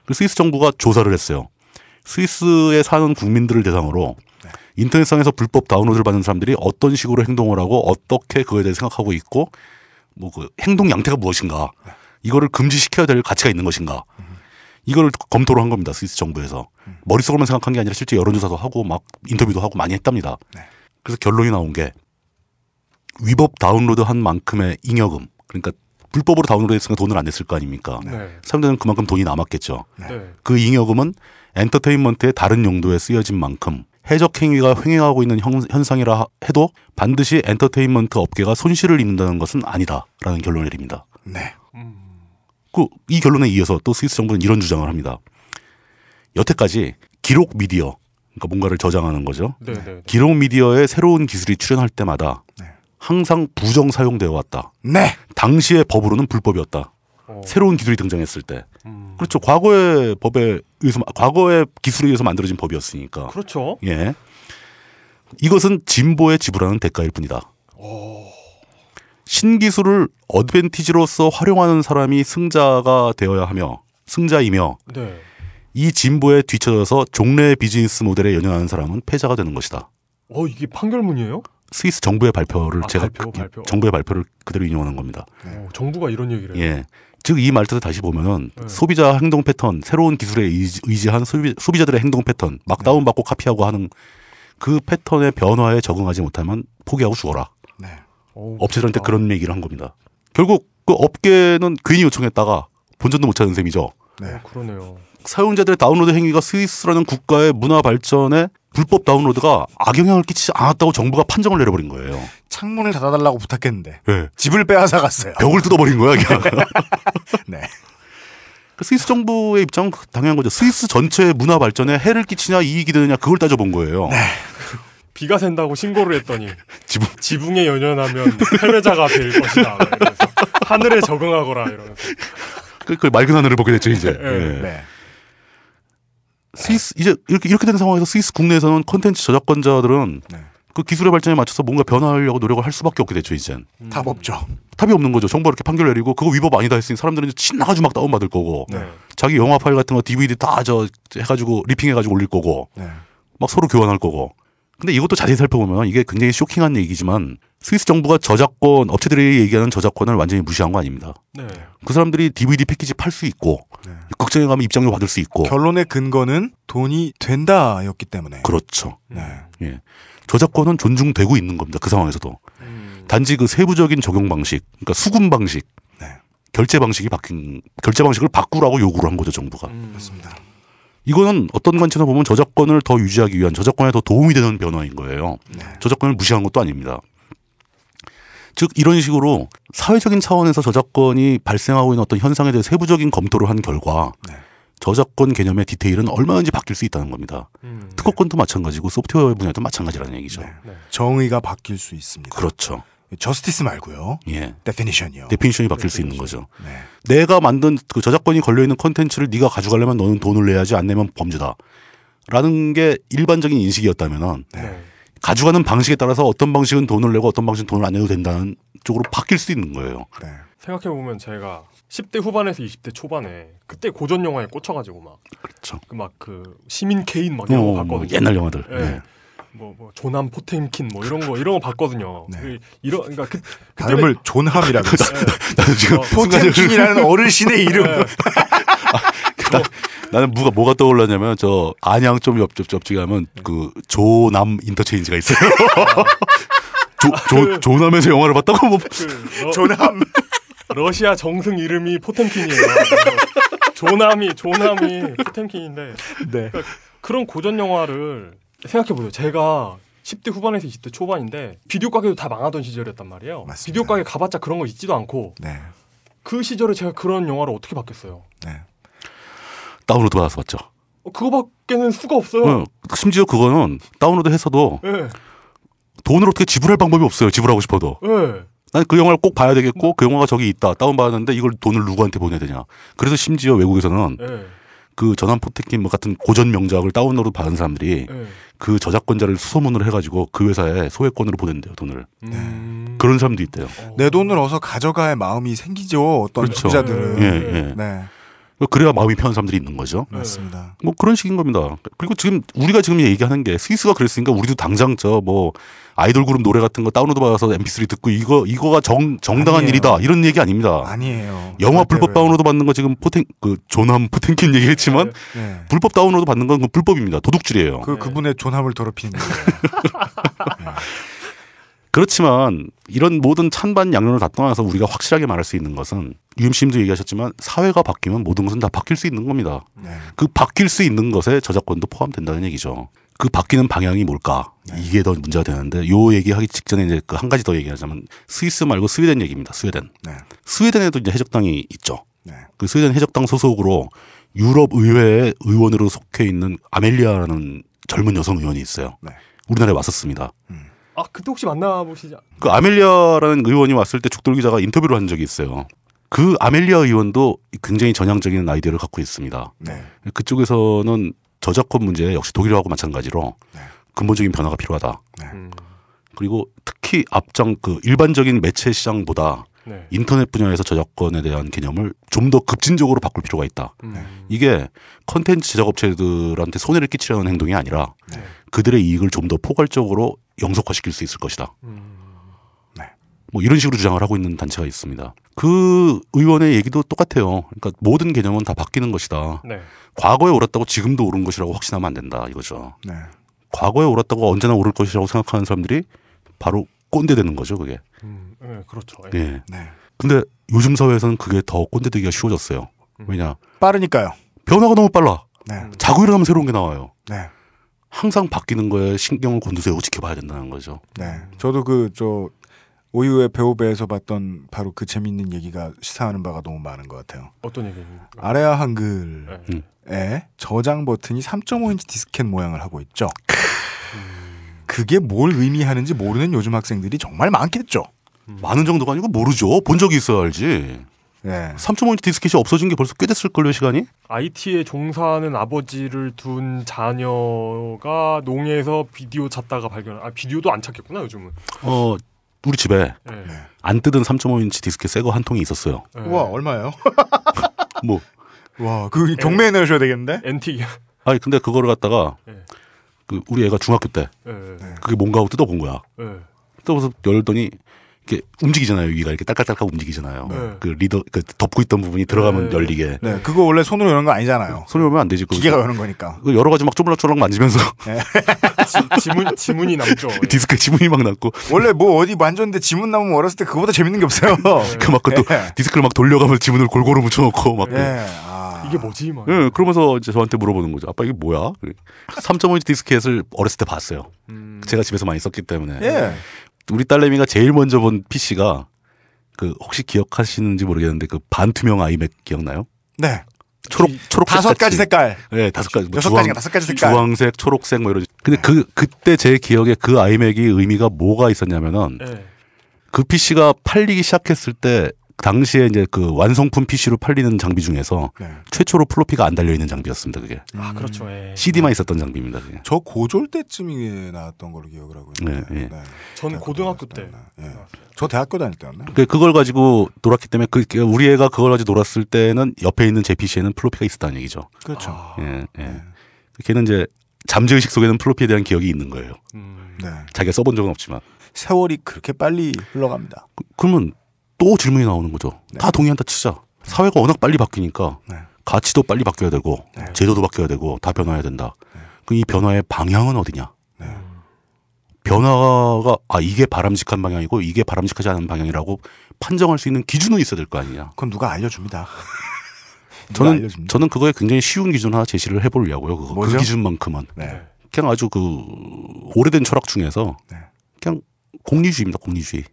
그 스위스 정부가 조사를 했어요. 스위스에 사는 국민들을 대상으로 인터넷상에서 불법 다운로드를 받는 사람들이 어떤 식으로 행동을 하고 어떻게 그거에 대해 생각하고 있고 뭐 그 행동 양태가 무엇인가 이거를 금지시켜야 될 가치가 있는 것인가 이걸 검토를 한 겁니다. 스위스 정부에서 머릿속으로만 생각한 게 아니라 실제 여론조사도 하고 막 인터뷰도 하고 많이 했답니다. 그래서 결론이 나온 게 위법 다운로드 한 만큼의 잉여금 그러니까 불법으로 다운로드했으니까 돈을 안 냈을 거 아닙니까? 네. 사람들은 그만큼 돈이 남았겠죠. 네. 그 잉여금은 엔터테인먼트의 다른 용도에 쓰여진 만큼 해적 행위가 횡행하고 있는 형- 현상이라 하- 해도 반드시 엔터테인먼트 업계가 손실을 입는다는 것은 아니다라는 결론을 내립니다. 네. 그 이 결론에 이어서 또 스위스 정부는 이런 주장을 합니다. 여태까지 기록 미디어, 그러니까 뭔가를 저장하는 거죠. 네, 네. 기록 미디어에 새로운 기술이 출현할 때마다 네. 항상 부정 사용되어 왔다. 네. 당시의 법으로는 불법이었다. 어. 새로운 기술이 등장했을 때. 음. 그렇죠. 과거의 법에 의해서, 과거의 기술에 의해서 만들어진 법이었으니까. 그렇죠. 예. 이것은 진보에 지불하는 대가일 뿐이다. 신기술을 어드밴티지로서 활용하는 사람이 승자가 되어야 하며, 승자이며, 네. 이 진보에 뒤처져서 종래 비즈니스 모델에 연연하는 사람은 패자가 되는 것이다. 어 이게 판결문이에요? 스위스 정부의 발표를 아, 제가 발표, 그- 발표. 정부의 발표를 그대로 인용하는 겁니다. 어, 정부가 이런 얘기를 해요. 예. 즉 이 말뜻을 다시 보면은 네. 소비자 행동 패턴, 새로운 기술에 의지, 의지한 소비, 소비 자들의 행동 패턴, 막 네. 다운받고 카피하고 하는 그 패턴의 변화에 적응하지 못하면 포기하고 죽어라. 네. 어우, 업체들한테. 그런 얘기를 한 겁니다. 결국 그 업계는 괜히 요청했다가 본전도 못 찾은 셈이죠. 네. 어, 그러네요. 사용자들의 다운로드 행위가 스위스라는 국가의 문화 발전에 불법 다운로드가 악영향을 끼치지 않았다고 정부가 판정을 내려버린 거예요. 창문을 닫아달라고 부탁했는데 네. 집을 빼앗아 갔어요. 벽을 뜯어버린 거야, 그냥. 네. 그 스위스 정부의 입장은 당연한 거죠. 스위스 전체의 문화 발전에 해를 끼치냐 이익이 되느냐 그걸 따져본 거예요. 비가 샌다고 신고를 했더니 지붕 지붕에 연연하면 패배자가 될 것이다. 하늘에 적응하거라 이러면서. 그, 그 맑은 하늘을 보게 됐죠 이제. 네. 예. 네. 스위스 이제 이렇게 이렇게 된 상황에서 스위스 국내에서는 콘텐츠 저작권자들은 네. 그 기술의 발전에 맞춰서 뭔가 변화하려고 노력을 할 수밖에 없게 됐죠 이젠. 답 없죠. 답이 없는 거죠. 정부가 이렇게 판결 내리고 그거 위법 아니다 했으니 사람들은 이제 신나가지고 막 다운받을 거고 네. 자기 영화 파일 같은 거 DVD 다 저 해가지고 리핑해가지고 올릴 거고 네. 막 서로 교환할 거고. 근데 이것도 자세히 살펴보면 이게 굉장히 쇼킹한 얘기지만 스위스 정부가 저작권 업체들이 얘기하는 저작권을 완전히 무시한 거 아닙니다. 네. 그 사람들이 DVD 패키지 팔 수 있고 네. 극장에 가면 입장료 받을 수 있고 결론의 근거는 돈이 된다였기 때문에. 그렇죠. 음. 네. 예. 저작권은 존중되고 있는 겁니다. 그 상황에서도. 음. 단지 그 세부적인 적용 방식, 그러니까 수금 방식, 네. 결제 방식이 바뀐 결제 방식을 바꾸라고 요구를 한 거죠 정부가. 음. 맞습니다. 이거는 어떤 관점에서 보면 저작권을 더 유지하기 위한 저작권에 더 도움이 되는 변화인 거예요. 네. 저작권을 무시한 것도 아닙니다. 즉 이런 식으로 사회적인 차원에서 저작권이 발생하고 있는 어떤 현상에 대해 세부적인 검토를 한 결과 네. 저작권 개념의 디테일은 얼마든지 바뀔 수 있다는 겁니다. 음. 특허권도 마찬가지고 소프트웨어 분야도 마찬가지라는 얘기죠. 네. 네. 정의가 바뀔 수 있습니다. 그렇죠. justice 말고요. 예. definition이요. definition이 바뀔 수 있는 거죠. 네. 내가 만든 그 저작권이 걸려 있는 콘텐츠를 네가 가져가려면 너는 돈을 내야지 안 내면 범죄다. 라는 게 일반적인 인식이었다면은 네. 가져가는 방식에 따라서 어떤 방식은 돈을 내고 어떤 방식은 돈을 안 내도 된다는 쪽으로 바뀔 수 있는 거예요. 네. 생각해 보면 제가 10대 후반에서 20대 초반에 그때 고전 영화에 꽂혀가지고 막 그렇죠. 그 막 그 시민 케인 막 이런 거 어, 뭐 봤거든요. 옛날 영화들. 예. 네. 뭐, 뭐 존함 포템킨 뭐 이런 거 이런 거 봤거든요. 네. 그, 이런 그러니까 그 발음을 존함이라고 했어요. 나는 지금 어, 포템킨이라는 어르신의 이름. 네. 나, 나는 뭐가 뭐가 떠올랐냐면 저 안양 좀 옆, 옆, 옆쪽에 가면 그 조남 인터체인지가 있어요. 조, 조, 조남에서 영화를 봤다고 뭐 그 러, 존함. 러시아 정승 이름이 포템킨이에요. 존함이 존함이 포템킨인데 네. 그런 고전 영화를 생각해 보세요. 제가 10대 후반에서 20대 초반인데 비디오 가게도 다 망하던 시절이었단 말이에요. 맞습니다. 비디오 가게 가봤자 그런 거 있지도 않고 네. 그 시절에 제가 그런 영화를 어떻게 봤겠어요. 네. 다운로드 받아서 봤죠. 어, 그거밖에는 수가 없어요. 어, 심지어 그거는 다운로드 해서도 예, 돈을 어떻게 지불할 방법이 없어요. 지불하고 싶어도. 예. 난그 영화를 꼭 봐야 되겠고 그 영화가 저기 있다. 다운받았는데 이걸 돈을 누구한테 보내야 되냐. 그래서 심지어 외국에서는 예, 그 전함 포템킨 뭐 같은 고전 명작을 다운로드 받은 사람들이 예. 그 저작권자를 수소문을 해가지고 그 회사에 소액권으로 보낸대요 돈을. 음. 그런 사람도 있대요. 내 돈을 어서 가져갈 마음이 생기죠. 어떤 그렇죠. 소비자들은. 예, 예. 네. 그래야 마음이 편한 사람들이 있는 거죠. 맞습니다. 뭐 그런 식인 겁니다. 그리고 지금 우리가 지금 얘기하는 게 스위스가 그랬으니까 우리도 당장 저 뭐 아이돌 그룹 노래 같은 거 다운로드 받아서 MP3 듣고 이거 이거가 정 정당한 아니에요. 일이다 이런 얘기 아닙니다. 아니에요. 영화. 불법 다운로드 받는 거 지금 포텐 그 존함 포템킨 얘기했지만 네. 불법 다운로드 받는 건 그 불법입니다. 도둑질이에요. 그 그분의 존함을 더럽히는 거예요. 그렇지만 이런 모든 찬반 양론을 다 떠나서 우리가 확실하게 말할 수 있는 것은 UMC님도 얘기하셨지만 사회가 바뀌면 모든 것은 다 바뀔 수 있는 겁니다. 네. 그 바뀔 수 있는 것에 저작권도 포함된다는 얘기죠. 그 바뀌는 방향이 뭘까? 이게 더 문제가 되는데 요 얘기하기 직전에 이제 그 한 가지 더 얘기하자면 스위스 말고 스웨덴 얘기입니다. 스웨덴. 네. 스웨덴에도 이제 해적당이 있죠. 네. 그 스웨덴 해적당 소속으로 유럽 의회의 의원으로 속해 있는 아멜리아라는 젊은 여성 의원이 있어요. 네. 우리나라에 왔었습니다. 아 그때 혹시 만나보시지? 그 아멜리아라는 의원이 왔을 때 죽돌 기자가 인터뷰를 한 적이 있어요. 그 아멜리아 의원도 굉장히 전향적인 아이디어를 갖고 있습니다. 네. 그쪽에서는 저작권 문제 역시 독일하고 마찬가지로 네. 근본적인 변화가 필요하다. 음. 그리고 특히 앞장 그 일반적인 매체 시장보다 네. 인터넷 분야에서 저작권에 대한 개념을 좀 더 급진적으로 바꿀 필요가 있다. 음. 이게 컨텐츠 제작업체들한테 손해를 끼치려는 행동이 아니라 네. 그들의 이익을 좀 더 포괄적으로 영속화시킬 수 있을 것이다. 음. 뭐 이런 식으로 주장을 하고 있는 단체가 있습니다. 그 의원의 얘기도 똑같아요. 그러니까 모든 개념은 다 바뀌는 것이다. 네. 과거에 옳았다고 지금도 옳은 것이라고 확신하면 안 된다 이거죠. 네. 과거에 옳았다고 언제나 옳을 것이라고 생각하는 사람들이 바로 꼰대 되는 거죠, 그게. 음, 네, 그렇죠. 예. 네. 근데 요즘 사회에서는 그게 더 꼰대 되기가 쉬워졌어요. 왜냐? 빠르니까요. 변화가 너무 빨라. 네. 자고 일어나면 새로운 게 나와요. 네. 항상 바뀌는 거에 신경을 곤두세우고 지켜봐야 된다는 거죠. 네. 저도 그 저 오유의 배우배에서 봤던 바로 그 재밌는 얘기가 시사하는 바가 너무 많은 것 같아요. 어떤 얘기입니까? 아레아 한글에 네. 저장 버튼이 3.5인치 디스켓 모양을 하고 있죠. 그게 뭘 의미하는지 모르는 요즘 학생들이 정말 많겠죠. 많은 정도가 아니고 모르죠. 본 적이 있어야 알지. 네. 3.5인치 디스켓이 없어진 게 벌써 꽤 됐을 걸요, 시간이? IT에 종사하는 아버지를 둔 자녀가 농에서 비디오 찾다가 발견. 아 비디오도 안 찾겠구나 요즘은. 어, 우리 집에 네. 안 뜯은 3.5인치 디스켓 새 거 한 통이 있었어요. 네. 우와 얼마예요? 뭐. 와, 그 경매에 내셔야 되겠는데? 엔틱. 아니, 근데 그거를 갖다가 네. 그 우리 애가 중학교 때 네. 그게 뭔가 하고 뜯어본 거야. 네. 뜯어서 열더니 이렇게 움직이잖아요. 위가 이렇게 딸깍딸깍 움직이잖아요. 네. 그 reader 그 덮고 있던 부분이 들어가면 열리게. 네, 그거 원래 손으로 여는 거 아니잖아요. 손이 오면 안 되지. 그거. 기계가 여는 거니까. 그거 여러 가지 막 쪼물락쪼물락 만지면서 지, 문 지문이 남죠. 예. 디스크 지문이 막 났고 원래 뭐 어디 만졌는데 지문 남으면 어렸을 때 그거보다 재밌는 게 없어요. 그 막 그것도 예. 디스크를 막 돌려가면서 지문을 골고루 묻혀놓고 막. 예. 아. 이게 뭐지 막. 예, 그러면서 이제 저한테 물어보는 거죠. 아빠 이게 뭐야? 3.5인치 디스켓을 어렸을 때 봤어요. 음. 제가 집에서 많이 썼기 때문에. 예. 우리 딸내미가 제일 먼저 본 PC가 그 혹시 기억하시는지 모르겠는데 그 반투명 아이맥 기억나요? 네. 초록 초록 다섯 가지 색깔. 네, 다섯 가지. 뭐 여섯 주황- 가지가 다섯 가지 색깔. 주황색, 초록색 뭐 이런. 근데 그 그때 제 기억에 그 아이맥이 의미가 뭐가 있었냐면은 네. 그 PC가 팔리기 시작했을 때 당시에 이제 그 완성품 PC로 팔리는 장비 중에서 네. 최초로 플로피가 안 달려 있는 장비였습니다. 그게 아 그렇죠. 예. CD만 있었던 장비입니다. 그게. 저 고졸 때쯤에 나왔던 걸로 기억을 하고 있는데. 네, 예. 전 고등학교 때. 예. 저 대학교 다닐 때였나? 그 그걸 가지고 놀았기 때문에 그 우리 애가 그걸 가지고 놀았을 때는 옆에 있는 제 PC에는 플로피가 있었다는 얘기죠. 그렇죠. 예, 예. 걔는 이제 잠재 의식 속에는 플로피에 대한 기억이 있는 거예요. 음. 네. 자기가 써본 적은 없지만. 세월이 그렇게 빨리 흘러갑니다. 그러면 또 질문이 나오는 거죠. 다 동의한다 치자. 사회가 워낙 빨리 바뀌니까 네. 가치도 빨리 바뀌어야 되고 제도도 바뀌어야 되고 다 변화해야 된다. 그럼 이 변화의 방향은 어디냐? 변화가 아 이게 바람직한 방향이고 이게 바람직하지 않은 방향이라고 판정할 수 있는 기준은 있어야 될 거 아니냐. 그건 누가 알려줍니다. 누가 저는 알려줍니다. 저는 그거에 굉장히 쉬운 기준 하나 제시를 해보려고요. 그거. 그 뭐죠? 기준만큼은 네. 그냥 아주 그 오래된 철학 중에서 네. 그냥 공리주의입니다. 공리주의.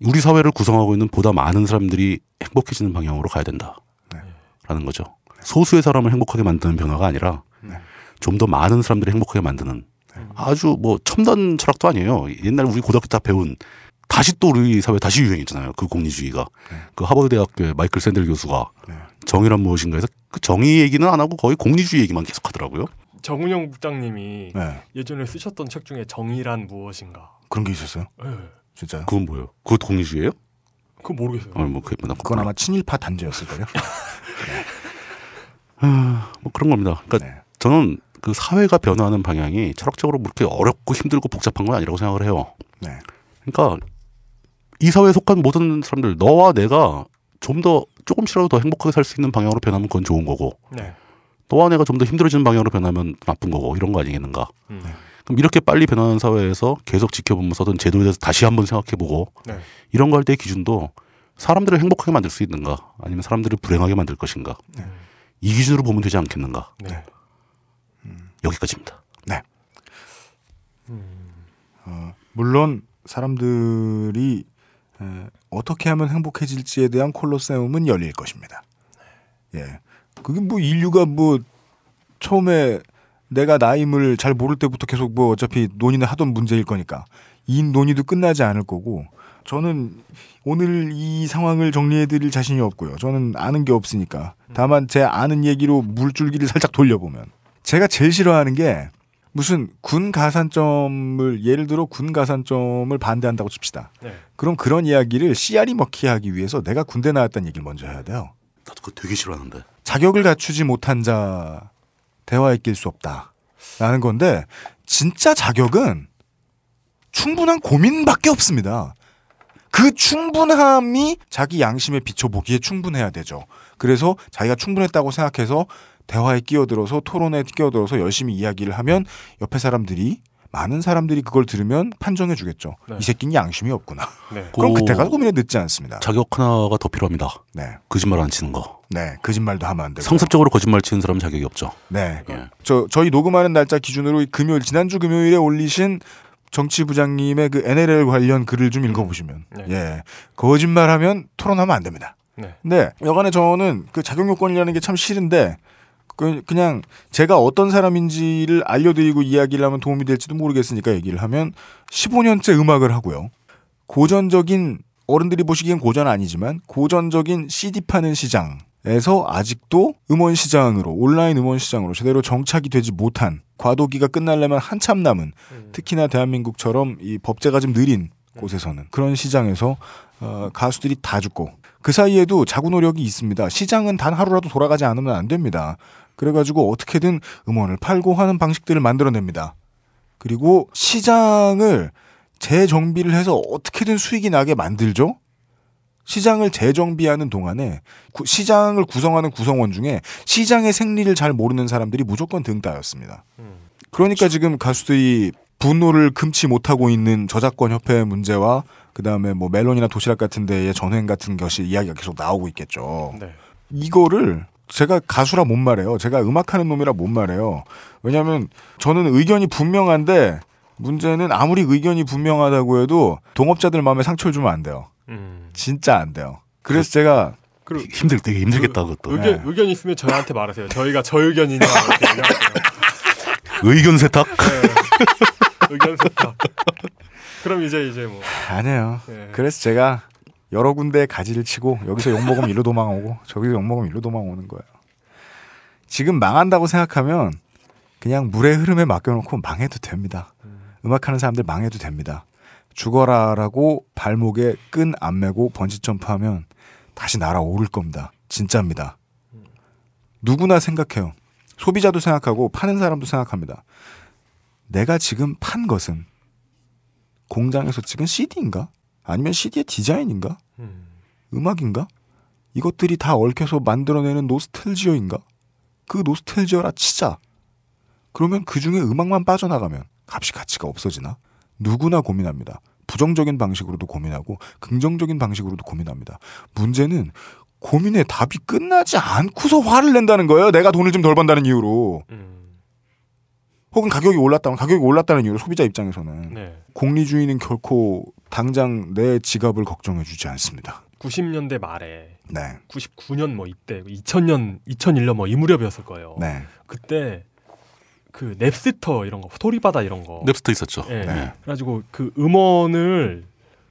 우리 사회를 구성하고 있는 보다 많은 사람들이 행복해지는 방향으로 가야 된다. 네. 라는 거죠. 소수의 사람을 행복하게 만드는 변화가 아니라 네. 좀더 많은 사람들이 행복하게 만드는 아주 뭐 첨단 철학도 아니에요. 옛날 우리 고등학교 때 배운 다시 또 우리 사회 다시 유행했잖아요. 그 공리주의가. 그 하버드 대학교의 마이클 샌델 교수가 정의란 무엇인가 해서 그 정의 얘기는 안 하고 거의 공리주의 얘기만 계속 하더라고요. 정은영 국장님이 네. 예전에 쓰셨던 책 중에 정의란 무엇인가. 그런 게 있었어요? 네. 진짜요? 그건 뭐예요? 그것도 공리주의예요? 그거 모르겠어요. 어, 뭐 그게 뭐 그건 아마 친일파 단죄였을 거요. 뭐 그런 겁니다. 그러니까 네. 저는 그 사회가 변화하는 방향이 철학적으로 뭐 그렇게 어렵고 힘들고 복잡한 건 아니라고 생각을 해요. 네. 그러니까 이 사회에 속한 모든 사람들 너와 내가 좀 더 조금씩이라도 더 행복하게 살 수 있는 방향으로 변하면 그건 좋은 거고 네. 너와 내가 좀 더 힘들어지는 방향으로 변하면 나쁜 거고 이런 거 아니겠는가. 음. 그럼 이렇게 빨리 변하는 사회에서 계속 지켜보면서든 제도에 대해서 다시 한번 생각해보고 네. 이런 거 할때 기준도 사람들을 행복하게 만들 수 있는가 아니면 사람들을 불행하게 만들 것인가 이 기준으로 보면 되지 않겠는가 네. 여기까지입니다. 네. 어, 물론 사람들이 에, 어떻게 하면 행복해질지에 대한 콜로세움은 열릴 것입니다. 예. 그게 뭐 인류가 뭐 처음에 내가 나임을 잘 모를 때부터 계속 뭐 어차피 논의는 하던 문제일 거니까 이 논의도 끝나지 않을 거고 저는 오늘 이 상황을 정리해 드릴 자신이 없고요. 저는 아는 게 없으니까. 다만 제 아는 얘기로 물줄기를 살짝 돌려보면 제가 제일 싫어하는 게 무슨 군 가산점을 예를 들어 군 가산점을 반대한다고 칩시다. 네. 그럼 그런 이야기를 씨알이 먹히게 하기 위해서 내가 군대 나왔다는 얘기를 먼저 해야 돼요. 나도 그거 되게 싫어하는데. 자격을 갖추지 못한 자 대화에 낄 수 없다. 라는 건데 진짜 자격은 충분한 고민밖에 없습니다. 그 충분함이 자기 양심에 비춰보기에 충분해야 되죠. 그래서 자기가 충분했다고 생각해서 대화에 끼어들어서 토론에 끼어들어서 열심히 이야기를 하면 옆에 사람들이 많은 사람들이 그걸 들으면 판정해 주겠죠. 네. 이 새끼는 양심이 없구나. 네. 그럼 그- 그때가 고민에 늦지 않습니다. 자격 하나가 더 필요합니다. 네. 거짓말 안 치는 거. 네, 거짓말도 하면 안 되고. 상습적으로 거짓말 치는 사람은 자격이 없죠. 네. 예. 저 저희 녹음하는 날짜 기준으로 금요일 지난주 금요일에 올리신 정치 부장님의 그 NLL 관련 글을 좀 읽어보시면 네. 예 거짓말하면 토론하면 안 됩니다. 네. 네 여간에 저는 그 자격 요건이라는 게 참 싫은데 그 그냥 제가 어떤 사람인지를 알려드리고 이야기를 하면 도움이 될지도 모르겠으니까 얘기를 하면 15년째 음악을 하고요. 고전적인 어른들이 보시기엔 고전 아니지만 고전적인 CD 파는 시장 에서 아직도 음원 시장으로 온라인 음원 시장으로 제대로 정착이 되지 못한 과도기가 끝나려면 한참 남은 특히나 대한민국처럼 이 법제가 좀 느린 곳에서는 그런 시장에서 어, 가수들이 다 죽고 그 사이에도 자구 노력이 있습니다. 시장은 단 하루라도 돌아가지 않으면 안 됩니다. 그래가지고 어떻게든 음원을 팔고 하는 방식들을 만들어냅니다. 그리고 시장을 재정비를 해서 어떻게든 수익이 나게 만들죠. 시장을 재정비하는 동안에 구- 시장을 구성하는 구성원 중에 시장의 생리를 잘 모르는 사람들이 무조건 등 따였습니다. 그러니까 지금 가수들이 분노를 금치 못하고 있는 저작권 협회 문제와 그 다음에 뭐 멜론이나 도시락 같은 데의 전횡 같은 것이 이야기가 계속 나오고 있겠죠. 네. 이거를 제가 가수라 못 말해요. 제가 음악하는 놈이라 못 말해요. 왜냐하면 저는 의견이 분명한데 문제는 아무리 의견이 분명하다고 해도 동업자들 마음에 상처를 주면 안 돼요. 음. 진짜 안 돼요. 그래서 제가 그리고 힘들 되게 힘들겠다 그것도. 의견 의견 있으면 저희한테 말하세요. 저희가 저 의견이냐. 의견 세탁. 의견 세탁. 그럼 이제 이제 뭐 아니에요. 예. 그래서 제가 여러 군데에 가지를 치고 여기서 욕 먹으면 일로 도망오고 저기서 욕 먹으면 일로 도망오는 거예요. 지금 망한다고 생각하면 그냥 물의 흐름에 맡겨놓고 망해도 됩니다. 음 악하는 사람들 망해도 됩니다. 죽어라라고 발목에 끈 안 매고 번지 점프하면 다시 날아오를 겁니다. 진짜입니다. 누구나 생각해요. 소비자도 생각하고 파는 사람도 생각합니다. 내가 지금 판 것은 공장에서 찍은 CD인가? 아니면 CD의 디자인인가? 음 악인가? 이것들이 다 얽혀서 만들어내는 노스텔지어인가? 그 노스텔지어라 치자. 그러면 그 중에 음악만 빠져나가면 값이 가치가 없어지나? 누구나 고민합니다. 부정적인 방식으로도 고민하고 긍정적인 방식으로도 고민합니다. 문제는 고민의 답이 끝나지 않고서 화를 낸다는 거예요. 내가 돈을 좀 덜 번다는 이유로. 혹은 가격이 올랐다면 가격이 올랐다는 이유로 소비자 입장에서는 네. 공리주의는 결코 당장 내 지갑을 걱정해 주지 않습니다. 90년대 말에 네. 99년 뭐 이때 2000년 2001년 뭐 이 무렵이었을 거예요. 네. 그때 그 넵스터 이런 거 스토리바다 이런 거 넵스터 있었죠. 예. 네. 그래가지고 그 음원을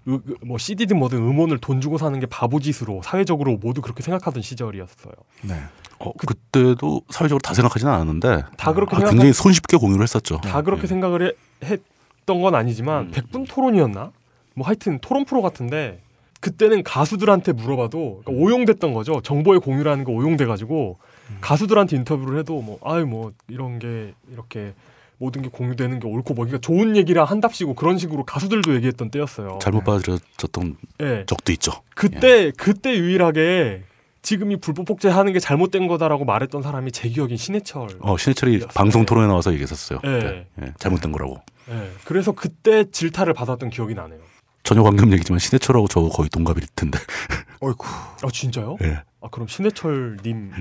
으- 그뭐 CD든 뭐든 음원을 돈 주고 사는 게 바보짓으로 사회적으로 모두 그렇게 생각하던 시절이었어요. 네. 어, 그 때도 사회적으로 다 생각하지는 않았는데 다 그렇게 아, 생각하- 굉장히 손쉽게 공유를 했었죠. 다 그렇게 생각을 해- 했던 건 아니지만 백분 토론이었나? 뭐 하여튼 토론 프로 같은데 그때는 가수들한테 물어봐도 그러니까 오용됐던 거죠. 정보의 공유라는 거 오용돼 가지고 가수들한테 인터뷰를 해도 뭐 아유 뭐 이런 게 이렇게 모든 게 공유되는 게 옳고 뭐 그러니까 좋은 얘기라 한답시고 그런 식으로 가수들도 얘기했던 때였어요. 잘못 받아들여졌던 예. 적도 있죠. 그때 그때 유일하게 지금 이 불법 복제하는 게 잘못된 거다라고 말했던 사람이 제 기억인 신해철. 어, 신해철이 방송 토론에 나와서 얘기했었어요. 예. 네. 예, 잘못된 거라고. 예. 그래서 그때 질타를 받았던 기억이 나네요. 전혀 관계없는 얘기지만 신해철하고 저 거의 동갑일 텐데. 어이쿠. 아 진짜요? 예. 아 그럼 신해철님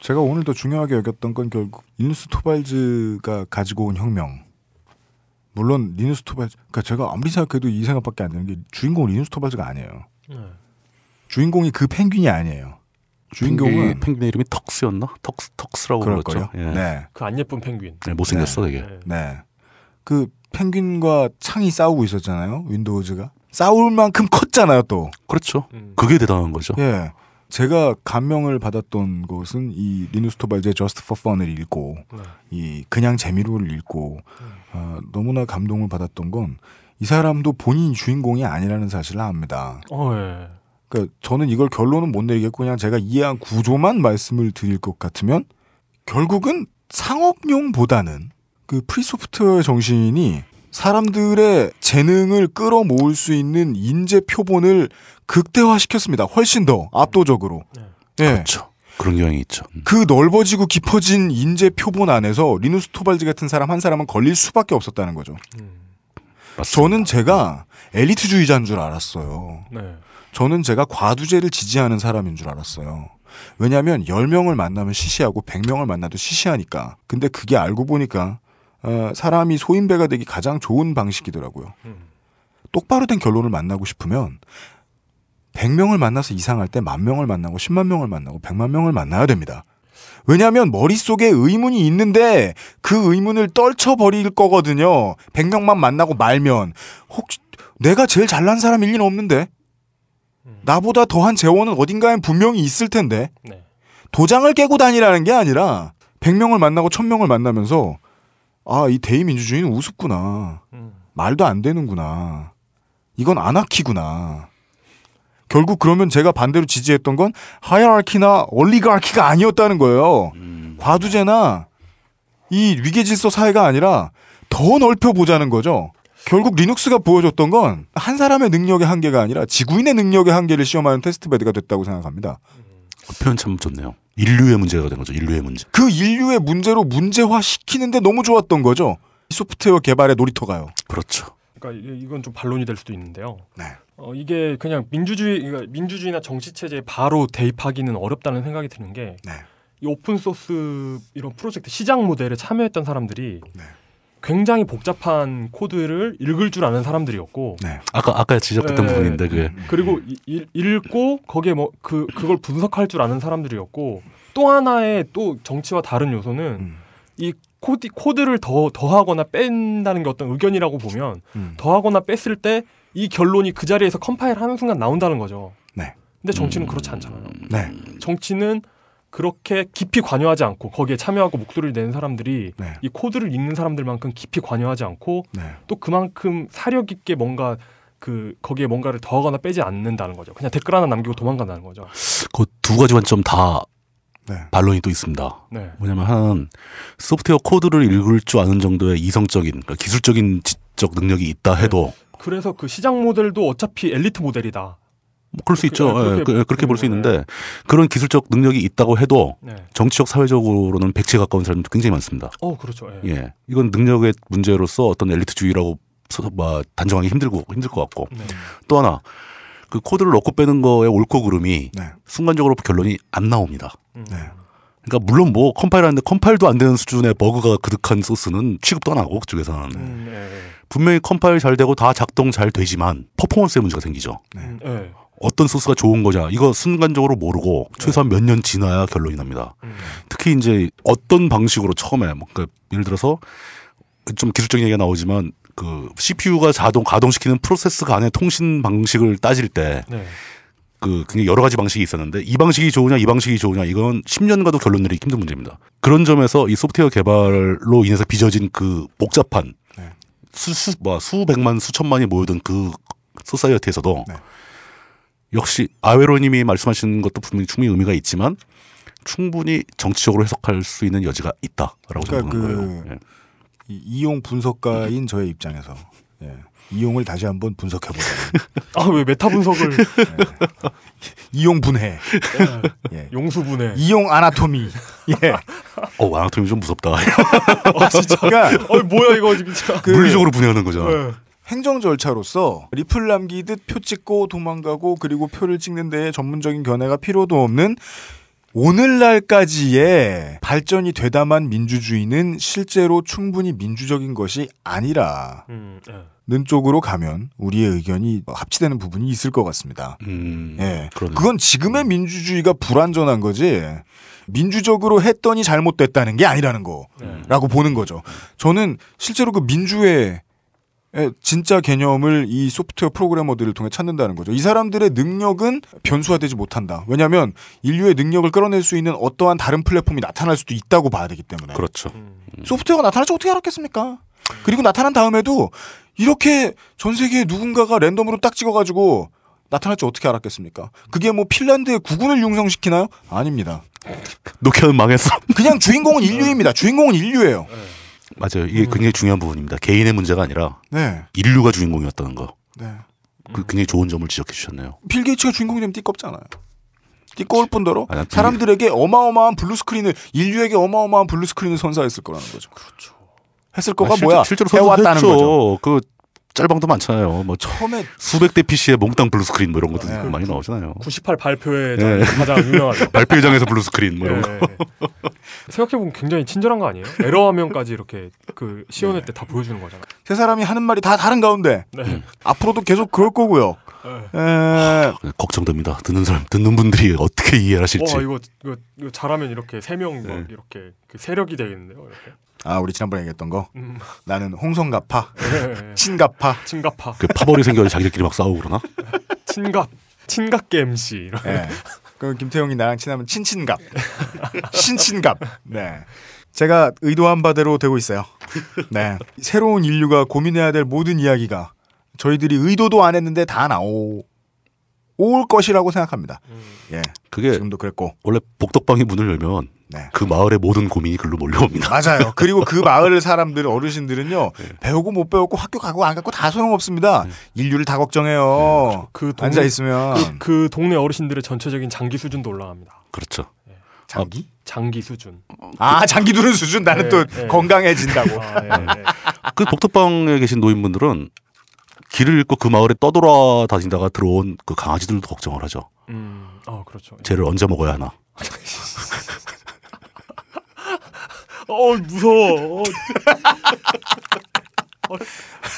제가 오늘 더 중요하게 여겼던 건 결국 리누스 토발즈가 가지고 온 혁명. 물론 리누스 토발즈, 그러니까 제가 아무리 생각해도 이 생각밖에 안 되는 게 주인공 리누스 토발즈가 아니에요. 네. 주인공이 그 펭귄이 아니에요. 주인공은 펭귄, 펭귄의 이름이 턱스였나? 턱스 턱스라고 그럴 불렀죠. 예. 네. 그 안 예쁜 펭귄. 네, 못생겼어 되게. 네. 네. 그 펭귄과 창이 싸우고 있었잖아요. 윈도우즈가 싸울 만큼 컸잖아요. 또. 그렇죠. 음. 그게 대단한 거죠. 예. 제가 감명을 받았던 것은 이 리누스 토발즈의 Just for Fun을 읽고 네. 이 그냥 재미로를 읽고 음. 어, 너무나 감동을 받았던 건 이 사람도 본인 주인공이 아니라는 사실을 압니다. 어, 예. 그러니까 저는 이걸 결론은 못 내리겠고 그냥 제가 이해한 구조만 말씀을 드릴 것 같으면 결국은 상업용보다는 그 free software의 정신이 사람들의 재능을 끌어모을 수 있는 인재 표본을 극대화시켰습니다. 훨씬 더 압도적으로. 예. 그렇죠. 그런 경향이 있죠. 음. 그 넓어지고 깊어진 인재 표본 안에서 리누스 토발즈 같은 사람 한 사람은 걸릴 수밖에 없었다는 거죠. 저는 제가 엘리트주의자인 줄 알았어요. 네. 저는 제가 과두제를 지지하는 사람인 줄 알았어요. 왜냐하면 10명을 만나면 시시하고 100명을 만나도 시시하니까. 근데 그게 알고 보니까 어, 사람이 소인배가 되기 가장 좋은 방식이더라고요. 똑바로 된 결론을 만나고 싶으면 100명을 만나서 이상할 때 만 명을 만나고 10만 명을 만나고 100만 명을 만나야 됩니다. 왜냐하면 머릿속에 의문이 있는데 그 의문을 떨쳐버릴 거거든요. 100명만 만나고 말면 혹시 내가 제일 잘난 사람일 리는 없는데 나보다 더한 재원은 어딘가엔 분명히 있을 텐데 네. 도장을 깨고 다니라는 게 아니라 100명을 만나고 1000명을 만나면서 아, 이 대의민주주의는 우습구나. 말도 안 되는구나. 이건 아나키구나. 결국 그러면 제가 반대로 지지했던 건 하이라키나 올리가키가 아니었다는 거예요. 과두제나 이 위계 질서 사회가 아니라 더 넓혀 보자는 거죠. 결국 리눅스가 보여줬던 건 한 사람의 능력의 한계가 아니라 지구인의 능력의 한계를 시험하는 test bed가 됐다고 생각합니다. 그 표현 참 좋네요. 인류의 문제가 된 거죠. 인류의 문제. 그 인류의 문제로 문제화 시키는데 너무 좋았던 거죠. 소프트웨어 개발의 놀이터가요. 그렇죠. 그러니까 이- 이건 좀 반론이 될 수도 있는데요. 네. 어, 이게 그냥 민주주의, 그러니까 민주주의나 정치 체제에 바로 대입하기는 어렵다는 생각이 드는 게, 네. 이 open source 이런 프로젝트 시장 모델에 참여했던 사람들이 네. 굉장히 복잡한 코드를 읽을 줄 아는 사람들이었고, 네. 아까 아까 지적했던 네. 부분인데 그게 그리고 이- 읽- 읽고 거기에 뭐 그 그걸 분석할 줄 아는 사람들이었고 또 하나의 또 정치와 다른 요소는 음. 이 코드 코드를 더 더하거나 뺀다는 게 어떤 의견이라고 보면 음. 더하거나 뺐을 때 이 결론이 그 자리에서 컴파일 하는 순간 나온다는 거죠. 네. 근데 정치는 그렇지 않잖아요. 네. 정치는 그렇게 깊이 관여하지 않고 거기에 참여하고 목소리를 내는 사람들이 네. 이 코드를 읽는 사람들만큼 깊이 관여하지 않고 네. 또 그만큼 사려 있게 뭔가 그 거기에 뭔가를 더하거나 빼지 않는다는 거죠. 그냥 댓글 하나 남기고 도망간다는 거죠. 그 두 가지 관점 다 네. 반론이 또 있습니다. 네. 뭐냐면 하나는 소프트웨어 코드를 읽을 줄 아는 정도의 이성적인 그러니까 기술적인 지적 능력이 있다 해도 그래서 그 시장 모델도 어차피 엘리트 모델이다. 뭐 그럴 수 있죠. 그렇게- 예, 그렇게 그- 그렇게 볼 수 있는데 그런 기술적 능력이 있다고 해도 네. 정치적 사회적으로는 백치에 가까운 사람도 굉장히 많습니다. 어 그렇죠. 예. 예, 이건 능력의 문제로서 어떤 엘리트주의라고 서- 뭐 단정하기 힘들고 힘들 것 같고 네. 또 하나 그 코드를 넣고 빼는 거의 옳고 그름이 네. 순간적으로 결론이 안 나옵니다. 음. 네. 그러니까 물론 뭐 컴파일하는데 컴파일도 안 되는 수준의 버그가 그득한 소스는 취급도 안 하고 그쪽에서는 음, 예, 분명히 컴파일 잘 되고 다 작동 잘 되지만 퍼포먼스에 문제가 생기죠. 음, 예. 어떤 소스가 좋은 거냐 이거 순간적으로 모르고 최소한 몇 년 지나야 결론이 납니다. 음. 특히 이제 어떤 방식으로 처음에 뭐 그러니까 예를 들어서 좀 기술적인 얘기가 나오지만 그 CPU가 자동 가동시키는 프로세스 간의 통신 방식을 따질 때 네. 그 굉장히 여러 가지 방식이 있었는데 이 방식이 좋으냐 이 방식이 좋으냐 이건 10년 가도 결론 내리기 힘든 문제입니다. 그런 점에서 이 소프트웨어 개발로 인해서 빚어진 그 복잡한 네. 수 수 뭐 수백만 수천만이 모여든 그 소사이어티에서도 네. 역시 아웨로님이 말씀하신 것도 분명히 충분히 의미가 있지만 충분히 정치적으로 해석할 수 있는 여지가 있다라고 그러니까 생각하는 그 거예요. 예. 이- 이용 분석가인 저의 입장에서 예. 이용을 다시 한번 분석해 보자. 아 왜 메타 분석을 이용 분해, 예. 용수 분해. 이용 anatomy. 예. 어 anatomy 좀 무섭다. 아 진짜. 그러니까 어 뭐야 이거 진짜. 그 물리적으로 분해하는 거죠. 예. 행정 절차로서 리플 남기듯 표 찍고 도망가고 그리고 표를 찍는 데에 전문적인 견해가 필요도 없는 오늘날까지의 발전이 되다만 민주주의는 실제로 충분히 민주적인 것이 아니라 음, 예. 는 쪽으로 가면 우리의 의견이 합치되는 부분이 있을 것 같습니다. 음, 예. 그건 지금의 민주주의가 불완전한 거지. 민주적으로 했더니 잘못됐다는 게 아니라는 거라고 보는 거죠. 저는 실제로 그 민주의 진짜 개념을 이 소프트웨어 프로그래머들을 통해 찾는다는 거죠. 이 사람들의 능력은 변수화되지 못한다. 왜냐하면 인류의 능력을 끌어낼 수 있는 어떠한 다른 플랫폼이 나타날 수도 있다고 봐야 되기 때문에. 그렇죠. 소프트웨어가 나타날 줄 어떻게 알았겠습니까? 그리고 나타난 다음에도 이렇게 전 세계에 누군가가 랜덤으로 딱 찍어가지고 나타날 줄 어떻게 알았겠습니까? 그게 뭐 핀란드의 국군을 융성시키나요? 아닙니다. 노키아는 망했어. 그냥 주인공은 인류입니다. 주인공은 인류예요. 맞아요. 이게 굉장히 중요한 부분입니다. 개인의 문제가 아니라 네. 인류가 주인공이었다는 거. 네. 그 굉장히 좋은 점을 지적해 주셨네요. 빌 게이츠가 주인공이 되면 띠껍잖아요. 띠꺼울 뿐더러 아니, 사람들에게 어마어마한 blue screen을 인류에게 어마어마한 blue screen을 선사했을 거라는 거죠. 그렇죠. 했을 거가 아, 실제- 뭐야? 실제로 해왔다는. 거죠. 그 짤방도 많잖아요. 뭐 처음에 수백 대 PC의 몽땅 blue screen 뭐 이런 것도 네. 많이 나오잖아요. 98 발표회 예. 가장 유명하죠. 발표회장에서 blue screen 뭐 이런 예, 거. 예. 생각해보면 굉장히 친절한 거 아니에요? 에러 화면까지 이렇게 그 시연회 때 다 보여주는 거잖아요. 세 사람이 하는 말이 다 다른 가운데 네. 앞으로도 계속 그럴 거고요. 에... 걱정됩니다. 듣는 사람, 듣는 분들이 어떻게 이해를 하실지. 와 이거, 이거 이거 잘하면 이렇게 세명 네. 이렇게 그 세력이 되겠는데요. 이렇게. 아 우리 지난번에 얘기했던 거 음. 나는 홍성갑파, 네. 친갑파, 친갑파, 그 파벌이 생겨 자기들끼리 막 싸우고 그러나? 친갑, 친갑계 MC. 이런. 예. 그 김태형이 나랑 친하면 친친갑, 신친갑. 네. 제가 의도한 바대로 되고 있어요. 네. 새로운 인류가 고민해야 될 모든 이야기가 저희들이 의도도 안 했는데 다 나오 올 것이라고 생각합니다. 예. 그게 지금도 그랬고. 원래 복덕방이 문을 열면 네. 그 마을의 모든 고민이 글로 몰려옵니다. 맞아요. 그리고 그 마을 사람들 어르신들은요 배우고 못 배웠고 학교 가고 안 가고 다 소용없습니다. 인류를 다 걱정해요. 그 동네- 앉아 있으면 그, 그 동네 어르신들의 전체적인 장기 수준도 올라갑니다. 그렇죠. 장기? 장기 수준. 아 장기 두는 수준 나는 네, 또 네. 건강해진다고. 아, 예, 예. 그 복덕방에 계신 노인분들은 길을 잃고 그 마을에 떠돌아다니다가 들어온 그 강아지들도 걱정을 하죠. 음, 아 그렇죠. 쟤를 언제 먹어야 하나. 어 무서워. 어.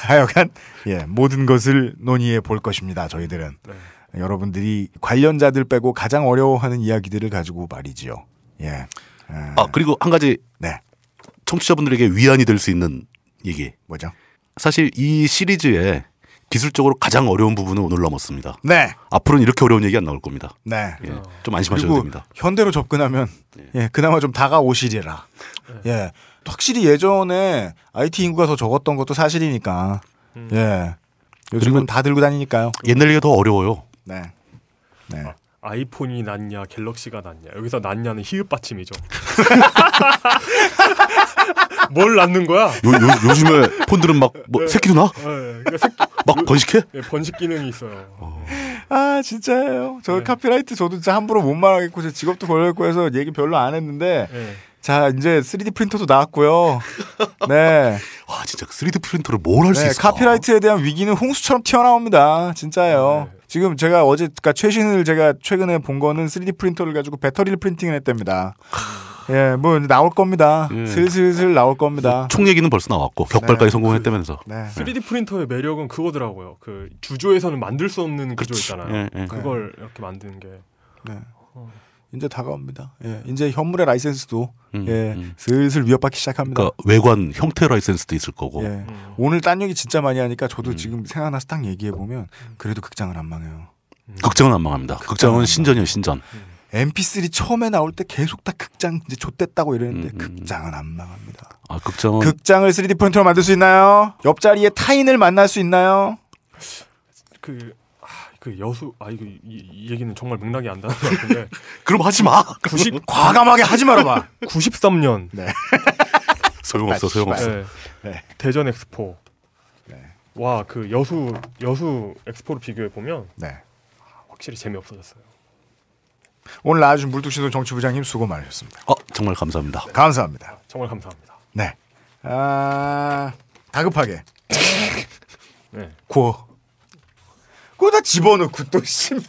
하여간 예 모든 것을 논의해 볼 것입니다. 저희들은 네. 여러분들이 관련자들 빼고 가장 어려워하는 이야기들을 가지고 말이지요. 예. 아 그리고 한 가지 네. 청취자분들에게 위안이 될 수 있는 얘기. 뭐죠? 사실 이 시리즈에 기술적으로 가장 어려운 부분은 오늘 넘었습니다. 네. 앞으로는 이렇게 어려운 얘기 안 나올 겁니다. 네. 예, 좀 안심하셔도 그리고 됩니다. 현대로 접근하면 예 그나마 좀 다가오시리라. 예. 확실히 예전에 IT 인구가 더 적었던 것도 사실이니까. 예. 요즘은 다 들고 다니니까요. 옛날 얘기가 더 어려워요. 네. 네. 아이폰이 낫냐, 갤럭시가 낫냐. 여기서 낫냐는 히읗 받침이죠. 뭘 낳는 거야? 요, 요, 요즘에 폰들은 막 뭐 새끼도 나? 예, 그러니까 새끼, 막 번식해? 예, 번식 기능이 있어요. 아 진짜예요. 저 카피라이트 저도 진짜 함부로 못 말하겠고 제 직업도 걸려있고 해서 얘기 별로 안 했는데 예. 자 이제 3D 프린터도 나왔고요. 네. 와 진짜 3D 프린터를 뭘할수 네, 있을까? copyright에 대한 위기는 홍수처럼 튀어나옵니다. 진짜예요. 지금 제가 어제 그러니까 최신을 제가 최근에 본 거는 3D 프린터를 가지고 배터리를 printing을 했답니다. 예, 뭐 이제 나올 겁니다. 예. 슬슬슬 나올 겁니다. 총 얘기는 벌써 나왔고 격발까지 네. 성공했다면서. 네. 3D 프린터의 매력은 그거더라고요. 그 주조에서는 만들 수 없는 구조 있잖아요. 예, 예. 그걸 이렇게 만드는 게. 네. 이제 다가옵니다. 예, 이제 현물의 라이센스도 음, 예, 음. 슬슬 위협받기 시작합니다. 그러니까 외관 형태 라이센스도 있을 거고. 예. 음. 오늘 딴 얘기 진짜 많이 하니까 저도 음. 지금 생각나서 딱 얘기해 보면 그래도 극장을 안 망해요. 극장은 안 망합니다. 극장은 안 신전이에요 신전. MP3 처음에 나올 때 계속 다 극장 이제 좆됐다고 이랬는데 음, 음. 극장은 안 망합니다. 아 극장은 극장을 3D 프린터로 만들 수 있나요? 옆자리에 타인을 만날 수 있나요? 그, 아, 그 여수, 아, 이거 이, 이 얘기는 정말 맥락이 안 닿는 것 같은데. 그럼 하지 마. 90, 과감하게 하지 말아봐. 93년. 네. 소용없어 소용없어. 네. 네. 대전 엑스포. 네. 와, 그 여수, 여수 엑스포를 비교해 보면 네. 확실히 재미 없어졌어요. 오늘 나와주신 물뚝신도 정치부장님 수고 많으셨습니다. 어 정말 감사합니다. 감사합니다. 정말 감사합니다. 네. 아, 다급하게. 네. 고. 그거 다 집어넣고 또 씹는.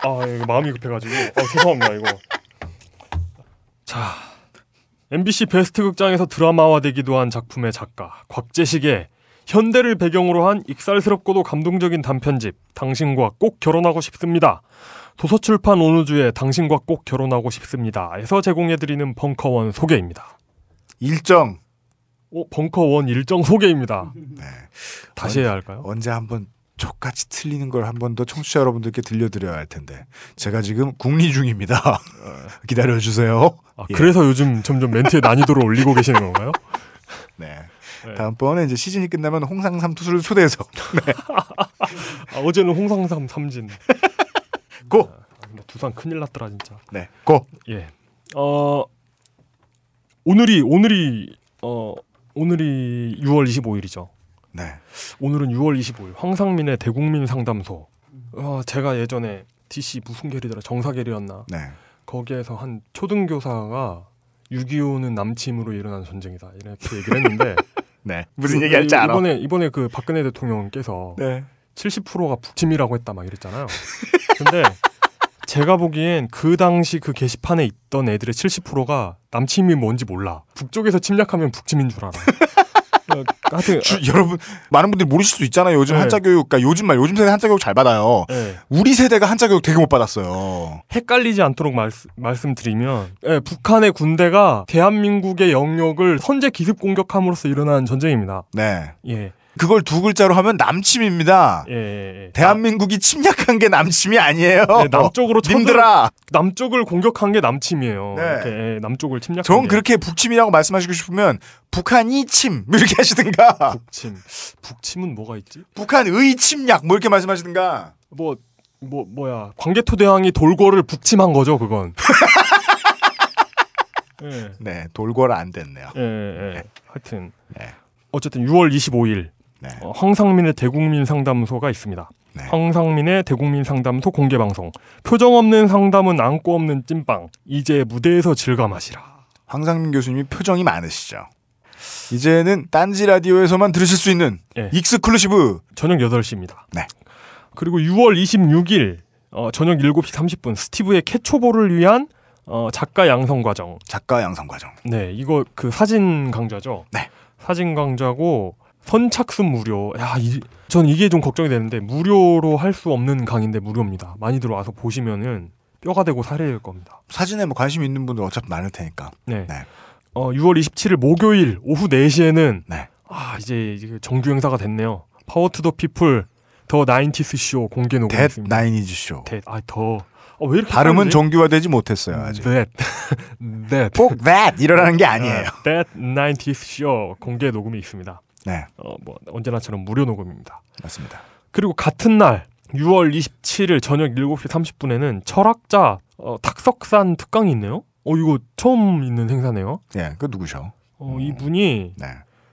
아, 이거 마음이 급해가지고. 아, 죄송합니다, 이거. 자, MBC 베스트 극장에서 드라마화되기도 한 작품의 작가 곽재식의 현대를 배경으로 한 익살스럽고도 감동적인 단편집 당신과 꼭 결혼하고 싶습니다. 도서출판 온우주의 당신과 꼭 결혼하고 싶습니다.에서 제공해드리는 벙커원 소개입니다. 일정. 오, 벙커원 일정 소개입니다. 네. 다시 해야 할까요? 언제 한번 족같이 틀리는 걸 한 번 더 청취자 여러분들께 들려드려야 할 텐데 제가 지금 국리 중입니다. 기다려 주세요. 아, 그래서 요즘 점점 멘트의 난이도를 올리고 계시는 건가요? 네. 네. 다음번에 이제 시즌이 끝나면 홍상삼 투수를 초대해서 네. 아, 어제는 홍상삼 삼진. 고. 아, 근데 두산 큰일 났더라 진짜. 네. 고. 예. 어 오늘이 오늘이 어 오늘이 6월 25일이죠. 네. 오늘은 6월 25일 황상민의 대국민 상담소. 어, 제가 예전에 DC 무슨 계리더라 정사계리였나. 네. 거기에서 한 초등교사가 6.25는 남침으로 일어난 전쟁이다 이렇게 얘기를 했는데 네. 무슨 얘기 할지 알아. 이번에 이번에 그 박근혜 대통령께서 네. 70%가 북침이라고 했다 막 이랬잖아요. 근데 제가 보기엔 그 당시 그 게시판에 있던 애들의 70%가 남침이 뭔지 몰라. 북쪽에서 침략하면 북침인 줄 알아. 어, 하여튼 주- 여러분 많은 분들이 모르실 수 있잖아요. 요즘 네. 한자 교육, 그러니까 요즘 말 요즘 세대 한자 교육 잘 받아요. 예. 우리 세대가 한자 교육 되게 못 받았어요. 헷갈리지 않도록 말씀, 말씀드리면 예, 북한의 군대가 대한민국의 영역을 선제 기습 공격함으로써 일어난 전쟁입니다. 네. 예. 그걸 두 글자로 하면 남침입니다. 예, 예, 예. 대한민국이 침략한 게 남침이 아니에요. 네, 남쪽으로 님들아. 남쪽을 공격한 게 남침이에요. 네. 예, 남쪽을 침략한 전 게. 그렇게 북침이라고 말씀하시고 싶으면 북한이 침 이렇게 하시든가. 북침. 북침은 뭐가 있지? 북한의 침략 뭐 이렇게 말씀하시든가. 뭐, 뭐, 뭐야. 광개토 대왕이 돌궐을 북침한 거죠, 그건. 예, 네, 돌궐 안 됐네요. 예, 예. 하여튼. 네. 어쨌든 6월 25일. 네. 어, 황상민의 대국민 상담소가 있습니다. 네. 황상민의 대국민 상담소 공개 방송. 표정 없는 상담은 앙꼬 없는 찐빵. 이제 무대에서 즐감하시라. 황상민 교수님이 표정이 많으시죠. 이제는 딴지 라디오에서만 들으실 수 있는 예. exclusive. 저녁 8시입니다. 네. 그리고 6월 26일 어, 저녁 7시 30분 스티브의 캐초볼을 위한 어, 작가 양성 과정. 작가 양성 과정. 네, 이거 그 사진 강좌죠. 네. 사진 강좌고 선착순 무료. 야, 이, 전 이게 좀 걱정이 되는데 무료로 할 수 없는 강의인데 무료입니다. 많이들 와서 보시면은 뼈가 되고 될 겁니다. 사진에 뭐 관심 있는 분들 어차피 많을 테니까. 네. 네. 어, 6월 27일 목요일 오후 4시에는 네. 아, 이제 정규 행사가 됐네요. Power to the People the Nineties Show 공개 댓 녹음했습니다. Nineties Show. 대, 아, the. 어, 왜 이렇게 발음은? 정규화되지 못했어요 아직. that. that. 꼭 that 이러라는 게 아니에요. that 90s show 공개 녹음이 있습니다. 네, 어, 뭐 언제나처럼 무료 녹음입니다. 맞습니다. 그리고 같은 날 6월 27일 저녁 7시 30분에는 철학자 어, 탁석산 특강이 있네요. 어 이거 처음 있는 행사네요. 예, 그 누구셔? 어, 이분이 네.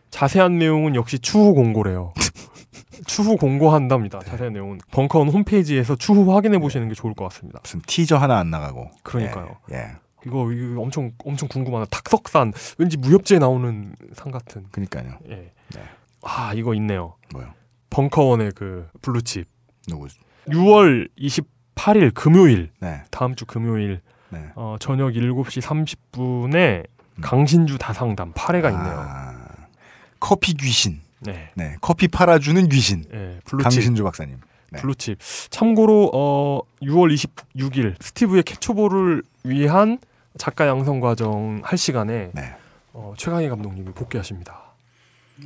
자세한 내용은 역시 추후 공고래요. 추후 공고한답니다. 네. 자세한 내용은 벙커원 홈페이지에서 추후 확인해 보시는 게 좋을 것 같습니다. 무슨 티저 하나 안 나가고. 그러니까요. 예. 예. 이거, 이거 엄청 엄청 궁금하다. 탁석산 왠지 무협지에 나오는 산 같은. 그러니까요. 예. 네. 아 이거 있네요. 뭐요? 벙커원의 그 블루칩. 누구? 6월 28일 금요일 네. 다음 주 금요일 네. 어, 저녁 7시 30분에 강신주 다상담 8회가 있네요. 아, 커피 귀신. 네. 네, 커피 팔아주는 귀신. 예, 블루칩. 강신주 박사님. 네. 블루칩. 참고로 어 6월 26일 스티브의 캐초볼을 위한 작가 양성 과정 할 시간에 네. 어, 최강희 감독님이 복귀하십니다.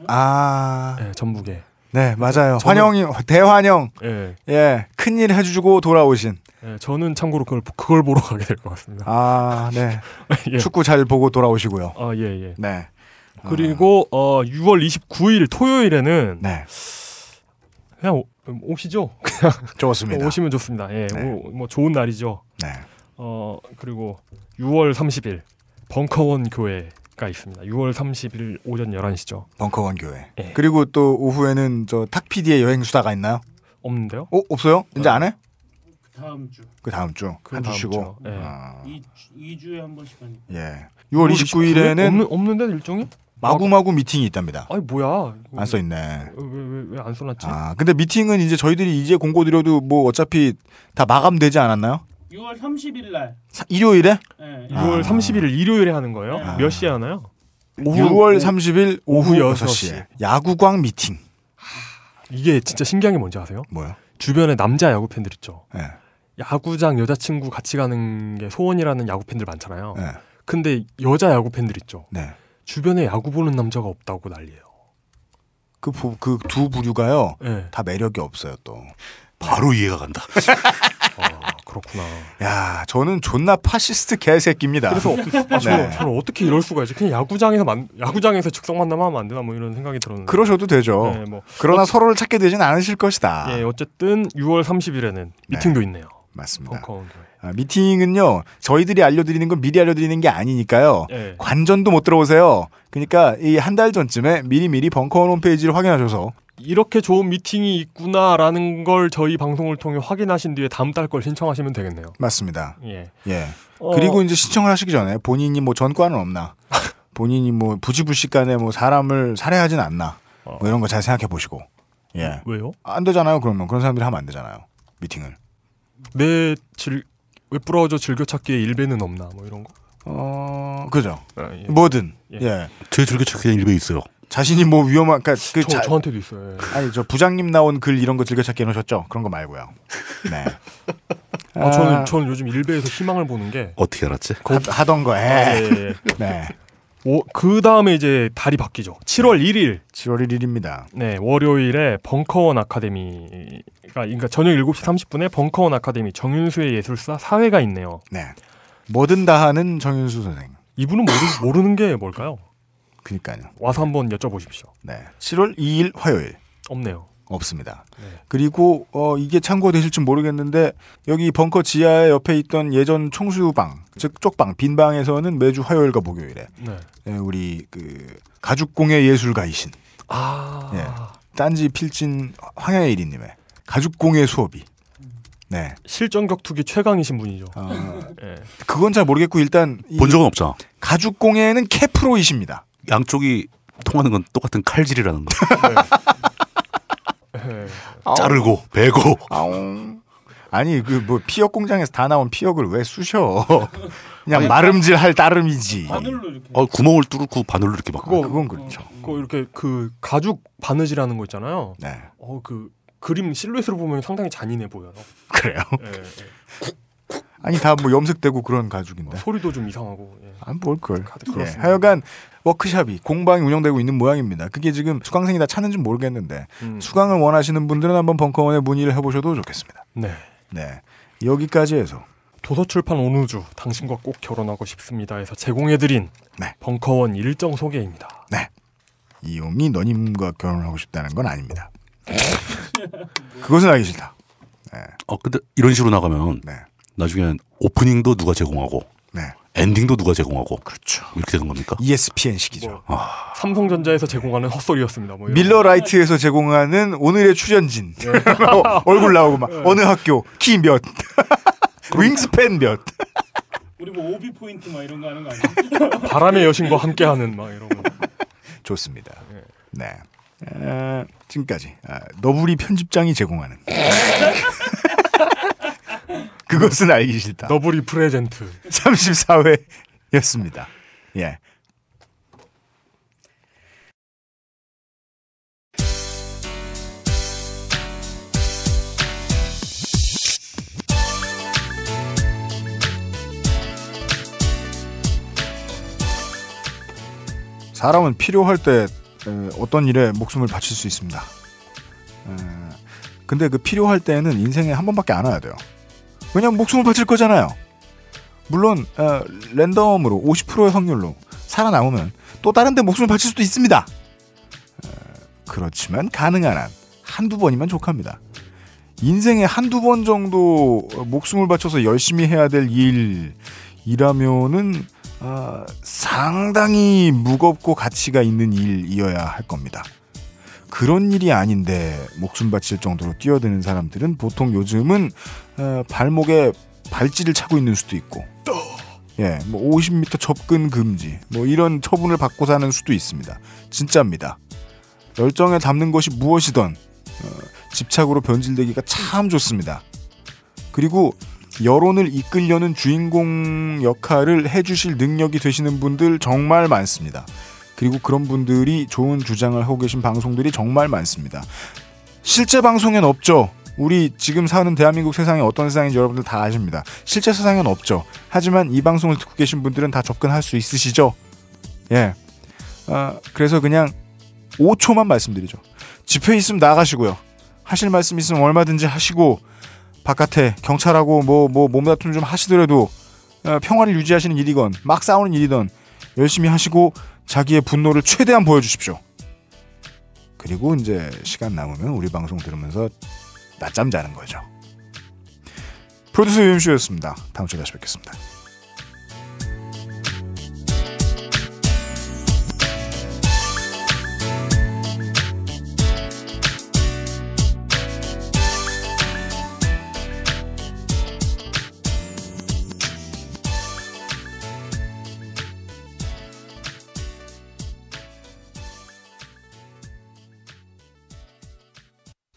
아, 예, 전북에. 네, 맞아요. 저는- 환영이 대환영. 예, 예, 큰일 해 주고 돌아오신. 예, 저는 참고로 그걸 그걸 보러 가게 될 것 같습니다. 아, 네. 예. 축구 잘 보고 돌아오시고요. 아, 예, 예. 네. 그리고 어 6월 29일 토요일에는 네, 그냥 오, 오시죠. 좋습니다. 오시면 좋습니다. 예, 네. 오, 뭐 좋은 날이죠. 네. 어 그리고 6월 30일 벙커원 교회 가 있습니다. 6월 30일 오전 11시죠. 벙커원 교회. 예. 그리고 또 오후에는 저 탁PD의 여행 수다가 있나요? 없는데요? 어, 없어요? 이제 안 해? 다음 주. 그 다음 주. 그한주 다음 쉬고. 주. 예. 아, 이, 이 주에 한 번씩 하니까. 예. 6월 29일에는 없는 없는데 일정이? 마구마구 미팅이 있답니다. 아니 뭐야? 안 써 있네. 왜왜 왜안 써놨지? 아, 근데 미팅은 이제 저희들이 이제 공고 드려도 뭐 어차피 다 마감되지 않았나요? 6월 30일 날. 사- 일요일에? 네. 6월 아. 31일 일요일에 하는 거예요? 아. 몇 시에 하나요? 6월 30일 오후 오후 6시에 야구광 미팅. 이게 진짜 신기한 게 뭔지 아세요? 뭐요? 주변에 남자 야구 팬들 있죠. 네. 야구장 여자친구 같이 가는 게 소원이라는 야구 팬들 많잖아요. 네. 근데 여자 야구 팬들 있죠. 네. 주변에 야구 보는 남자가 없다고 난리예요. 그 그 두 부류가요. 네. 다 매력이 없어요 또. 바로 이해가 간다. 아, 그렇구나. 야, 저는 존나 파시스트 개새끼입니다. 그래서 아, 저는, 네. 저는 어떻게 이럴 수가 있지? 그냥 야구장에서 만, 야구장에서 즉석 만남하면 안 되나 뭐 이런 생각이 들었는데. 그러셔도 되죠. 네, 뭐 그러나 서로를 찾게 되진 않으실 것이다. 예, 어쨌든 6월 30일에는 미팅도 있네요. 맞습니다. 아, 미팅은요, 저희들이 알려드리는 건 미리 알려드리는 게 아니니까요. 예. 관전도 못 들어오세요. 그러니까 이 한 달 전쯤에 미리 미리 벙커원 홈페이지를 확인하셔서 이렇게 좋은 미팅이 있구나라는 걸 저희 방송을 통해 확인하신 뒤에 다음 달 걸 신청하시면 되겠네요. 맞습니다. 예. 예. 어. 그리고 이제 신청을 하시기 전에 본인이 뭐 전과는 없나, 본인이 뭐 부지불식간에 뭐 사람을 살해하진 않나, 뭐 이런 거 잘 생각해 보시고. 예. 왜요? 안 되잖아요. 그러면 그런 사람들이 하면 안 되잖아요. 미팅을. 내 질, 웹 브라우저 즐겨찾기에 일베는 없나 뭐 이런 거. 어, 그죠. 아, 예. 뭐든. 예. 예. 제 즐겨찾기는 일베 있어요. 자신이 뭐 위험한, 그니까 그 저, 자- 저한테도 있어요. 예. 아니 저 부장님 나온 글 이런 거 즐겨찾기 해놓으셨죠? 그런 거 말고요. 네. 아, 저는 저는 요즘 일베에서 희망을 보는 게 어떻게 알았지? 하, 던 거. 에. 아, 예, 예. 네. 오, 그 다음에 이제 달이 바뀌죠. 7월 1일. 7월 1일입니다. 네, 월요일에 벙커원 아카데미가 그러니까 저녁 7시 30분에 벙커원 아카데미 정윤수의 예술사 사회가 있네요. 네. 뭐든 다 하는 정윤수 선생. 이분은 모르, 모르는 게 뭘까요? 그니까요. 와서 한번 여쭤보십시오. 네. 7월 2일 화요일. 없네요. 없습니다. 네. 그리고 어 이게 참고되실지 모르겠는데 여기 벙커 지하에 옆에 있던 예전 총수방 즉 쪽방 빈 방에서는 매주 화요일과 목요일에 네. 예, 우리 그 가죽공예 예술가이신 아. 예, 딴지 필진 황야일이님의 가죽공예 수업이 네 실전격투기 최강이신 분이죠. 어, 예. 그건 잘 모르겠고 일단 이본 적은 없잖아. 가죽공예는 캐프로이십니다. 양쪽이 통하는 건 똑같은 칼질이라는 거. 예. 자르고 베고 아웅. 아니 그 뭐 피혁 공장에서 다 나온 피혁을 왜 쑤셔? 그냥 마름질 할 따름이지. 바늘로 이렇게. 어, 구멍을 뚫고 바늘로 이렇게 막. 그거 그건 그렇죠. 그 이렇게 그 가죽 바느질하는 거 있잖아요. 네. 어 그 그림 실루엣으로 보면 상당히 잔인해 보여요. 그래요? 예, 예. 아니 다 뭐 염색되고 그런 가죽인데. 소리도 좀 이상하고. 예. 안뭘 걸. 카드 예. 하여간 워크샵이 공방이 운영되고 있는 모양입니다. 그게 지금 수강생이 다 찾는지 모르겠는데 음. 수강을 원하시는 분들은 한번 벙커원에 문의를 해보셔도 좋겠습니다. 네. 네. 여기까지 해서 도서출판 온우주 당신과 꼭 결혼하고 싶습니다에서 제공해드린 네. 벙커원 일정 소개입니다. 네. 이용이 너님과 결혼하고 싶다는 건 아닙니다. 그것은 알기 싫다. 어, 근데 이런 식으로 나가면 네. 나중엔 오프닝도 누가 제공하고 네. 엔딩도 누가 제공하고 그렇죠. 이렇게 되는 겁니까? ESPN식이죠. 삼성전자에서 제공하는 헛소리였습니다. 뭐 이런 밀러 라이트에서 제공하는 오늘의 출연진 얼굴 나오고 막 어느 학교 키 몇, 윙스팬 몇. 우리 뭐 오비 포인트 막 이런 거 하는 거 아니야? 거. 바람의 여신과 함께하는 막 이런 거. 좋습니다. 네. 에, 지금까지 아, 너부리 편집장이 제공하는 그것은 알기 싫다. 너브리 프레젠트. 34회였습니다. 예. 사람은 필요할 때 에, 어떤 일에 목숨을 바칠 수 있습니다. 에, 근데 그 필요할 때는 인생에 한 번밖에 안 와야 돼요. 왜냐면 목숨을 바칠 거잖아요. 물론 어, 랜덤으로 50%의 확률로 살아남으면 또 다른 데 목숨을 바칠 수도 있습니다. 어, 그렇지만 가능한 한 한두 번이면 족합니다. 인생에 한두 번 정도 목숨을 바쳐서 열심히 해야 될 일이라면은 아, 상당히 무겁고 가치가 있는 일이어야 할 겁니다. 그런 일이 아닌데 목숨 바칠 정도로 뛰어드는 사람들은 보통 요즘은 어, 발목에 발찌를 차고 있는 수도 있고 예, 뭐 50m 접근 금지 뭐 이런 처분을 받고 사는 수도 있습니다. 진짜입니다. 열정에 담는 것이 무엇이든 어, 집착으로 변질되기가 참 좋습니다. 그리고 여론을 이끌려는 주인공 역할을 해주실 능력이 되시는 분들 정말 많습니다. 그리고 그런 분들이 좋은 주장을 하고 계신 방송들이 정말 많습니다. 실제 방송엔 없죠. 우리 지금 사는 대한민국 세상이 어떤 세상인지 여러분들 다 아십니다. 실제 세상엔 없죠. 하지만 이 방송을 듣고 계신 분들은 다 접근할 수 있으시죠? 예. 아, 그래서 그냥 5초만 말씀드리죠. 집회 있으면 나가시고요. 하실 말씀 있으면 얼마든지 하시고 바깥에 경찰하고 뭐 뭐 몸다툼 좀 하시더라도 어, 평화를 유지하시는 일이건 막 싸우는 일이든 열심히 하시고 자기의 분노를 최대한 보여주십시오. 그리고 이제 시간 남으면 우리 방송 들으면서 낮잠 자는 거죠. 프로듀서 유엠씨였습니다. 다음 주에 다시 뵙겠습니다.